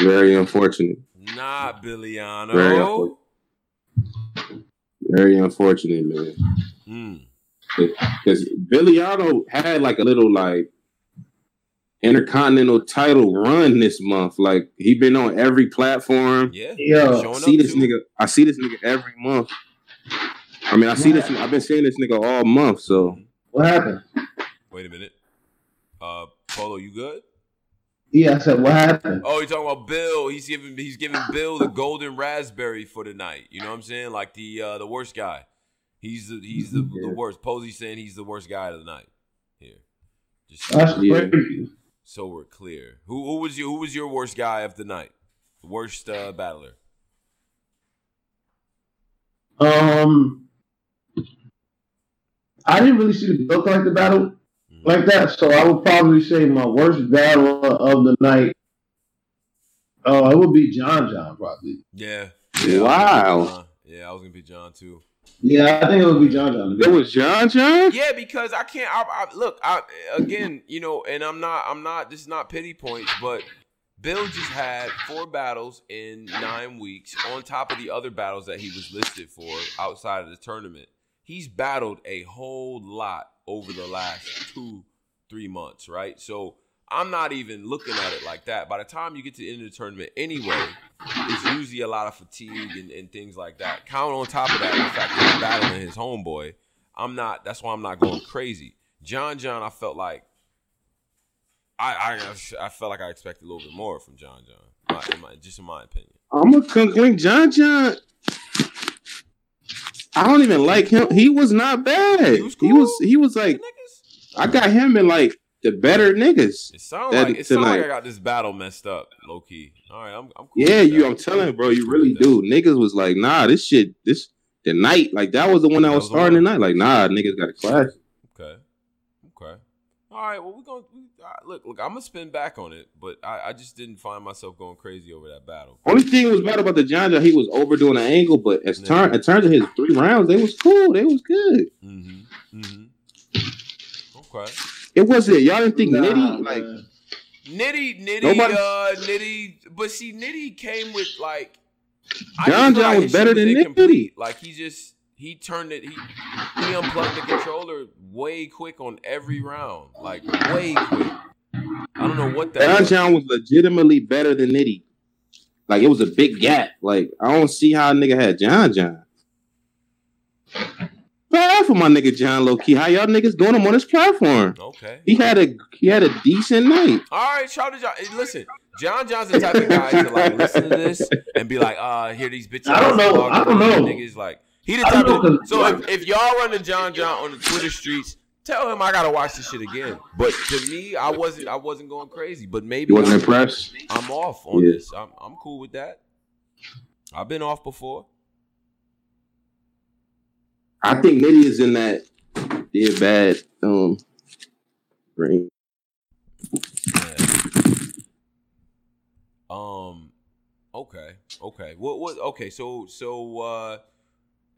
Very unfortunate. Not Billiano. Very unfortunate. Very unfortunate, man. Mm. Because Billiano had like a little like intercontinental title run this month. Like he been on every platform. Yeah. Yo, I see this too. nigga. I see this nigga every month. I mean, I see this. I've been seeing this nigga all month. So what happened? Wait a minute. Uh, Polo, you good? Yeah, I said, what happened? Oh, you're talking about Bill. He's giving he's giving Bill the golden raspberry for the night. You know what I'm saying? Like the uh, the worst guy. He's the he's the, Yeah. the worst. Posey's saying he's the worst guy of the night. Here, just That's Yeah. crazy. so we're clear. Who who was you? Who was your worst guy of the night? The worst uh, battler. Um, I didn't really see the Bill Collector battle Mhm. like that, so I would probably say my worst battle of the night. Uh, it would be John John probably. Yeah. Wow. I was gonna be John. Yeah, I was gonna be John too. Yeah, I think it would be John John. it was John John. Yeah, because I can't. I, I look. I again, you know, and I'm not. I'm not. This is not pity points, but Bill just had four battles in nine weeks, on top of the other battles that he was listed for outside of the tournament. He's battled a whole lot over the last two, three months, right? So I'm not even looking at it like that. By the time you get to the end of the tournament, anyway, it's usually a lot of fatigue and, and things like that. Count on top of that the fact that he's battling his homeboy. I'm not. That's why I'm not going crazy. John John, I felt like I I, I felt like I expected a little bit more from John John. In my, just in my opinion. I'm a concluding John John. I don't even like him. He was not bad. He was He was. He was like. I got him in like the better niggas. It sounds like it sounds like. I got this battle messed up, low key. All right, I'm, I'm cool Yeah, you. I'm telling you, bro. You really do. Niggas was like, nah, this shit. This the night. Like that was the one that, That was was starting the night. Like, nah, niggas got a clash. Okay. Okay. All right. Well, we're gonna we, all right, look. Look, I'm gonna spin back on it, but I, I just didn't find myself going crazy over that battle. Only thing was bad about the John John, he was overdoing the angle. But as Yeah. turn, in terms of his three rounds, they was cool. They was good. Mm-hmm. Mm-hmm. Okay. It wasn't. Y'all didn't think Nah, Nitty like. man. Nitty, Nitty, Nobody- uh, Nitty, but see, Nitty came with like I John John was better than Nitty. incomplete. Like he just he turned it, he he unplugged the controller way quick on every round, like way quick. I don't know what that. John was. John was legitimately better than Nitty. Like it was a big gap. Like I don't see how a nigga had John John. Bad for my nigga John low key. How y'all niggas doing him on his platform? Okay. He had a he had a decent night. All right, shout out to John. Hey, Listen, John John's the type of guy to like listen to this and be like, uh, hear these bitches. I don't know. I don't know. Niggas like he the type of. So if, if y'all run to John John on the Twitter streets, tell him I gotta watch this shit again. But to me, I wasn't. I wasn't going crazy. But maybe You wasn't I'm, impressed? I'm off on Yeah. this. I'm I'm cool with that. I've been off before. I think Nitty is in that yeah bad um ring. Yeah. Um. Okay. Okay. What? What? Okay. So. So. uh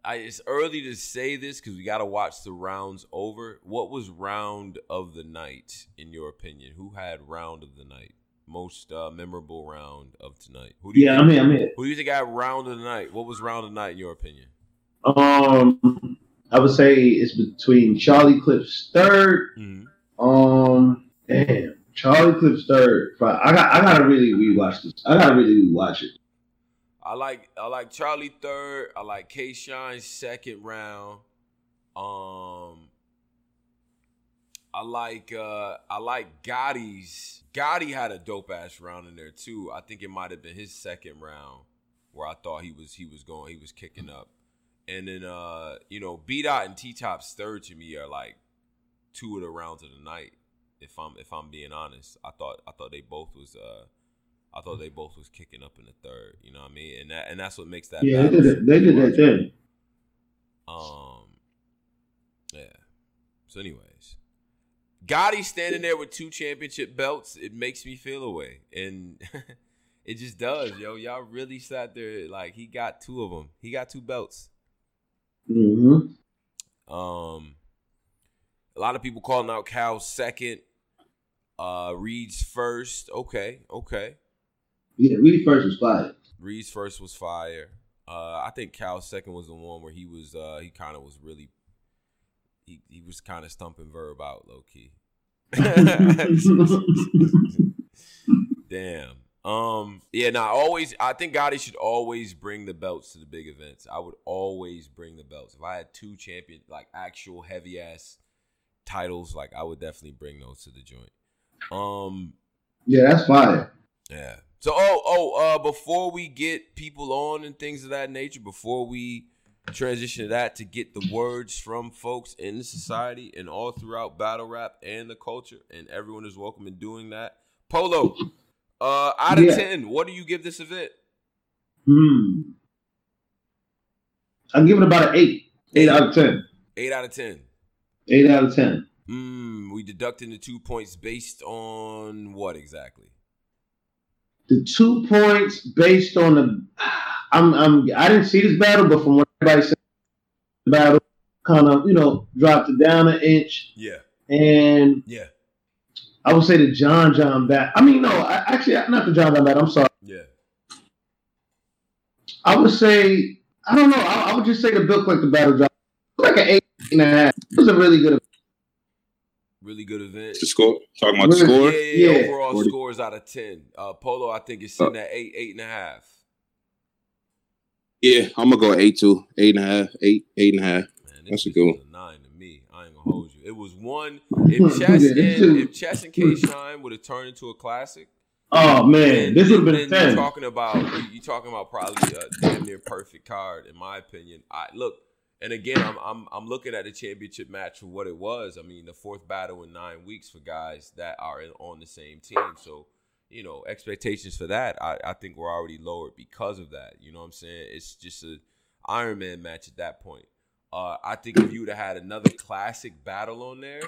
I, it's early to say this because we got to watch the rounds over. What was round of the night in your opinion? Who had round of the night? Most uh, memorable round of tonight. Who do you Yeah, think, I'm here. I'm here. Who do you think had round of the night? What was round of the night in your opinion? Um, I would say it's between Charlie Clips third. Mm-hmm. Um, damn, Charlie Clips third. I got I gotta really rewatch this. I gotta really rewatch it. I like I like Charlie third. I like K-Shine second round. Um I like uh I like Gotti's Gotti had a dope ass round in there too. I think it might have been his second round where I thought he was he was going he was kicking up. And then uh, you know, B Dot and T Top's third to me are like two of the rounds of the night. If I'm if I'm being honest. I thought I thought they both was uh I thought they both was kicking up in the third. You know what I mean? And that and that's what makes that Yeah, they did it. They did that thing. Um Yeah. So anyways. Gotti standing there with two championship belts, it makes me feel away. And it just does, yo. Y'all really sat there like he got two of them. He got two belts. Mm-hmm. Um, a lot of people calling out Cal second. Uh, Reed's first. Okay, okay. Yeah, Reed first was fire. Reed's first was fire. Uh, I think Cal's second was the one where he was uh he kind of was really he he was kind of stumping Verb out low key. Damn. Um. Yeah. Now, always. I think Gotti should always bring the belts to the big events. I would always bring the belts. If I had two champion, like actual heavy ass titles, like I would definitely bring those to the joint. Um. Yeah, that's fire. Yeah. So, oh, oh, uh, before we get people on and things of that nature, before we transition to that, to get the words from folks in the society and all throughout battle rap and the culture, and everyone is welcome in doing that. Polo, uh, out of Yeah. ten, what do you give this event? Hmm. Give it about an eight. Eight out of ten. Eight out of ten. Eight out of ten. Hmm. we deducting the two points based on what exactly? The two points based on the I'm I'm I didn't see this battle, but from what everybody said the battle kind of, you know, dropped it down an inch. Yeah, And yeah, I would say the John John bat. I mean, no, I, actually, not the John John bat. I'm sorry. yeah. I would say I don't know. I, I would just say the Bill Collector battle drop like an eight and a half. It was a really good. Really good event. The score. Talking about the score. Yeah, yeah, Yeah. overall 40. scores out of ten. Uh, Polo, I think is sitting at eight, eight and a half. Yeah, I'm gonna go eight two, eight and a half, eight, eight and a half. Man, this That's a good one. a nine to me. I ain't gonna hold you. It was one. If Chess and if Chess and K-Shine would have turned into a classic, Oh man, this would have been then ten. You're talking about you- you talking about probably a damn near perfect card in my opinion. I look, and again, I'm I'm I'm looking at the championship match for what it was. I mean, the fourth battle in nine weeks for guys that are in, on the same team. So, you know, expectations for that, I I think we're already lowered because of that. You know what I'm saying? It's just a Iron Man match at that point. Uh, I think if you would have had another classic battle on there,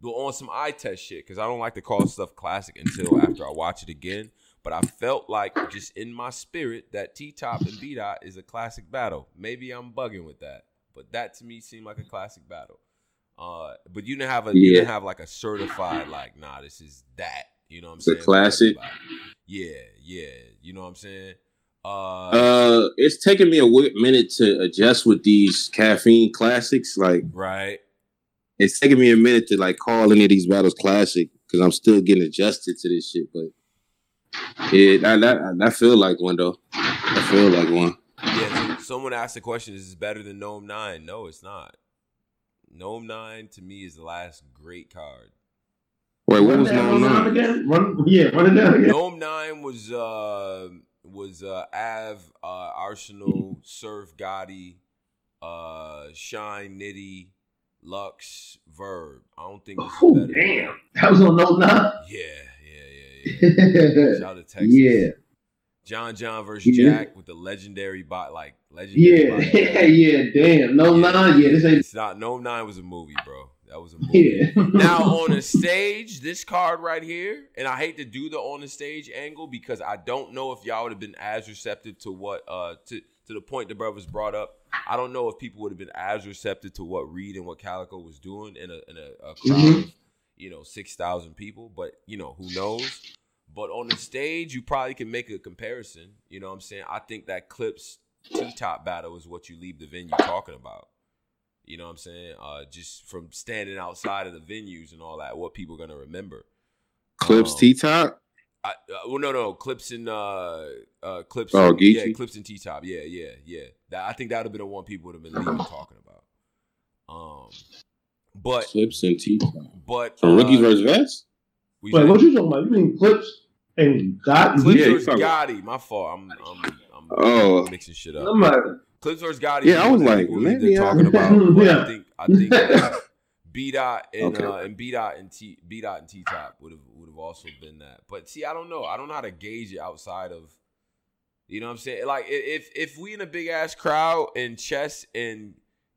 but on some eye test shit, because I don't like to call stuff classic until after I watch it again. But I felt like just in my spirit that T Top and B Dot is a classic battle. Maybe I'm bugging with that, but that to me seemed like a classic battle. Uh, but you didn't have a you didn't have like a certified like nah this is that you know what I'm It's a saying classic. Yeah, yeah, you know what I'm saying. Uh, Uh, it's taking me a minute to adjust with these caffeine classics. Like, right. it's taking me a minute to like call any of these battles classic because I'm still getting adjusted to this shit. But yeah, that that, that feel like one though. I feel like one. Yeah, so someone asked the question: Is this better than NOME Nine? No, it's not. NOME Nine to me is the last great card. Wait, what was that going one down on? again. Run, yeah, run it down again. NOME Nine was uh was uh Av, uh Arsenal, Surf Gotti, uh Shine Nitty, Lux, Verb. I don't think this Oh damn, that was on no nine. Yeah, yeah, yeah, yeah. Shout out to Texas. yeah, John John versus Yeah. Jack with the legendary bot like legendary yeah, yeah, yeah. Damn, no Yeah. nine. Yeah, this ain't. It's not NOME Nine was a movie, bro. That was a movie. Yeah. now on the stage, this card right here, and I hate to do the on the stage angle because I don't know if y'all would have been as receptive to what uh to to the point the brothers brought up. I don't know if people would have been as receptive to what Reed and what Calicoe was doing in a in a, a crowd Mhm. of you know six thousand people, but you know who knows. But on the stage, you probably can make a comparison. You know what I'm saying? I think that Clips T top battle is what you leave the venue talking about. You know what I'm saying? Uh, just from standing outside of the venues and all that, what people are gonna remember. Clips Um, T top. I, uh, well, no, no, clips and uh, uh, clips. Oh, and- yeah, clips and T top. Yeah, yeah, yeah. That, I think that would have been the one people would have been leaving talking about. Um, but Clips and T top. but From rookies uh, versus vets. We Wait, said- what you talking about? You mean clips and got? Clips Yeah, versus Gotti. My fault. I'm I'm, I'm Oh. mixing shit up. I'm like, Clips versus Gotti. Yeah, I was like, people maybe they're I- talking about. But Yeah. I think I think B dot and Okay. uh, and B dot and T B dot and T top would have would have also been that. But see, I don't know. I don't know how to gauge it outside of. You know what I'm saying? Like if if we in a big ass crowd and Chess and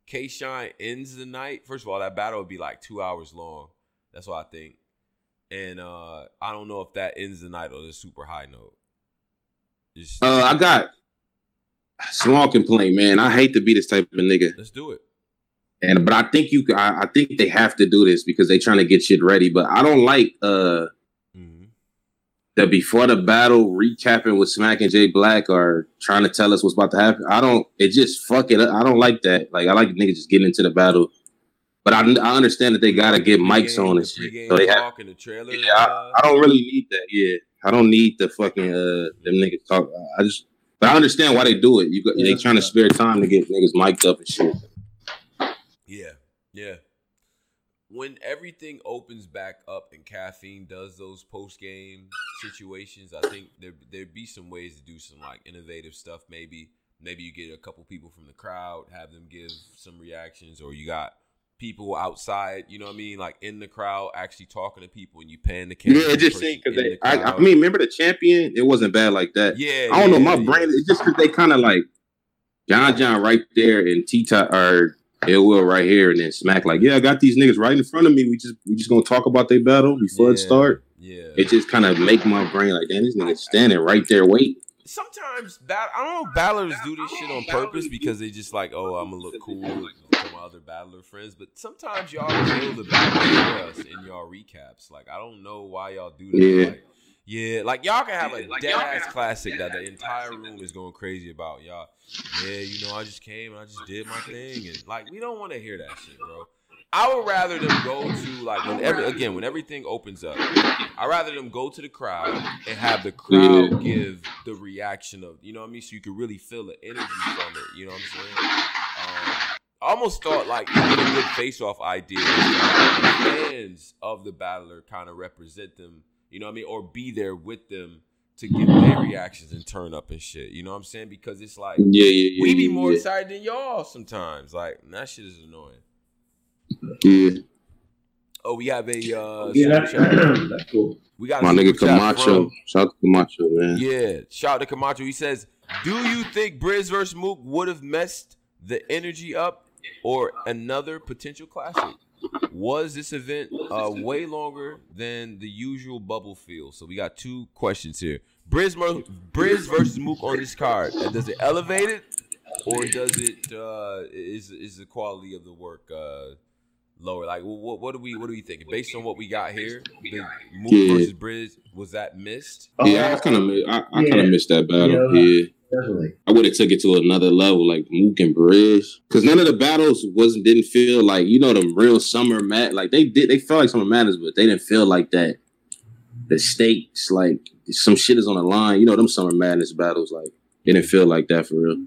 K-Shine ends the night, first of all, that battle would be like two hours long. That's what I think. And uh I don't know if that ends the night on a super high note. Just, Uh, I got a small complaint, man. I hate to be this type of nigga, let's do it. and but I think you, I, I think they have to do this because they trying to get shit ready. But I don't like uh hmm the before the battle recapping with Smack and Jay Black or trying to tell us what's about to happen. I don't. It just fuck it. up. I don't like that. Like I like niggas just getting into the battle. But I, I understand that they gotta get mics on and shit. So they have. the trailer. Yeah, I, I don't really need that. Yeah, I don't need the fucking uh them niggas talk. I just, but I understand why they do it. You got, they trying to spare time to get niggas mic'd up and shit. Yeah, yeah. When everything opens back up and caffeine does those post game situations, I think there there'd be some ways to do some like innovative stuff. Maybe maybe you get a couple people from the crowd, have them give some reactions, or you got people outside. You know what I mean? Like in the crowd, actually talking to people, and you pan the camera. Yeah, it just seemed because they. the I, I mean, remember the champion? It wasn't bad like that. yeah, I don't know. My yeah. brain. It's just because they kind of like John John right there and T Top or Ill Will right here, and then Smack like, yeah, I got these niggas right in front of me. We just we just gonna talk about their battle before it start. Yeah, It just kind of make my brain like, damn, this nigga standing right there waiting. sometimes bat- I don't know battlers do this shit on purpose because they just like, oh, I'm gonna look cool to my other battler friends. But sometimes y'all kill the battle for us in y'all recaps. Like I don't know why y'all do that. Yeah. Like, yeah, like y'all can have a dead ass classic that the entire room is going crazy about. Y'all, yeah, you know, I just came and I just did my thing, and like we don't want to hear that shit, bro. I would rather them go to like when every again when everything opens up. I'd rather them go to the crowd and have the crowd give the reaction of you know what I mean, so you can really feel the energy from it. You know what I'm saying? Um, I almost thought like even a good face-off idea is to have the fans of the battler kind of represent them. You know what I mean, or be there with them to give their reactions and turn up and shit. You know what I'm saying? Because it's like Yeah, yeah, yeah. we be more yeah. excited than y'all sometimes. Like that shit is annoying. Yeah, Oh, we have a uh, yeah, super that's cool. We got my nigga super Camacho. from- Shout out to Camacho, man. Yeah, shout out to Camacho. He says, "Do you think Briz versus Mook would have messed the energy up, or another potential classic? Was this event uh, way longer than the usual bubble feel?" So we got two questions here. Briz, Mer- Briz versus Mook on this card. Does it elevate it, or does it uh, is is the quality of the work uh, lower? Like, what, what do we what do we think based on what we got here? The Mook Yeah. versus Briz was that missed? Yeah, I kind of, I, I kind Yeah. of missed that battle. Yeah. Yeah. Definitely. I would have took it to another level, like Mook and Briz, because none of the battles wasn't didn't feel like you know the real summer mat. Like they did, they felt like summer madness, but they didn't feel like that. The stakes, like some shit is on the line. You know them summer madness battles, like they didn't feel like that for real.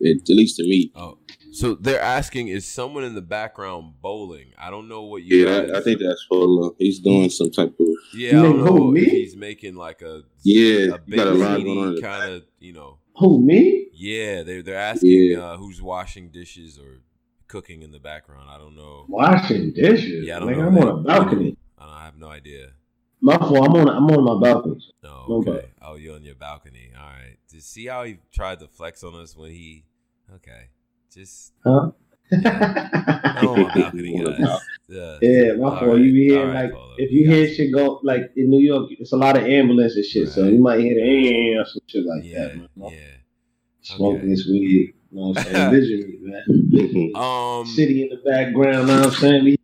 It, at least to me. Oh, so they're asking, is someone in the background bowling? I don't know what you. Yeah, I, I think that's for uh, he's doing some type of Yeah, I don't You mean, who, know me? he's making like a yeah. a You got a lot going on. kind of you know. Who me? Yeah, they're they're asking Yeah. uh, who's washing dishes or cooking in the background. I don't know. Washing dishes. Yeah, I don't Like, know. I'm that. on a balcony. I, don't, I have no idea. My fault. I'm on. I'm on my balcony. No, No, okay. Oh, you're on your balcony. All right. To see how he tried to flex on us when he. Okay, just Huh? I'm on my balcony, guys. Yeah. Yeah, my All fault. right, You be hearing right, like Paulo. if you hear shit go like in New York, it's a lot of ambulance and shit. So you might hear the or some shit like yeah, that. Man. yeah. Smoking Okay. this weed. You know what I'm saying? Visually, man. Um, City in the background. Know what I'm saying? We-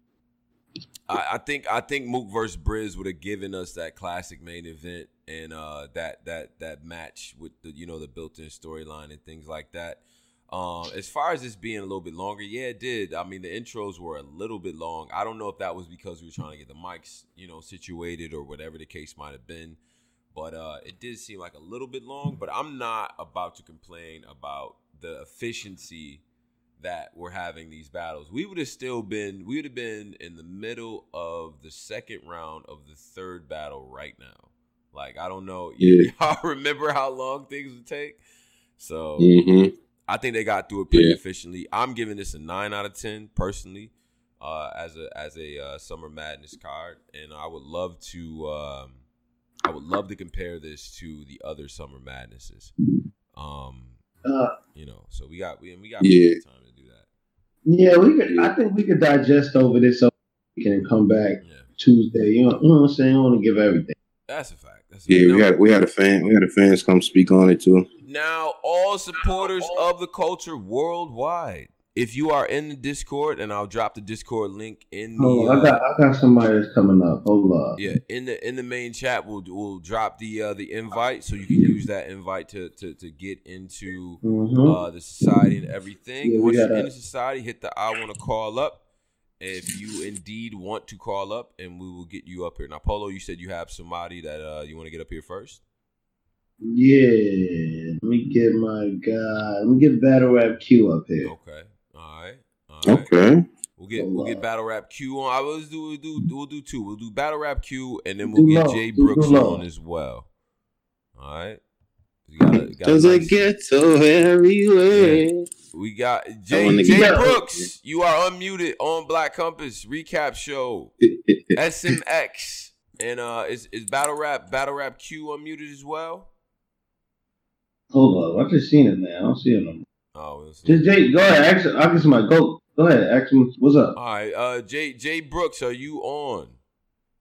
I, I think I think Mook versus Briz would have given us that classic main event and uh, that that that match with the you know the built-in storyline and things like that. Um, as far as this being a little bit longer, yeah, it did. I mean, the intros were a little bit long. I don't know if that was because we were trying to get the mics, you know, situated or whatever the case might have been. But uh, it did seem like a little bit long. But I'm not about to complain about the efficiency that we're having these battles. We would have still been, we would have been in the middle of the second round of the third battle right now. Like I don't know, Yeah. y'all remember how long things would take. So hmm I think they got through it pretty Yeah. efficiently. I'm giving this a nine out of ten personally, uh, as a as a uh, summer madness card, and I would love to um, I would love to compare this to the other summer madnesses. Um, Uh, you know, so we got we we got Yeah. time to do that. yeah, we could. I think we could digest over this so we can come back Yeah, Tuesday. You know, you know what I'm saying? I want to give everything. that's a fact. That's a Yeah, fact. we Now- had we had a fan we had a fans come speak on it too. Now, all supporters of the culture worldwide, if you are in the Discord, and I'll drop the Discord link in the Hold on, I got I got somebody that's coming up. Hold up. yeah in the in the main chat, we'll we'll drop the uh, the invite so you can use that invite to to to get into Mm-hmm. uh, the society and everything. Yeah, Once you're gotta- in the society, hit the I want to call up. If you indeed want to call up, and we will get you up here. Now, Polo, you said you have somebody that uh, you want to get up here first. Yeah, let me get my guy. Let me get Battle Rap Q up here. Okay, all right, all right. Okay. We'll get Hold we'll get battle rap Q on. I will do we'll do we'll do two. We'll do battle rap Q and then we'll get low, Jay do Brooks low. on as well. All right. We got, a, got a Does it get so everywhere? we got Jay, Jay Yeah. Brooks. You are unmuted on Black Compass recap show SMX and uh is is battle rap battle rap Q unmuted as well? Hold up, I just seen it now. I don't see it no more. Oh, we'll see. Just Jay, go ahead. Ask, I get somebody. Go, go ahead. Ask him what's up. All right, uh, Jay Jay Brooks, are you on?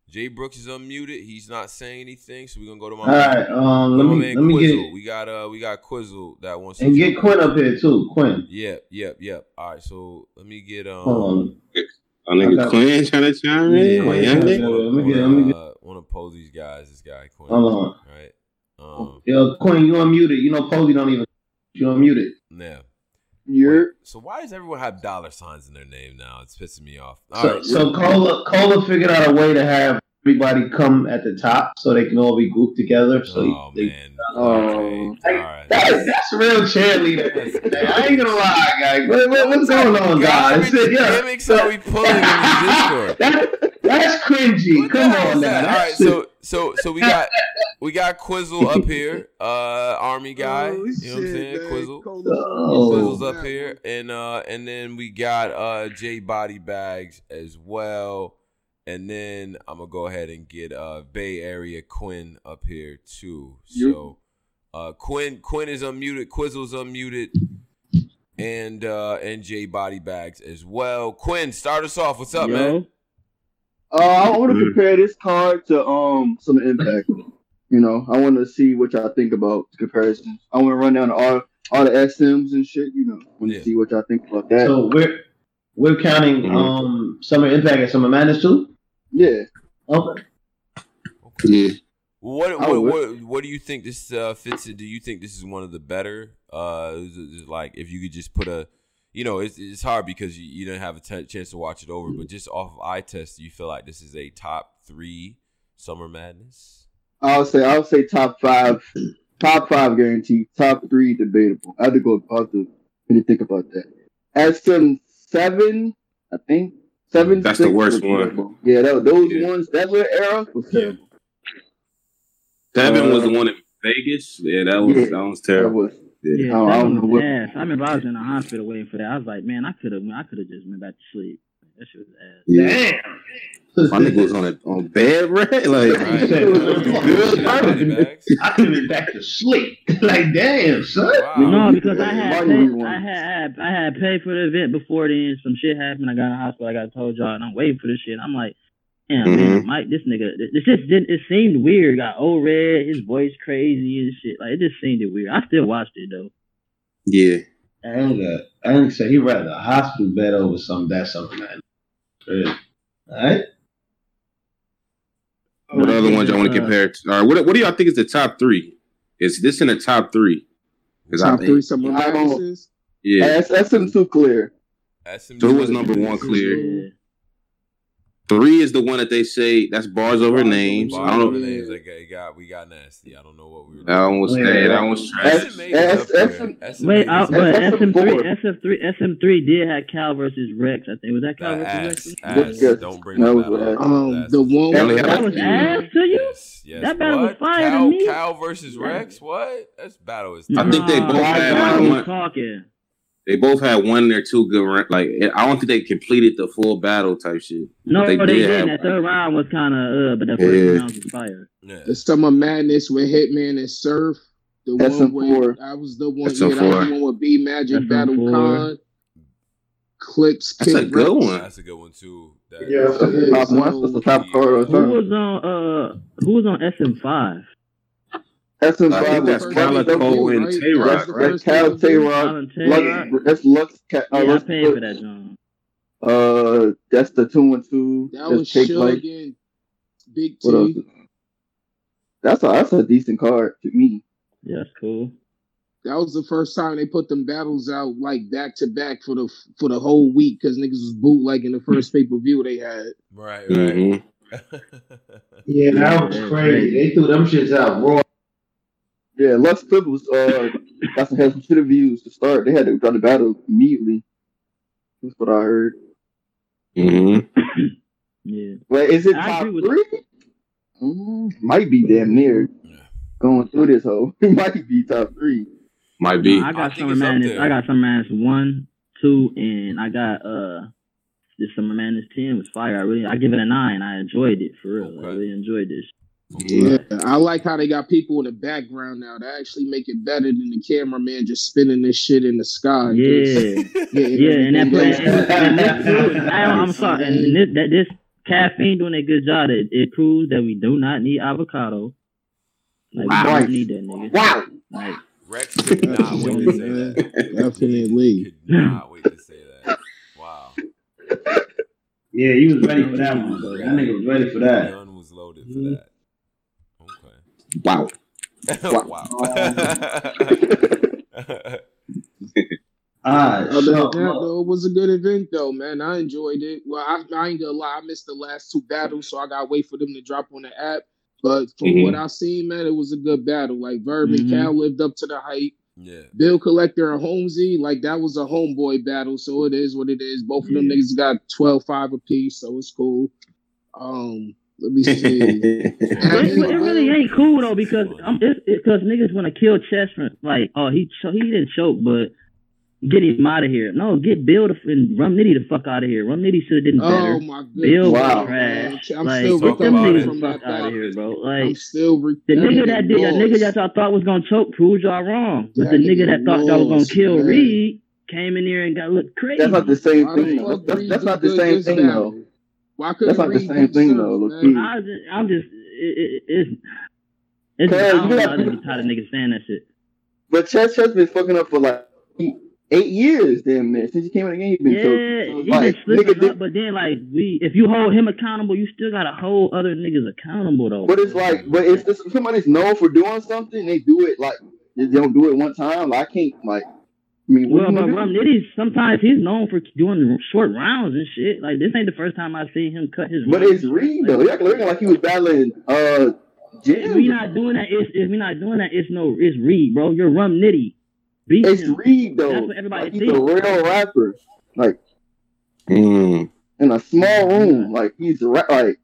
Jay Brooks is unmuted. He's not saying anything, so we're gonna go to my All right. Um, let me man let me Quizzle. get We got uh we got Quizzle that wants and to get jump Quinn up here too. Quinn. Yep, yep, yep. All right, so let me get um Hold on. A nigga Okay. Quinn trying to chime in. yeah, Like, yeah, young yeah. nigga. Let me get- let me get- uh, wanna pose these guys, this guy Quinn. Hold on. Right. Um Yo, Quinn, you unmuted. You know, Posey don't even. You unmuted. now. You're So why does everyone have dollar signs in their name now? It's pissing me off. All So, right. so Cola, Cola figured out a way to have everybody come at the top so they can all be grouped together. So oh they, man. Oh. Okay. Right. That, that's real cheerleader. I ain't gonna lie, guys. What, what, what's going on, guys? Yeah. gimmicks we pulling in Discord? That, that's cringy. What Come on is now. All right, so so so we got we got Quizzle up here, uh, Army guy. Oh, you know what I'm saying? man. Quizzle. Oh. Quizzle's up here, and uh, and then we got uh J Body Bags as well, and then I'm gonna go ahead and get uh Bay Area Quinn up here too. So, uh, Quinn Quinn is unmuted, Quizzle's unmuted, and uh and J Body Bags as well. Quinn, start us off. What's up, Yo. man? Uh, I want to compare this card to um some impact. You know, I want to see what y'all think about the comparisons. I want to run down all all the SMs and shit. You know, want to Yeah. see what y'all think about that. So we're we're counting Mhm. um Summer Impact and Summer Madness too. yeah, Okay. Yeah. What what, what what do you think this uh, fits in? Do you think this is one of the better? Uh, is it- is it like if you could just put a, you know, it's it's hard because you, you didn't have a t- chance to watch it over, but just off of eye test, you feel like this is a top three Summer Madness? I'll say I'll say top five, top five guaranteed. Top three debatable. I have to go. I have to really think about that. SM seven, I think seven. That's the worst one. Yeah, that, those Yeah. ones that little era was Yeah. terrible. Seven was Uh, the one in Vegas. Yeah, that was Yeah. that was That terrible. was. Yeah. Yeah, Oh, I don't was know what- ass. I remember I was in the hospital waiting for that. I was like, man, I could have, I could have just went back to sleep. That shit was ass. Yeah. Damn. My nigga was on a on bed right. Like Right. said, good Body burn. bags? I could have been back to sleep. like damn, son. Wow. No, because I had, Why paid, you I had, I had paid for the event before then. Some shit happened. I got in the hospital. Like I told y'all, and I'm waiting for this shit. I'm like, damn, man, Mhm. Mike, this nigga, this just didn't. It seemed weird. Got old red, his voice crazy and shit. Like it just seemed weird. I still watched it though. Yeah. I ain't got. I ain't say he rather a hospital bed over some that something man. All right. What other ones y'all want to Uh, compare it to? All right, what, what do y'all think is the top three? Is this in the top three? Because I Top think three summer I don't- madnesses. Yeah, SM2 clear. SMG Two was number one clear. Yeah. three is the one that they say that's bars over names. I don't over know. names, they got, they got, we got nasty. I don't know what we were That one was Yeah. that, that one was trash. S- SMA is up S- there. S- SMA Wait, I, but there. SM4. SM3, SM3, SM3 did have Cal versus Rex. I think was that Cal That versus ass, Rex? ass. Don't bring That that, up. Um, the one That with That was ass to you. Yes, yes. That battle was what? fire to me. Cal versus Rex. What? That's battle is. I think they both had, Cal like, was one- talking. They both had one or two good ra- like I don't think they completed the full battle type shit. No, They they, did didn't. have- That third round was kind of uh, but that first Yeah. round was fire. Yeah. the Summer Madness with Hitman and Surf. The SM4. one with I was the one. Yeah, that was the one with B Magic SM4. Battle Con. Clips. That's a good Rex. one. That's a good one too. That, Yeah, that's the top one. That's the top card Who was on uh who was on SM5? SM5 I think that's was Calicoe and right? Tay That's Rock, the right? first Cal one. Tay Roc. Alan Taylor. Lux, that's Lux. Uh, Yeah, I Lux- paid for that, John. Uh, that's the two and two. That That's was Cake Suge and Big What else? T. That's a that's a decent card to me. Yeah, that's cool. That was the first time they put them battles out like back to back for the for the whole week because niggas was bootlegging the first pay per view they had. Right, right. Mhm. Yeah, that was crazy. They threw them shits out raw. Yeah, Lux Clip was uh got some had some shit reviews to start. They had to drop the battle immediately. That's what I heard. Mhm. Yeah. Wait, is it I top three? Mm, might be damn near. Yeah. Going through this hole, it might be top three. Might be. I I got think Summer it's Madness. I got Summer Madness one, two, and I got uh this Summer Madness ten was fire. I really I give it a nine. I enjoyed it for real. I really enjoyed this. Yeah, I like how they got people in the background now to actually make it better than the cameraman just spinning this shit in the sky. Yeah. Yeah, and that play, and, and this I, I'm sorry, and this, that this caffeine doing a good job. It, it proves that we do not need avocado. Like we Wow. don't need that nigga. Wow. Like Rex could not wait to say that. Definitely. Could not wait to say that. Wow. Yeah, he was ready for that one. Though. That nigga was ready for that. Gun was loaded for that. Okay. Wow. wow. Ah, Other so, than that, though, it was a good event, though, man. I enjoyed it. Well, I, I ain't gonna lie, I missed the last two battles, so I gotta wait for them to drop on the app. But from Mhm. what I've seen, man, it was a good battle. Like Verb and Mhm. Cal lived up to the hype. yeah. Bill Collector and Holmesy, like that was a homeboy battle, so it is what it is. Both of them Yeah. niggas got 12-5 apiece, so it's cool. Um, let me see. It, it really ain't cool though because I'm because niggas want to kill Chess from like oh he cho- he didn't choke but get him out of here. No, get Bill the, and Rum Nitty the fuck out of here. Rum Nitty should have done better. oh my goodness. Bill Wow. was trash. I'm like still talk get them niggas the fuck out of here, bro. I'm Like still re- the nigga oh, that did, the nigga that y'all thought was gonna choke proved y'all wrong. But That the nigga nigga that thought y'all was gonna kill man. Reed came in there and got looked crazy. That's not the same thing. That's, that's not the same thing though. Why couldn't That's like the same thing, though, look, I just, I'm just, it, it, it's, it's, Cause I don't you know. got I just be tired of niggas saying that shit. But Chess has been fucking up for like eight years, damn man. Since he came in the game, he's been Yeah, choking. So he like, been slipping nigga up, did, but then like we, if you hold him accountable, you still gotta hold other niggas accountable though. but it's like, but it's just somebody's known for doing something. They do it like they don't do it one time. Like I can't like. I mean, what well, but gonna Rum? Nitty sometimes he's known for doing short rounds and shit. Like this ain't the first time I've seen him cut his. But it's Reed Like, though. He acting like- like he was battling uh If Jim. we not doing that, it's, if we not doing that, it's no, it's Reed, bro. You're Rum Nitty. Beat It's him. Reed though. That's what everybody like, he's thinks. a real rapper. Like Mm. in a small room. Like he's a ra- like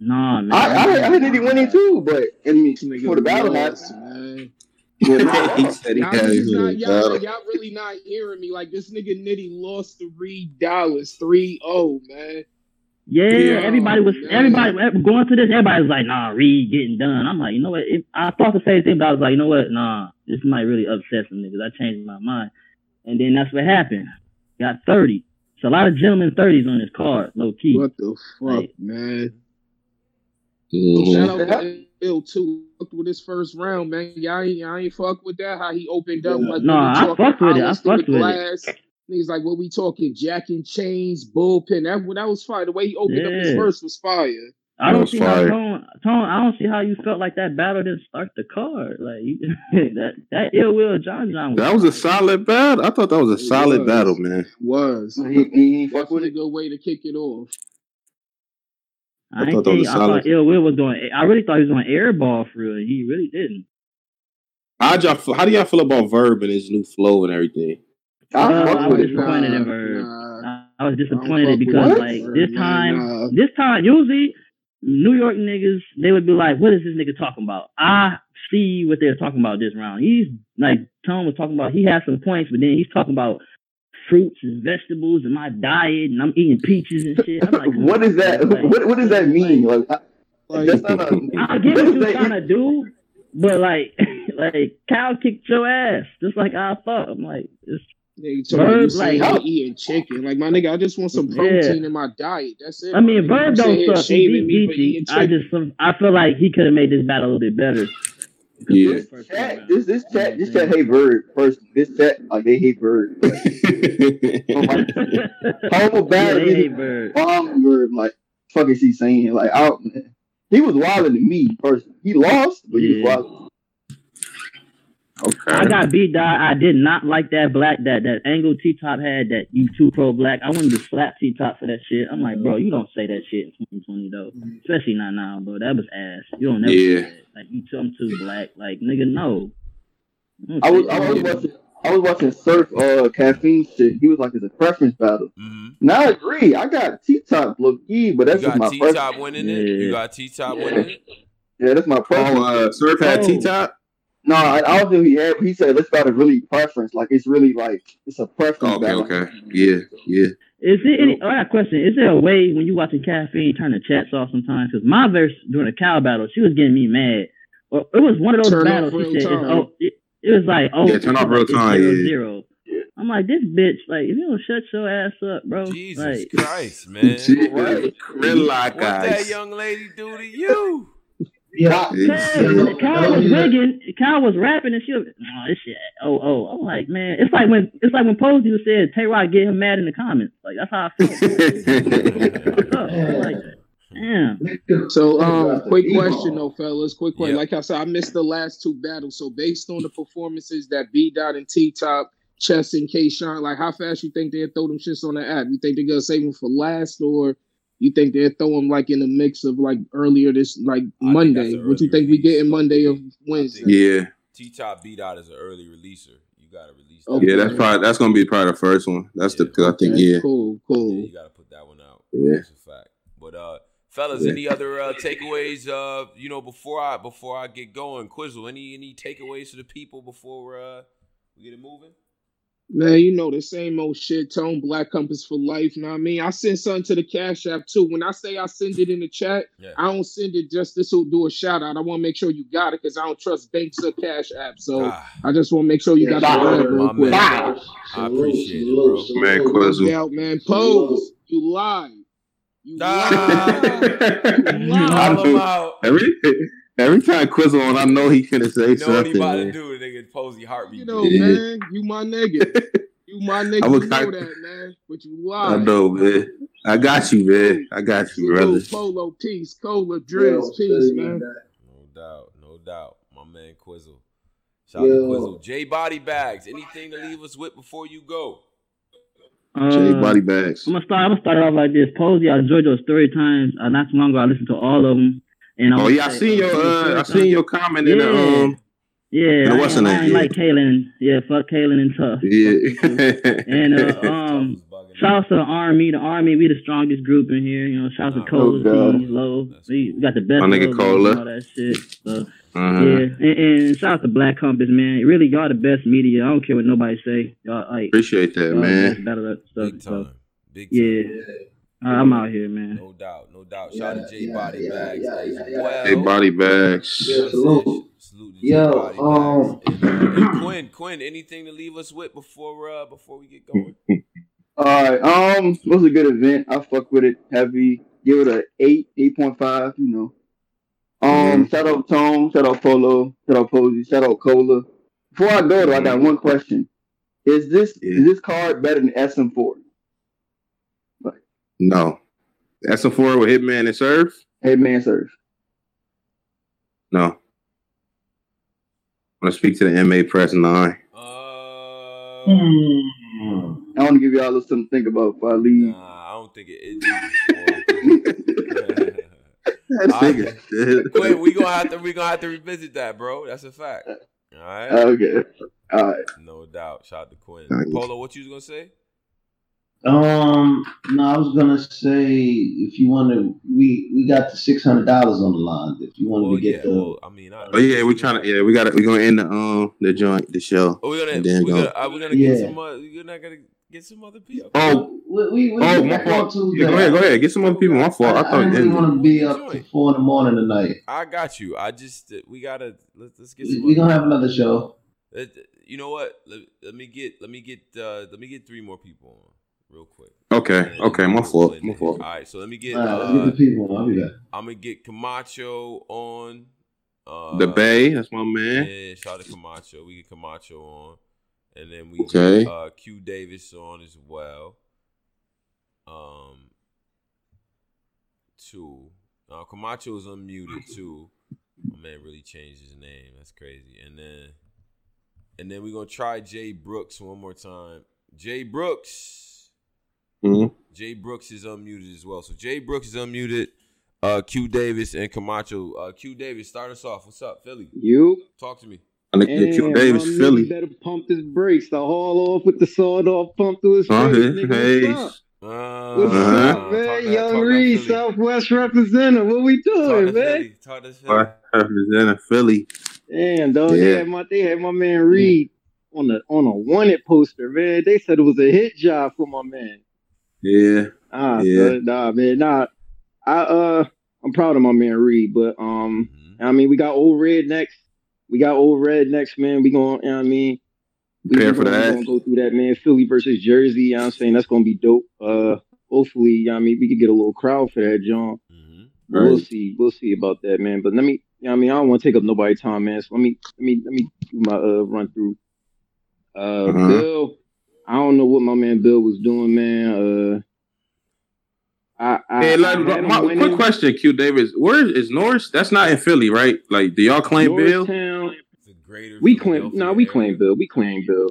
Nah, man. I I, I had Nitty winning too, but I mean This nigga for the battle match. Lost, man. Yeah, man. he said he Y'all, not, y'all, y'all really not hearing me. Like this nigga Nitty lost three dollars, Dollaz 3-0, man. Yeah, Yeah, everybody was man. everybody going to this. Everybody was like, "Nah, Reed getting done." I'm like, you know what? If, I thought the same thing, but I was like, you know what? Nah, this might really upset some niggas. I changed my mind, and then that's what happened. Got thirty. It's a lot of gentlemen thirties on this card, low key. What the fuck, Like- man? Mhm. Shout out Bill too. Fucked with his first round, man. Y'all ain't, y'all ain't fuck with that. How he opened up like Nah, when I fucked with it. I through fucked the with it. glass. Niggas like what we talking, Jack and Chains, bullpen. That that was fire. The way he opened up his Yeah. verse was fire. I That don't see fire. how Tone, Tone. I don't see how you felt like that battle didn't start the card. Like you, that that ill will John John. That was a solid battle. I thought that was a It solid was. battle, man. Was He, he, he fuck with a good way to kick it off. I, I thought that was think, I thought ill will was going. I really thought he was going airball for real. He really didn't. How y'all, how do y'all feel about Verb and his new flow and everything? I Uh, I was it. disappointed in Verb. nah. I, I was disappointed because What? like this time, nah. this time usually New York niggas they would be like, "What is this nigga talking about?" I see what they're talking about this round. He's like Tone was talking about. He had some points, but then he's talking about fruits and vegetables and my diet, and I'm eating peaches and shit. I'm like, come what on, that? Like, What what does that mean? Like, I- Like, that's not a. I get what what is you're that- trying to do, but like, like Cal kicked your ass just like I thought. I'm like, it's, Nigga, talking about you Verb, saying like- he eating chicken. Like my nigga, I just want some Yeah. protein in my diet. That's it. I mean, my nigga. Verb don't suck. He shaming me for eating Geechee. I chicken. just, I feel like he could have made this battle a little bit better. Yeah. First Chat, this this chat this chat hate bird first. This chat like they hate bird. Like, oh my, Homo yeah, bad. they hate Bird. bomb bird. Like fuck is he saying? Like I don't, he was wilding to me personally. He lost, but he was Yeah. Wild. I got beat down. I did not like that black that that angle T top had that you too pro black. I wanted to slap T top for that shit. I'm like, bro, you don't say that shit in 2020 though, especially not now, bro. That was ass. You don't never Yeah. say that. Like you too, I'm too black. Like nigga, no. Don't I was I was watching I was watching Surf uh caffeine shit. He was like it's a preference battle. hmm Now I agree. I got T top low key, but You that's just my got T preference. Top winning it. You got T Top winning it. Yeah, that's my preference. oh, uh, Surf had. T Top. No, I, I don't think he had. He said let's battle really preference. Like it's really like it's a preference Okay, battle. okay, yeah, yeah. Is it any? I got a question. Is there a way when you watching caffeine turn the chats off sometimes? Because my verse during a cow battle, she was getting me mad. Or it was one of those Turn battles. She said, it's, oh, it, it was like, oh, Yeah, turn off real time, zero, yeah. zero. I'm like, this bitch, like, if you don't shut your ass up, bro. Jesus like, Christ, man. Right. Like What that young lady do to you? Yeah. Kyle, Kyle was wigging. Kyle was rapping, and she was, oh, this shit. Oh, oh. I'm like, man, it's like when it's like when Posey was said, Tay Roc get him mad in the comments. Like that's how I felt. What's up? I'm like, damn. So, um, quick question though, fellas. Quick question. Yeah. Like I said, I missed the last two battles. So, based on the performances that B Dot and T Top, Chess and K Shine, like how fast you think they'll throw them shits on the app? You think they're gonna save them for last, or you think they'll throw them like in the mix of like earlier this like I Monday? that's an What you early think we release. getting Monday of Wednesday? Yeah, T Top beat out as an early releaser. You gotta release that. Okay. yeah. That's probably that's gonna be probably the first one. That's the Yeah. I think. Okay, Yeah, Cool, Yeah, cool. you gotta put that one out. Yeah. That's a fact. But uh fellas, Yeah. any other uh takeaways uh you know before I before I get going, Quizzle, any any takeaways to the people before uh we get it moving? Man, you know the same old shit. Tone Black Compass for life. Know what I mean? I send something to the Cash App too. When I say I send it in the chat, Yeah. I don't send it just this will do a shout out. I want to make sure you got it because I don't trust banks or Cash App. So Ah, I just want to make sure you got Yeah, the bread my real man. I appreciate it, bro. Man, No Quizzle. doubt, man. Pose, you lie. You Ah. lied. you call him out. every every time Quizzle on, I know he finna say You know what he something. about to man. do? The nigga Posey heartbeat. You know, Yeah. man. You my nigga. You my nigga. I'm You a- know that, man. But you lie. I know, man. I got you, man. I got you, brother. Polo, peace, cola, drills, peace, man. No doubt, no doubt. My man Quizzle. Shout out to Quizzle. J Body Bags. Anything to leave us with before you go? J Uh, body bags. I'm gonna start. I'm gonna start it off like this. Posey, I enjoyed your story times. Uh, not too long ago, I listened to all of them. And Oh yeah, I say, seen your uh, I seen your comment in the Yeah. um Yeah, And what's ain't- her I name? ain't Yeah. like Kaylin. Yeah, fuck Kaylin and tough. yeah. And uh, um, Shout out to the army. The army, we the strongest group in here. You know, shout out to Oh, Cola, God. Low. We, we got the best. My nigga logos Cola. and All that shit. So, Uh-huh. yeah, and, and shout out to Black Compass, man. Really, y'all the best media. I don't care what nobody say. Y'all like Appreciate that, y'all man. best battle stuff. Big So, time. Big time. yeah, I'm out here, man. No doubt, no doubt. Shout out to J Yeah, Body yeah, Bags yeah, as yeah, yeah. well. Hey, body bags. Yeah. That's it. salute. Salute to Yo, um, Bags. And, and Quinn, Quinn, anything to leave us with before uh before we get going? All right. Um, it was a good event. I fuck with it heavy. Give it a eight, eight point five. You know. Um, shout out Tone, shout out Polo, shout out Posey, shout out Cola. Before I go though, I got one question. Is this Yeah. is this card better than SM4? No. that's SM4 with Hitman and Surf? Hitman man, sir. No. I'm gonna speak to the MA press nine. Uh, Hmm. I want to give y'all something to think about before I leave. nah, I don't think it. it That I- nigga. Quinn, we gonna have to we gonna have to revisit that, bro. That's a fact. All right, Okay. All right. no doubt. Shout out to Quinn. Polo, what you was gonna say? Um, no, I was gonna say if you want to, we we got the six hundred dollars on the line. If you wanted Well, to get yeah. the, Well, I mean, I, Oh yeah, we're trying to. Yeah, we got to. we're gonna end the um the joint the show. Oh, we're gonna And we're go. gonna, uh, we're gonna Yeah. get some. Uh, we're not gonna get some other people. Oh, we we, we oh, my fault. Tuesday. Yeah, go ahead, go ahead. Get some other people. My fault. I, I, thought I didn't want to be up to four in the morning tonight. I got you. I just uh, we gotta let's, let's get We, some. we gonna have another show. Uh, you know what? Let, let me get let me get uh, let me get three more people on real quick. Okay, okay, my fault. My fault. All right, so let me get. All right, let's get Uh, the people. I'll be back. I'm gonna get Camacho on. Uh, The Bay, that's my man. Yeah, shout out to Camacho. We get Camacho on, and then we Okay. get uh, Q Davis on as well. Um, two. Uh, Camacho is unmuted too. My man really changed his name. That's crazy. And then, and then we're gonna try Jay Brooks one more time. Jay Brooks. Mhm. Jay Brooks is unmuted as well. So Jay Brooks is unmuted. Uh, Q Davis and Camacho. Uh, Q Davis, start us off. What's up, Philly? You Talk to me. And the kid Q Davis, my Philly. better pump his brakes. The haul off with the sawed off pump through his face. hey, what's up? Uh, What's Uh-huh. up, man? that- Young Reed, Southwest representative. What we doing, that man? Philly. Talk that Philly. Representing Philly. Damn, dog. They Yeah. had my they had my man Reed on the on a wanted poster, man. They said it was a hit job for my man. Yeah. Ah, Yeah. nah, man, nah. I uh, I'm proud of my man Reed, but um, Mhm. I mean, we got old red next. We got old red next, man. We going, you know what I mean? We Prepare for that. We gonna go through that, man. Philly versus Jersey. You know what I'm saying? That's gonna be dope. Uh, hopefully, you know what I mean, we could get a little crowd for that, John. Mhm. We'll see. We'll see about that, man. But let me, you know what I mean, I don't want to take up nobody's time, man. So let me, let me, let me do my uh run through. Uh, Uh-huh. Bill, I don't know what my man Bill was doing, man. Uh, I, I, Hey, like, him my, quick question, Q Davis. Where is Norris? That's not in Philly, right? Like, do y'all claim Bill? Norristown, greater We claim no, we claim Bill. We claim Bill.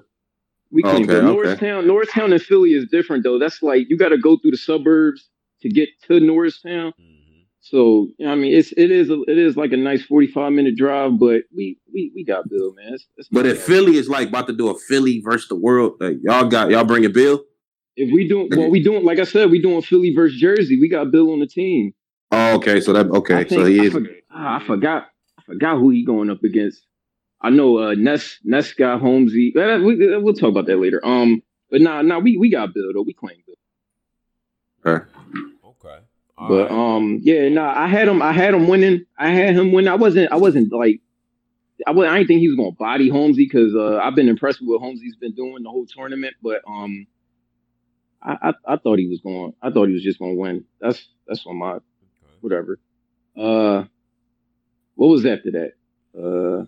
We claim Okay, Bill. okay. Norristown, Norristown and Philly is different though. That's like you got to go through the suburbs to get to Norristown. Mhm. So you know, I mean, it's it is a, it is like a nice forty five minute drive, but we we we got Bill, man. But if bad. Philly is like about to do a Philly versus the world, like y'all got y'all bring bringing Bill. if we doing well, we doing like I said, we doing Philly versus Jersey. We got Bill on the team. Oh, okay. So that okay. think, So he I, is. forgot, ah, I forgot I forgot who he going up against. I know uh Ness Ness got Holmesy. We, we'll talk about that later. Um, but nah, nah, we we got Bill though. We claim Bill. Okay. But um, yeah, nah, I had him. I had him winning. I had him win. I wasn't. I wasn't like. I, was, I didn't think he was gonna body Holmesy because uh, I've been impressed with what Holmesy's been doing the whole tournament. But um, I, I I thought he was going. I thought he was just gonna win. That's that's on my okay. whatever. Uh, what was after that? Uh,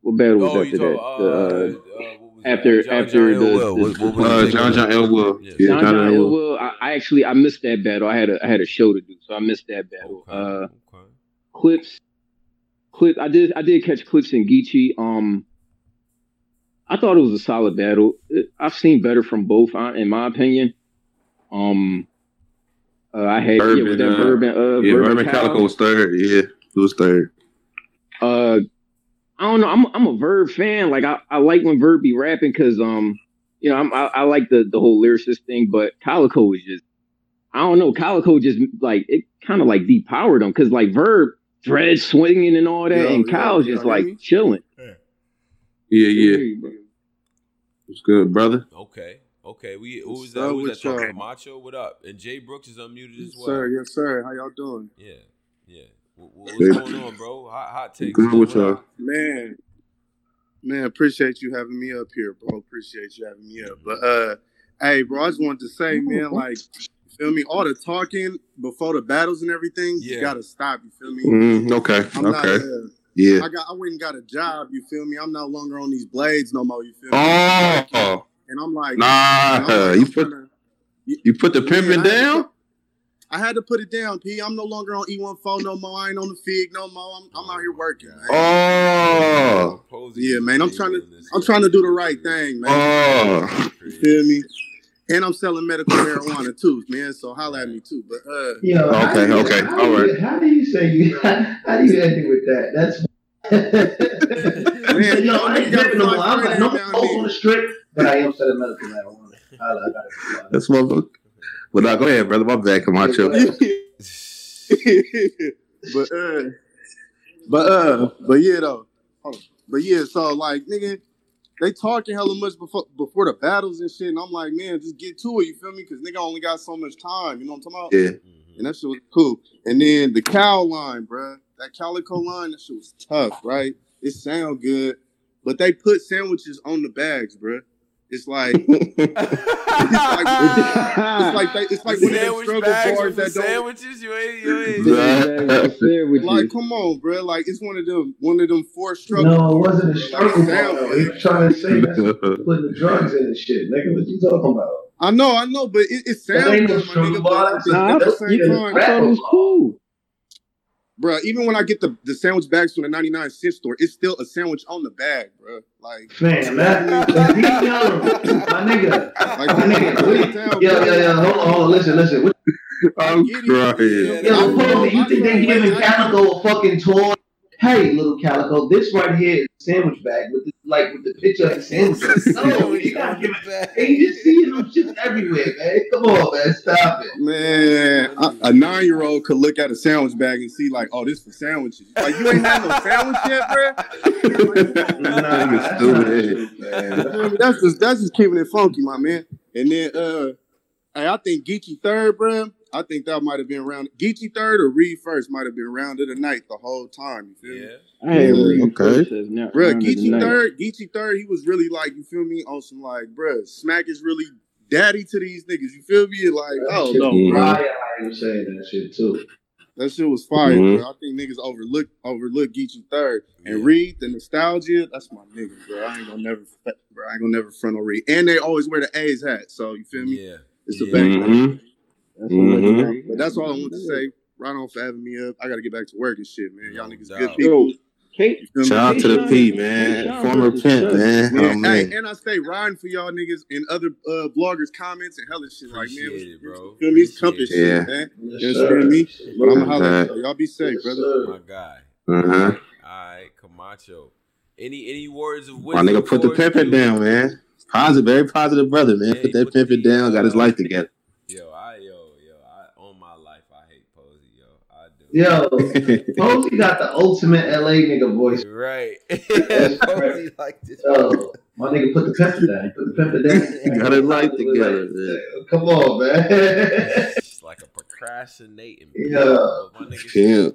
what battle was Oh, after that? talk, uh, uh, uh, what after- John, after John the- Ill Will. the- What, what was Uh, John? John Elwood. Yeah. Yeah, John John. Elwell, I, I actually I missed that battle. I had a I had a show to do, so I missed that battle. Okay. Uh, okay. clips, clip. I did I did catch clips in Geechee. Um, I thought it was a solid battle. I've seen better from both, in my opinion. Um, uh, I had yeah, Bourbon, with that uh, bourbon, uh, Yeah, bourbon Urban Calicoe was third. Yeah, it was third. Uh, I don't know. I'm I'm a Verb fan. Like I, I like when Verb be rapping because um, you know, I'm, I I like the the whole lyricist thing, but Calicoe was just I don't know. Calicoe just like it kind of like depowered him because like Verb dread swinging and all that, Yo, and yo, Kyle's yo, just like me? chilling. Yeah, yeah. It's good, brother. Okay. Okay. We who was that? up Who was that talking? y'all? Camacho, what up? And Jay Brooks is unmuted as Yes, well. sir. Yes, sir. How y'all doing? Yeah. Yeah. What, what- Good. what's going on, bro? Hot, hot takes. Good with What y'all. Man, man, appreciate you having me up here, bro. Appreciate you having me up. But uh, hey, bro, I just wanted to say, man, like, you feel me? All the talking before the battles and everything, Yeah. you gotta stop. You feel me? Mm, okay. I'm not. Okay. Uh, Yeah. I got. I went and got a job. You feel me? I'm no longer on these blades no more. You feel me? Oh, And I'm like, nah. and I'm like, You I'm put tryna- you put the pimping Man, I down. Cut- I had to put it down, P. I'm no longer on E14 no more. I ain't on the Fig no more. I'm, I'm out here working, man. Oh, Yeah, man. I'm trying to I'm trying to do the right thing, man. oh. You feel me? And I'm selling medical marijuana too, man. So holla at me too. But uh, Yo, how Okay, you- okay, how do all you- How do you say you? How do you end it with that? That's. Man, yo, I ain't you gotta no more. I'm got find no friends down on the strip, but I am selling medical marijuana. Holla, I gotta- That's motherfucker. But now go ahead, brother. My bad, Camacho. but uh, but uh, but yeah though. But yeah, so like nigga, they talking hella much before before the battles and shit, and I'm like, man, just get to it. You feel me? Because nigga only got so much time. You know what I'm talking about? Yeah. Mhm. And that shit was cool. And then the cow line, bruh. That Calicoe line, that shit was tough, right? It sound good, but they put sandwiches on the bags, bruh. It's like it's like it's like they, it's like one of them Sandwich struggle bags bars with the that don't sandwiches. You ain't, you ain't. Right. like. Come on, bruh. Like it's one of them one of them four struggle. No, it wasn't a struggle Like, bar. sound though. He was trying to say that's putting the drugs in and shit. Nigga, what you talking about? I know, I know, but it, it sounds ain't good, my struggle nigga. bar. But Nah, at the same time, I thought it was cool. Bruh, even when I get the, the sandwich bags from the 99 cent store, it's still a sandwich on the bag, bruh. Like, Man, that if my nigga, like my nigga, put it what- down, yo, bruh. yo, yo, hold on, hold on, listen, listen. What, I'm Get it. crying. yo, Posey, you think they know, giving Calicoe a fucking toy? Hey, little Calicoe, this right here is a sandwich bag with the, like with the picture of the sandwich. No, you gotta give it. Hey, you just see them shit everywhere, man. Come on, man, stop it. Man, a, a nine year old could look at a sandwich bag and see, like, oh, this for sandwiches. Like, you ain't had no sandwich yet, bruh? Nah, Nigga that's stupid, true, man. You feel me? That's just that's just keeping it funky, my man. And then uh hey, I think Geechee third, bruh. I think that might have been round Geechee third or Reed first might have been round of the night the whole time. You feel? Yeah. I had Yeah, Reed okay. first as not Bruh, round of the Geechee night. third, Geechee third, he was really like, you feel me, on some like, bruh, Smack is really daddy to these niggas. You feel me? Like, oh no, Mhm. bro. Ryan was saying that shit too. That shit was fire, Mhm. bro. I think niggas overlooked overlook Geechee third. And Yeah. Reed, the nostalgia, that's my nigga, bro. I ain't gonna never bro, I ain't gonna never front on Reed. And they always wear the A's hat, so you feel me? Yeah. It's a Yeah. bang. Mhm. That's Mhm. But that's all I want to say. Right on for having me up. I gotta get back to work and shit, man. Y'all niggas good people. Kate, You feel me? Shout out to the P, man. Keyshawn Former pimp, Chuck. man. Oh, Man, hey, and I stay riding for y'all niggas and other uh, bloggers' comments and hella shit. Like, man, Appreciate it, bro. you feel me? It's compass Appreciate it. shit, man. Yes, You sir. me? But I'm gonna holler Uh, at y'all. Y'all be safe, Yes, brother. sir. My guy. Uh-huh. All right, Camacho. Any any words of wisdom? My nigga put the for us, pimping down, man. Positive, very positive brother, man. Yeah, Put that put the pimping down, got his life together. Yo, I yo yo, I on my life I hate Posey, yo. I do. Yo, Posey got the ultimate LA nigga voice. Right. That's Posey like this. Yo, my nigga put the pepper down. Put the pepper down. you Got it life together, man. Come on, man. It's like a procrastinating. Yeah. My nigga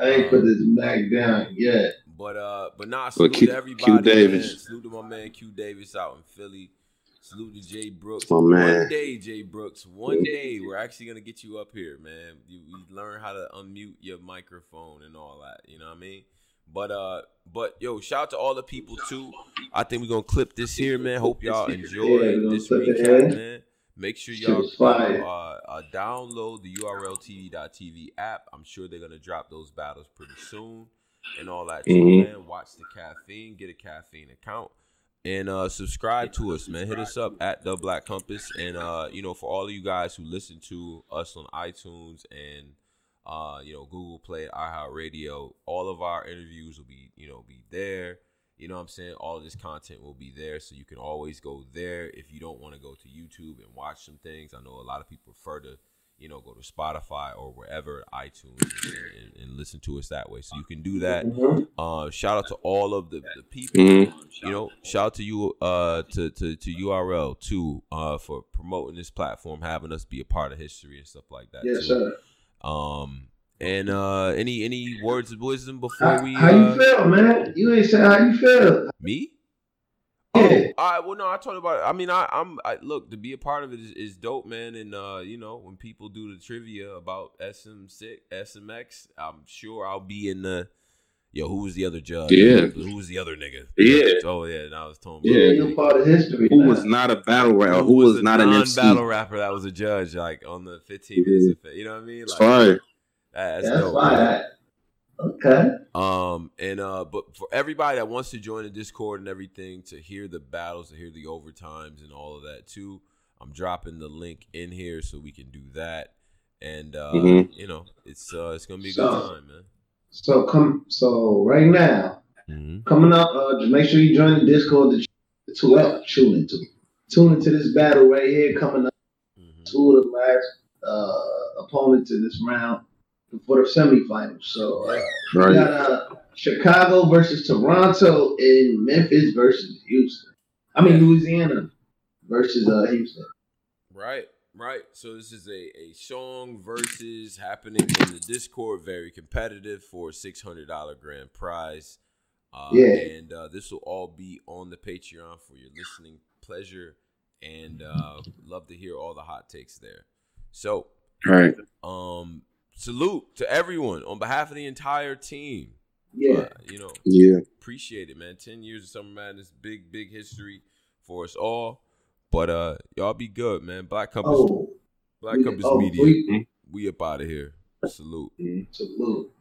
I ain't put this back down yet. But uh, but nah, Well, salute Q- to Q. Davis. Man. Salute to my man Q Davis out in Philly. Salute to Jay Brooks. My One man. day, Jay Brooks. One day, we're actually gonna get you up here, man. You, you learn how to unmute your microphone and all that. You know what I mean? But uh, but yo, shout out to all the people too. I think we're gonna clip this here, man. Hope y'all enjoy we're this recap, man. Make sure y'all uh, uh, download the URLTV.tv app. I'm sure they're gonna drop those battles pretty soon and all that too, Mhm. man. Watch the caffeine, get a caffeine account, and uh, subscribe to us, man. Hit us up at the Black Compass, and uh, you know, for all of you guys who listen to us on iTunes and uh, you know, Google Play, iHeartRadio, all of our interviews will be, you know, be there. You know what I'm saying? All of this content will be there. So you can always go there if you don't want to go to YouTube and watch some things. I know a lot of people prefer to, you know, go to Spotify or wherever, iTunes, and, and, listen to us that way. So you can do that. Mhm. Uh, shout out to all of the, the people. Mhm. You know, shout out to you, uh, to, to, to URL too, uh, for promoting this platform, having us be a part of history and stuff like that. Yes, too. sir. Um, and uh, any any words of wisdom before How, we? how you uh, feel, man? You ain't say how you feel. Me? Yeah. Oh, all right. Well, no, I told you about. It. I mean, I, I'm. I, look, to be a part of it is, is dope, man. And uh, you know, when people do the trivia about SM6, SMX, I'm sure I'll be in the yo, who was the other judge? Yeah. Who was the other nigga? Yeah. Oh yeah, and I was told Yeah. Ain't no part of history. Who man. was not a battle rapper? Who was a not an MC? non-battle rapper that was a judge, like on the 15 minutes Yeah. You know what I mean? Like, fire. that- that's Yeah, that's dope. fine. Man. Okay. Um and uh but for everybody that wants to join the Discord and everything to hear the battles, to hear the overtimes and all of that too, I'm dropping the link in here so we can do that. And uh Mhm. you know, it's uh it's gonna be a So- good time, man. So come. So right now, Mm-hmm. coming up, uh, just make sure you join the Discord to, to uh, tune into. Tune into this battle right here coming up. Mm-hmm. Two of the last uh, opponents in this round for the semifinals. So uh, we Right. got uh, Chicago versus Toronto and Memphis versus Houston. I mean Louisiana versus uh, Houston. Right, right. So this is a, a song versus happening in the Discord, very competitive for a six hundred dollar grand prize. Uh, Yeah. and uh, this will all be on the Patreon for your listening pleasure, and uh, love to hear all the hot takes there. So, Right. um, salute to everyone on behalf of the entire team. Yeah. Uh, you know, Yeah. appreciate it, man. Ten years of Summer Madness, big, big history for us all. But uh, y'all be good, man. Black Compass, Oh, Black we- Compass oh, Media. we- We up out of here. Salute. salute.